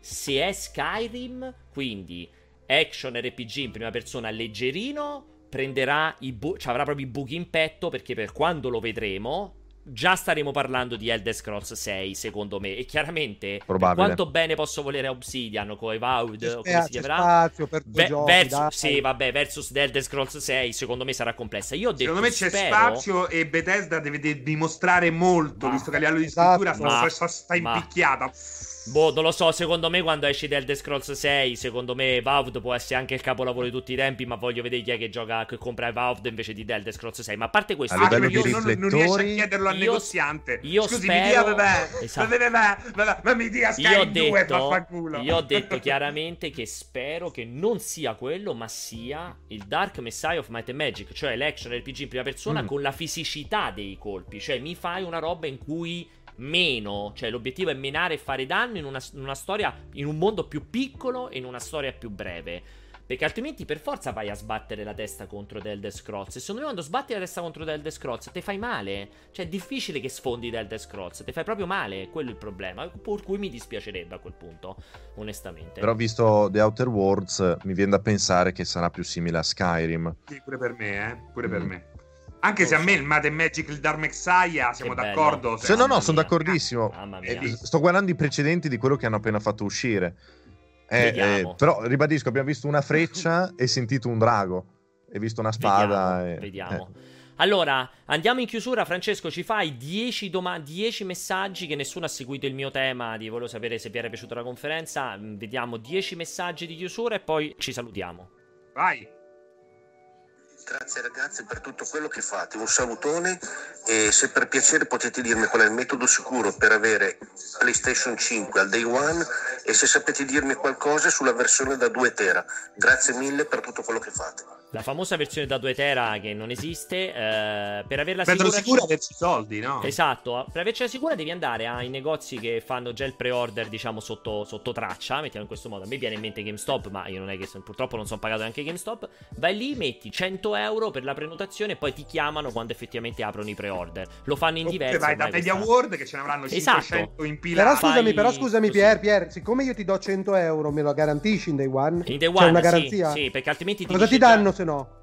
se è Skyrim, quindi action RPG in prima persona leggerino, prenderà i bu- cioè avrà proprio i buchi in petto perché per quando lo vedremo già staremo parlando di Elder Scrolls 6 secondo me e chiaramente quanto bene posso volere Obsidian con Evaud o come C'è si chiamerà spazio per due Ve- giochi, versus, dai. sì, vabbè, versus The Elder Scrolls 6 secondo me sarà complessa. Io ho detto Secondo me c'è spero- spazio e Bethesda deve de- dimostrare molto, Ma- visto che a livello di esatto. scrittura sta, Ma- sta, sta ma- impicchiata. Boh, non lo so, secondo me quando esce Elder Scrolls 6, secondo me Valve può essere anche il capolavoro di tutti i tempi, ma voglio vedere chi è che gioca, che compra Valve invece di Elder Scrolls 6. Ma a parte questo, Ah, io non, non riesce a chiederlo al io- negoziante. io Scusi, spero- mi dia, vabbè, Esatto. vabbè, vabbè, vabbè, ma mi dia Sky io ho 2, detto, io ho detto <laughs> chiaramente che spero che non sia quello, ma sia il Dark Messiah of Might and Magic, cioè l'action RPG in prima persona Mm. con la fisicità dei colpi. Cioè, mi fai una roba in cui meno, cioè l'obiettivo è menare e fare danno in una, in una storia, in un mondo più piccolo e in una storia più breve. Perché altrimenti per forza vai a sbattere la testa contro The Elder Scrolls. E secondo me quando sbatti la testa contro The Elder Scrolls te fai male. Cioè è difficile che sfondi The Elder Scrolls. Te fai proprio male. Quello è il problema. Per cui mi dispiacerebbe a quel punto. Onestamente. Però visto The Outer Worlds mi viene da pensare che sarà più simile a Skyrim. Sì, pure per me, eh, pure per Mm. me. Anche se a me il Mad and Magic, il Dark Messiah, siamo Che d'accordo. Se no, no, sono mia. d'accordissimo. Mamma Eh, mia. sto guardando i precedenti di quello che hanno appena fatto uscire. Eh, Vediamo. eh, però ribadisco, abbiamo visto una freccia <laughs> e sentito un drago. E visto una spada. Vediamo. e- vediamo. eh. Allora, andiamo in chiusura. Francesco, ci fai 10, doma- 10 messaggi che nessuno ha seguito il mio tema di volevo sapere se vi era piaciuta la conferenza. Mm, Vediamo 10 messaggi di chiusura e poi ci salutiamo. Vai. Grazie ragazzi per tutto quello che fate, un salutone e se per piacere potete dirmi qual è il metodo sicuro per avere PlayStation 5 al day one e se sapete dirmi qualcosa sulla versione da 2 tera. Grazie mille per tutto quello che fate. La famosa versione da 2 tera che non esiste. eh, per averla Metro sicura, sicuro averci i soldi, no? Esatto, per avercela sicura devi andare ai negozi che fanno già il pre-order, diciamo, sotto, sotto traccia, mettiamo in questo modo. A me viene in mente GameStop, ma io non è che son- purtroppo non sono pagato neanche GameStop. Vai lì, metti 100 euro per la prenotazione e poi ti chiamano quando effettivamente aprono i pre-order. Lo fanno in Oppure diversi. vai da Media questa- World che ce ne avranno Esatto. 500 Però impilati. scusami, Fai però scusami. Pier, Pier, siccome io ti do 100 euro, me lo garantisci in day one? In day C'è one, una sì, garanzia? sì, perché altrimenti ti Cosa ti già- danno se no?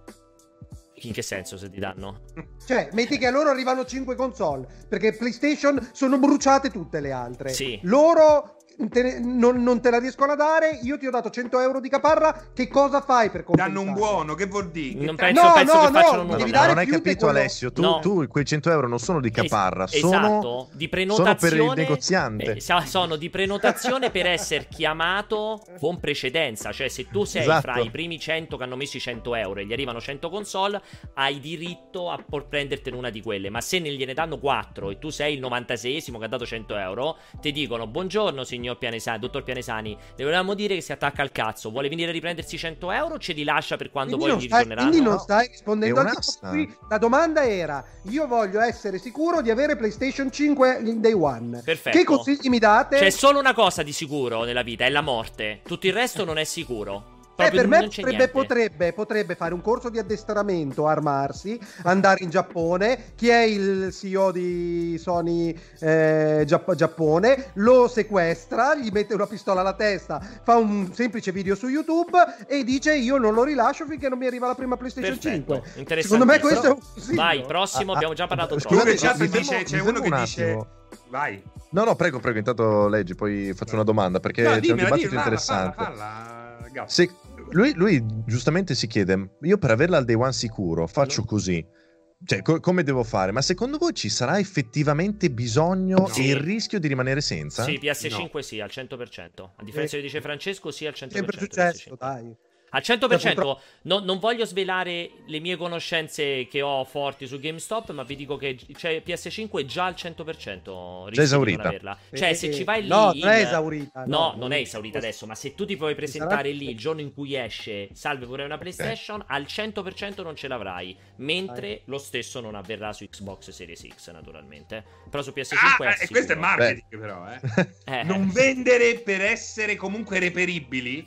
In che senso se ti danno? Cioè, metti che a loro arrivano 5 console, perché PlayStation sono bruciate tutte le altre. Sì. Loro te non, non te la riescono a dare, io ti ho dato 100 euro di caparra, che cosa fai per compensare? Danno un buono, che vuol dire? Non penso, No, penso no, che no, facciano mi nulla. devi No, dare non hai capito quello- Alessio, tu, No. tu quei 100 euro non sono di caparra, Es- sono, esatto, di sono prenotazione per il negoziante. eh, sono di prenotazione per essere chiamato con precedenza. Cioè, se tu sei Esatto. fra i primi 100 che hanno messo i 100 euro e gli arrivano 100 console, hai diritto a por- prendertene una di quelle. Ma se ne gliene danno 4 e tu sei il 96esimo che ha dato 100 euro, ti dicono: Buongiorno, signor Pianesani, dottor Pianesani. Le volevamo dire che si attacca al cazzo. Vuole venire a riprendersi 100 euro? o Ce li lascia per quando Quindi poi gli stai, ritorneranno? quindi non No. stai rispondendo un'asta. qui. La domanda era: io voglio essere sicuro di avere PlayStation 5 in day one. Perfetto. Che consigli mi date? C'è solo una cosa di sicuro nella vita, è la morte. Tutto il resto non è sicuro. Eh, per me potrebbe, potrebbe, potrebbe fare un corso di addestramento, armarsi, andare in Giappone. Chi è il CEO di Sony eh, Giapp- Giappone? Lo sequestra, gli mette una pistola alla testa, fa un semplice video su YouTube e dice io non lo rilascio finché non mi arriva la prima PlayStation Perfetto, 5. interessantissimo. Secondo me questo è un. Vai, prossimo, Ah, abbiamo ah, già parlato scusate, troppo. In chat dice- fermo- c'è uno che dice-. Vai. No, no, prego, prego, intanto leggi, poi faccio una domanda perché No, c'è un dibattito dimmela, interessante. Falla, falla, Gaffa. Se- lui, lui giustamente si chiede, io per averla al day one sicuro faccio No. così. Cioè, co- come devo fare? Ma secondo voi ci sarà effettivamente bisogno No. e il rischio di rimanere senza? Sì, PS5 sì, al 100%. A differenza Sì. di dice Francesco, sì, al 100%. Sempre successo, PS5. dai. Al 100%, Cioè, purtroppo- non, non voglio svelare le mie conoscenze che ho forti su GameStop, ma vi dico che cioè, PS5 è già al 100%. rischi di non esaurita. averla. Cioè, se Eh, ci vai lì... No, non è esaurita. No, non è esaurita adesso, ma se tu ti puoi presentare lì il giorno in cui esce, salve pure una PlayStation, al 100% non ce l'avrai, mentre lo stesso non avverrà su Xbox Series X, naturalmente. Però su PS5 Ah, è e questo è marketing, però, eh. <laughs> Eh, Non vendere per essere comunque reperibili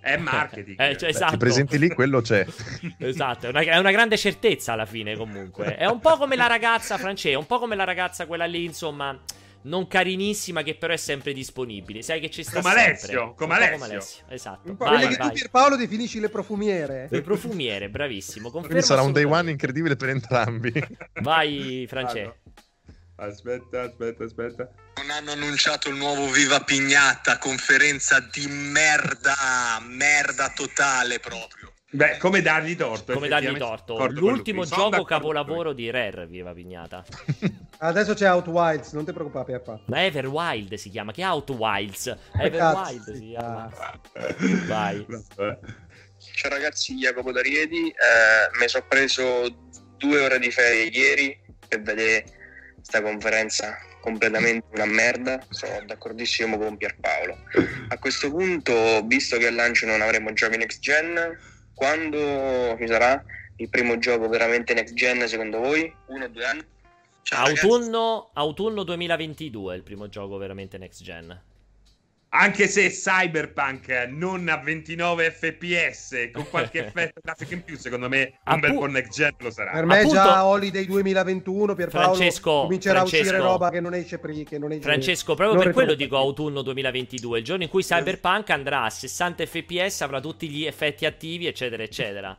è <laughs> marketing. Eh, cioè, Beh, esatto. Ti presenti lì, quello c'è. <laughs> Esatto, è una, è una grande certezza alla fine comunque. È un po' come la ragazza francese, un po' come la ragazza quella lì, insomma, non carinissima che però è sempre disponibile. Sai che ci sta Come sempre. Alessio, come Alessio. Esatto. Un po' Vai, quelle che tu vai. Pierpaolo definisci le profumiere. Il profumiere, bravissimo. Quindi Confermo sarà un day one incredibile per entrambi. Vai, Francesco. Aspetta, aspetta, aspetta. Non hanno annunciato il nuovo Viva Pignata, conferenza di merda, merda totale proprio. Beh, come dargli torto. Come dargli torto. L'ultimo gioco capolavoro di Rare, viva Vignata. <laughs> Adesso c'è Out Wilds, non ti preoccupare, Pierpa. Ma Everwild si chiama, che Out Wilds? Cazzo, Everwild si chiama. Vai. Ciao ragazzi, Jacopo Dariedi. Eh, mi sono preso due ore di ferie ieri per vedere questa conferenza completamente una merda. Sono d'accordissimo con Pierpaolo. A questo punto, visto che al lancio non avremo giochi next gen, quando ci sarà il primo gioco veramente next gen secondo voi? Uno o due anni? Ciao. Autunno, autunno 2022 è il primo gioco veramente next gen. Anche se Cyberpunk non a 29 fps con qualche <laughs> effetto grafico in più, secondo me un bel Appu- next gen lo sarà. Per me Appunto- già Holiday 2021, Pierpaolo Francesco, comincerà a uscire Francesco. roba che non esce prima. Che non esce Francesco, proprio per quello dico autunno 2022, il giorno in cui Cyberpunk andrà a 60 fps, avrà tutti gli effetti attivi, eccetera, eccetera.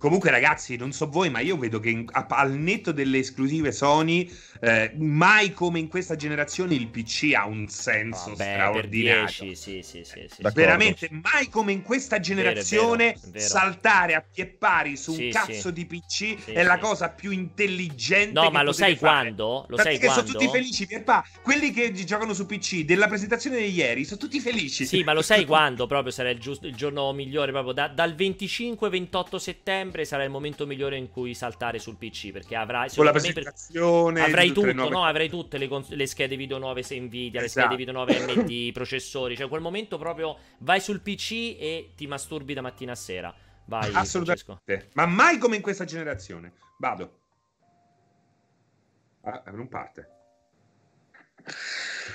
Comunque, ragazzi, non so voi, ma io vedo che in- a- al netto delle esclusive Sony, eh, mai come in questa generazione il PC ha un senso Vabbè, straordinario. 10, sì, sì, sì, sì. Veramente, mai come in questa generazione vero, è vero. saltare a pie pari su un cazzo di PC è la cosa più intelligente. No, ma lo sai fare. quando? Lo Perché sai sono quando? tutti felici, Pierpa. Quelli che gi- giocano su PC della presentazione di ieri sono tutti felici. Sì, ma lo sai <laughs> quando proprio sarà il, giusto- il giorno migliore? Proprio da- dal 25-28 settembre sarà il momento migliore in cui saltare sul PC. Perché avrai. Con la me, per- presentazione, Avrai le tutto, nuove- no? Avrai tutte le, cons- le schede video nuove se Nvidia, le Esatto. schede video nuove AMD, i processori. Cioè, quel momento proprio vai sul PC e ti masturbi da mattina a sera. Vai, Francesco. Assolutamente. Ma mai come in questa generazione. Vado. Ah, non parte.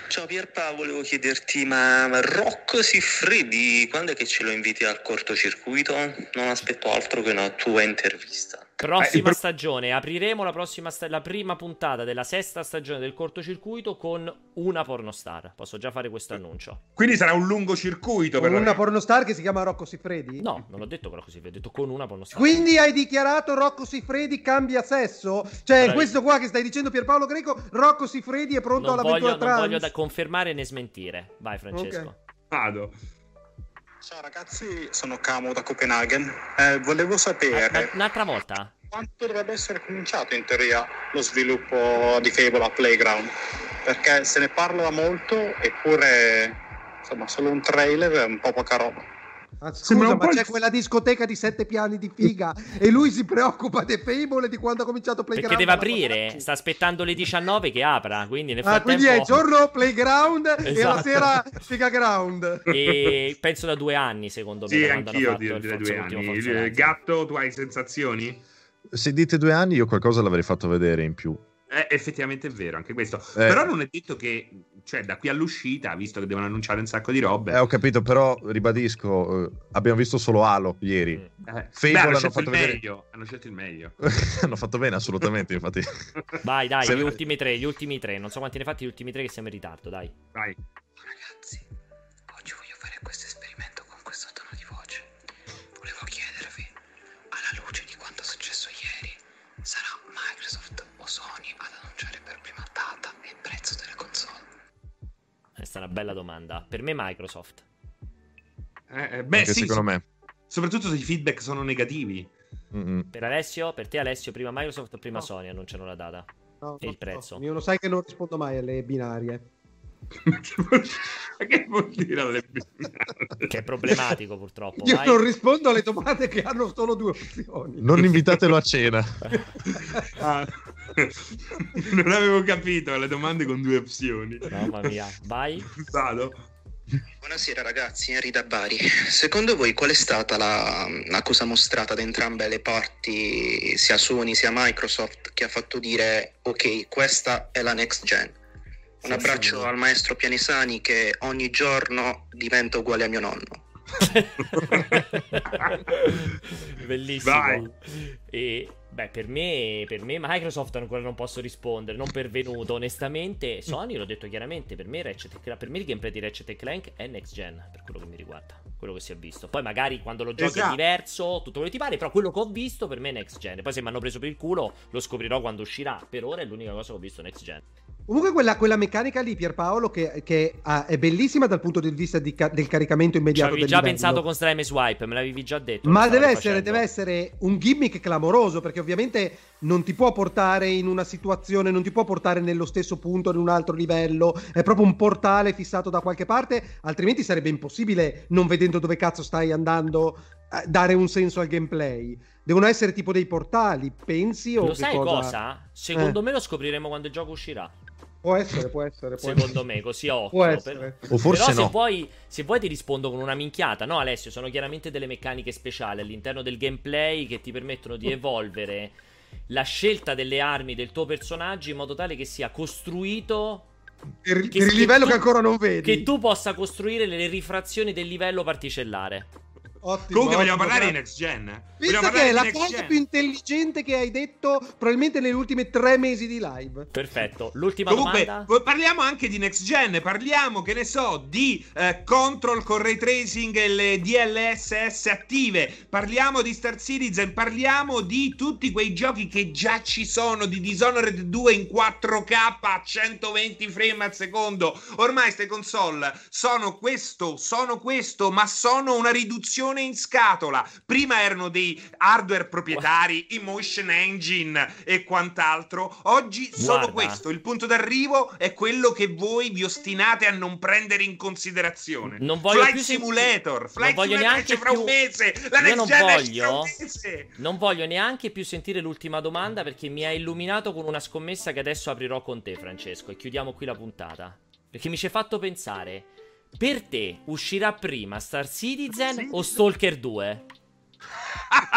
Ciao Pierpa, volevo chiederti, ma Rocco Siffredi, quando è che ce lo inviti al cortocircuito? Non aspetto altro che una tua intervista. Eh, Prossima pro- stagione, apriremo la, prossima sta- la prima puntata della sesta stagione del cortocircuito con una pornostar. Posso già fare questo annuncio. Quindi sarà un lungo circuito per Con la- una pornostar che si chiama Rocco Siffredi? No, non l'ho detto però così, vi ho detto con una pornostar. Quindi hai dichiarato Rocco Siffredi cambia sesso? Cioè, Bravi. questo qua che stai dicendo Pierpaolo Greco, Rocco Siffredi è pronto non all'avventura voglio, non trans? voglio da confermare né smentire. Vai, Francesco. Ok. Vado. Ciao ragazzi, sono Camo da Copenaghen. Eh, volevo sapere ma- un'altra volta? quanto dovrebbe essere cominciato in teoria lo sviluppo di Fable a Playground. Perché se ne parla molto, eppure insomma solo un trailer è un po' poca roba. Ah, scusa, ma il- c'è quella discoteca di sette piani di figa e lui si preoccupa di Fable e di quando ha cominciato Playground. Perché deve aprire, sta aspettando le 19 che apra, quindi nel Ah, frattempo... quindi è giorno Playground e Esatto. la sera Figa Ground. E penso da due anni, secondo me. Sì, da anch'io direi il due anni. Gatto, tu hai sensazioni? Se dite due anni, io qualcosa l'avrei fatto vedere in più. Eh, effettivamente è vero anche questo. Eh. Però non è detto che, cioè, da qui all'uscita, visto che devono annunciare un sacco di robe. Eh, ho capito, però ribadisco, eh, abbiamo visto solo Halo ieri. eh, Fable beh, hanno hanno scelto fatto il vedere- meglio. Hanno scelto il meglio. <laughs> Hanno fatto bene, assolutamente, infatti. Vai, dai, Se- gli ultimi tre, gli ultimi tre. Non so quanti ne hai fatti, gli ultimi tre che siamo in ritardo, dai. Vai. Questa è una bella domanda. Per me Microsoft. Eh, eh, beh, Anche sì, secondo so- me. soprattutto se i feedback sono negativi. Mm-mm. Per Alessio, per te Alessio, prima Microsoft o prima Sony annunciano la data? No, E no, il prezzo? no. Io lo sai che non rispondo mai alle binarie. Che vuol dire alle Che è problematico purtroppo. Io vai. non rispondo alle domande che hanno solo due opzioni. Non invitatelo a cena. Ah, non avevo capito le domande con due opzioni. Mamma mia, vai. Vado. Buonasera ragazzi, Henry da Bari. Secondo voi qual è stata la- l'accusa mostrata da entrambe le parti, sia Sony sia Microsoft, che ha fatto dire ok, questa è la next gen? Un Sì, abbraccio sì. al maestro Pianisani che ogni giorno diventa uguale a mio nonno. <laughs> Bellissimo. E beh, per me, per me Microsoft ancora non posso rispondere, non pervenuto onestamente. Sony l'ho detto chiaramente, per me, Ratchet per me il gameplay di Ratchet Clank è next gen, per quello che mi riguarda, quello che si è visto. Poi magari quando lo giochi è Esatto. diverso, tutto quello che ti pare, però quello che ho visto per me è next gen. Poi se mi hanno preso per il culo lo scoprirò quando uscirà. Per ora è l'unica cosa che ho visto next gen. Comunque quella, quella meccanica lì, Pierpaolo, che, che, ah, è bellissima dal punto di vista di ca- del caricamento Ci immediato avevi del già livello. pensato con Slime Swipe, me l'avevi già detto. Ma deve essere, deve essere un gimmick clamoroso, perché ovviamente non ti può portare in una situazione, non ti può portare nello stesso punto, in un altro livello, è proprio un portale fissato da qualche parte, altrimenti sarebbe impossibile, non vedendo dove cazzo stai andando, eh, dare un senso al gameplay. Devono essere tipo dei portali, pensi o Lo sai cosa? cosa? Secondo Eh. me lo scopriremo quando il gioco uscirà. Può essere, può essere, può Secondo essere. me, così a occhio. Per-. O forse Però no. se vuoi, se vuoi ti rispondo con una minchiata, no Alessio? Sono chiaramente delle meccaniche speciali all'interno del gameplay che ti permettono di evolvere la scelta delle armi del tuo personaggio in modo tale che sia costruito Per, che- per il che livello tu- che ancora non vedi. che tu possa costruire le rifrazioni del livello particellare. Ottimo, Comunque vogliamo ottimo, parlare di next gen. Pensa Vogliamo che è la cosa gen. più intelligente che hai detto probabilmente negli ultimi tre mesi di live. Perfetto. L'ultima Comunque, domanda. parliamo anche di next gen, parliamo, che ne so, di eh, control con ray tracing e le DLSS attive, parliamo di Star Citizen, parliamo di tutti quei giochi che già ci sono, di Dishonored 2 in 4K a 120 frame al secondo. Ormai ste console sono questo, sono questo, ma sono una riduzione in scatola. Prima erano dei hardware proprietari, i motion engine e quant'altro. Oggi sono Guarda. questo. Il punto d'arrivo è quello che voi vi ostinate a non prendere in considerazione. Non voglio Flight più Simulator, Flight voglio Simulator neanche fra un più- mese. La Io non un voglio-. Non voglio neanche più sentire l'ultima domanda perché mi ha illuminato con una scommessa che adesso aprirò con te, Francesco. E chiudiamo qui la puntata. Perché mi ci hai fatto pensare. Per te uscirà prima Star Citizen o Stalker 2? <laughs>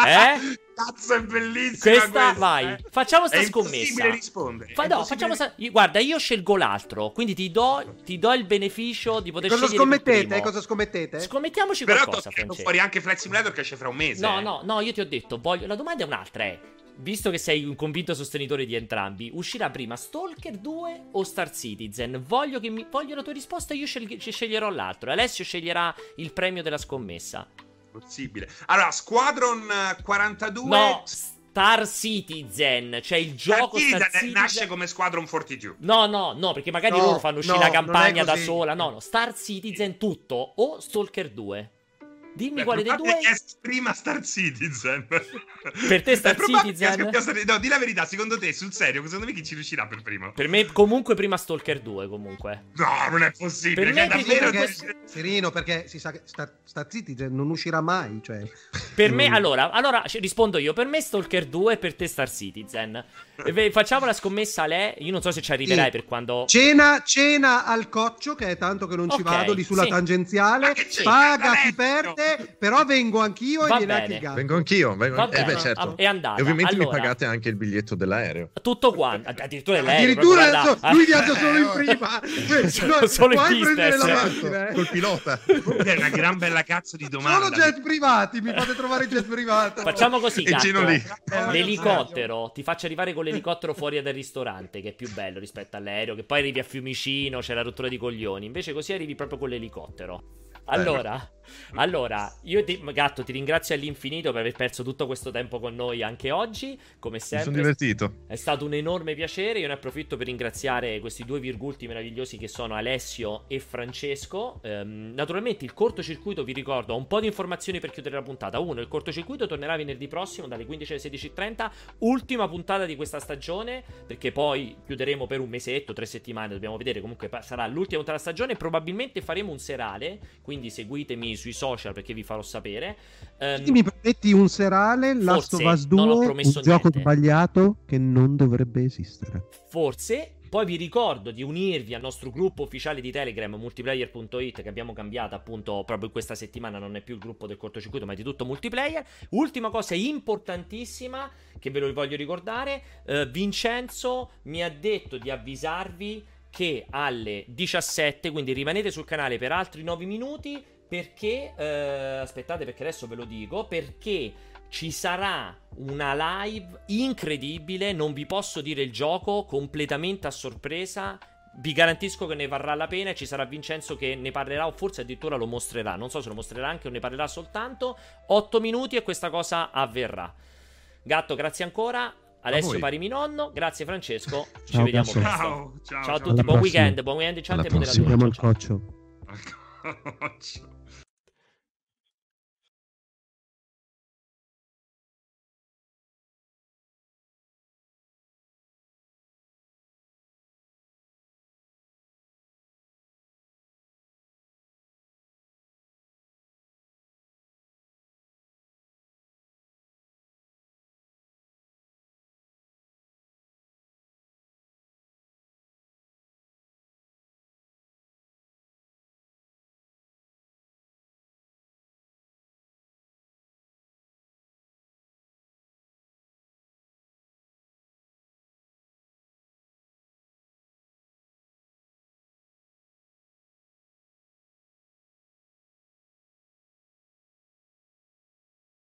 Eh? Cazzo, è bellissima Questa, questa, vai. eh. Facciamo sta È scommessa. rispondere. Fa- no, facciamo sta- Guarda, io scelgo l'altro. Quindi ti do, ti do il beneficio di poter Cosa scegliere scommettete? primo. Cosa scommettete? Scommettiamoci Però qualcosa, Francesco. fuori anche Flight Simulator che esce fra un mese. No, eh. no, no, io ti ho detto, voglio... la domanda è un'altra, è, visto che sei un convinto sostenitore di entrambi, uscirà prima Stalker 2 o Star Citizen? Voglio, che mi... voglio la tua risposta, io scel- ci sceglierò l'altro. Alessio sceglierà il premio della scommessa. Possibile. Allora, Squadron eh, 42 No, Star Citizen, cioè il gioco Star Citizen nasce come Squadron 42. No, no, no, perché magari No, loro fanno uscire no, la campagna da sola. No, no, Star Citizen tutto o Stalker 2. Dimmi Beh, quale dei due... esca prima Star Citizen. Per te Star È Citizen? Star- No, di la verità, secondo te, sul serio, secondo me chi ci riuscirà per primo? Per me comunque prima Stalker 2 comunque. No, non è possibile. Per Cioè, me davvero che- Serino, perché si sa che Star, Star Citizen non uscirà mai. Cioè. Per me, Mm. allora, allora rispondo io. Per me Stalker 2 e per te Star Citizen. Facciamo la scommessa a lei. Io non so se ci arriverai Sì. per quando... Cena, cena al coccio, che è tanto che non ci Ok, vado lì sulla sì. tangenziale. Paga chi Adesso? Perde, però vengo anch'io Va e viene bene. gatto. Vengo anch'io. Vengo... Va Eh bene, beh, certo. è andata. E ovviamente Allora. mi pagate anche il biglietto dell'aereo. Tutto quanto. Addirittura lei. Addirittura adesso guarda- lui viaggia solo in prima. <laughs> Solo- No, solo in prendere la business. macchina. eh. Col pilota. È una gran bella cazzo di domanda. Solo jet privati, mi fate trovare il jet privato. Facciamo così, E gatto. L'elicottero ti faccio arrivare con l'elicottero fuori dal ristorante, che è più bello rispetto all'aereo. Che poi arrivi a Fiumicino, c'è la rottura di coglioni. Invece così arrivi proprio con l'elicottero. Allora, allora, io ti, gatto ti ringrazio all'infinito per aver perso tutto questo tempo con noi anche oggi. Come Mi sono sempre, divertito. è stato un enorme piacere. Io ne approfitto per ringraziare questi due virgulti meravigliosi che sono Alessio e Francesco. Ehm, naturalmente, il cortocircuito, vi ricordo, ho un po' di informazioni per chiudere la puntata. Uno, il cortocircuito tornerà venerdì prossimo dalle 15 alle 16.30. Ultima puntata di questa stagione, perché poi chiuderemo per un mesetto, tre settimane. Dobbiamo vedere. Comunque, sarà l'ultima puntata della stagione. Probabilmente faremo un serale. Quindi seguitemi sui social perché vi farò sapere. Quindi mi prometti un serale, Last of Us 2, non ho un promesso gioco niente. sbagliato che non dovrebbe esistere. Forse. Poi vi ricordo di unirvi al nostro gruppo ufficiale di Telegram multiplayer.it che abbiamo cambiato appunto proprio in questa settimana, non è più il gruppo del cortocircuito ma è di tutto multiplayer. Ultima cosa importantissima che ve lo voglio ricordare, eh, Vincenzo mi ha detto di avvisarvi che alle 17, quindi rimanete sul canale per altri 9 minuti perché eh, aspettate perché adesso ve lo dico, perché ci sarà una live incredibile, non vi posso dire il gioco, completamente a sorpresa. Vi garantisco che ne varrà la pena e ci sarà Vincenzo che ne parlerà o forse addirittura lo mostrerà. Non so se lo mostrerà anche o ne parlerà soltanto. 8 minuti e questa cosa avverrà. Gatto, grazie ancora. Alessio. Parimi nonno, grazie Francesco, ci Ciao, vediamo presto. Ciao, ciao, Ciao a ciao. tutti, buon prossima. weekend, buon weekend in chat Alla e prossima. moderatori. Seguiamo il Ciao, ciao. coccio. Ciao.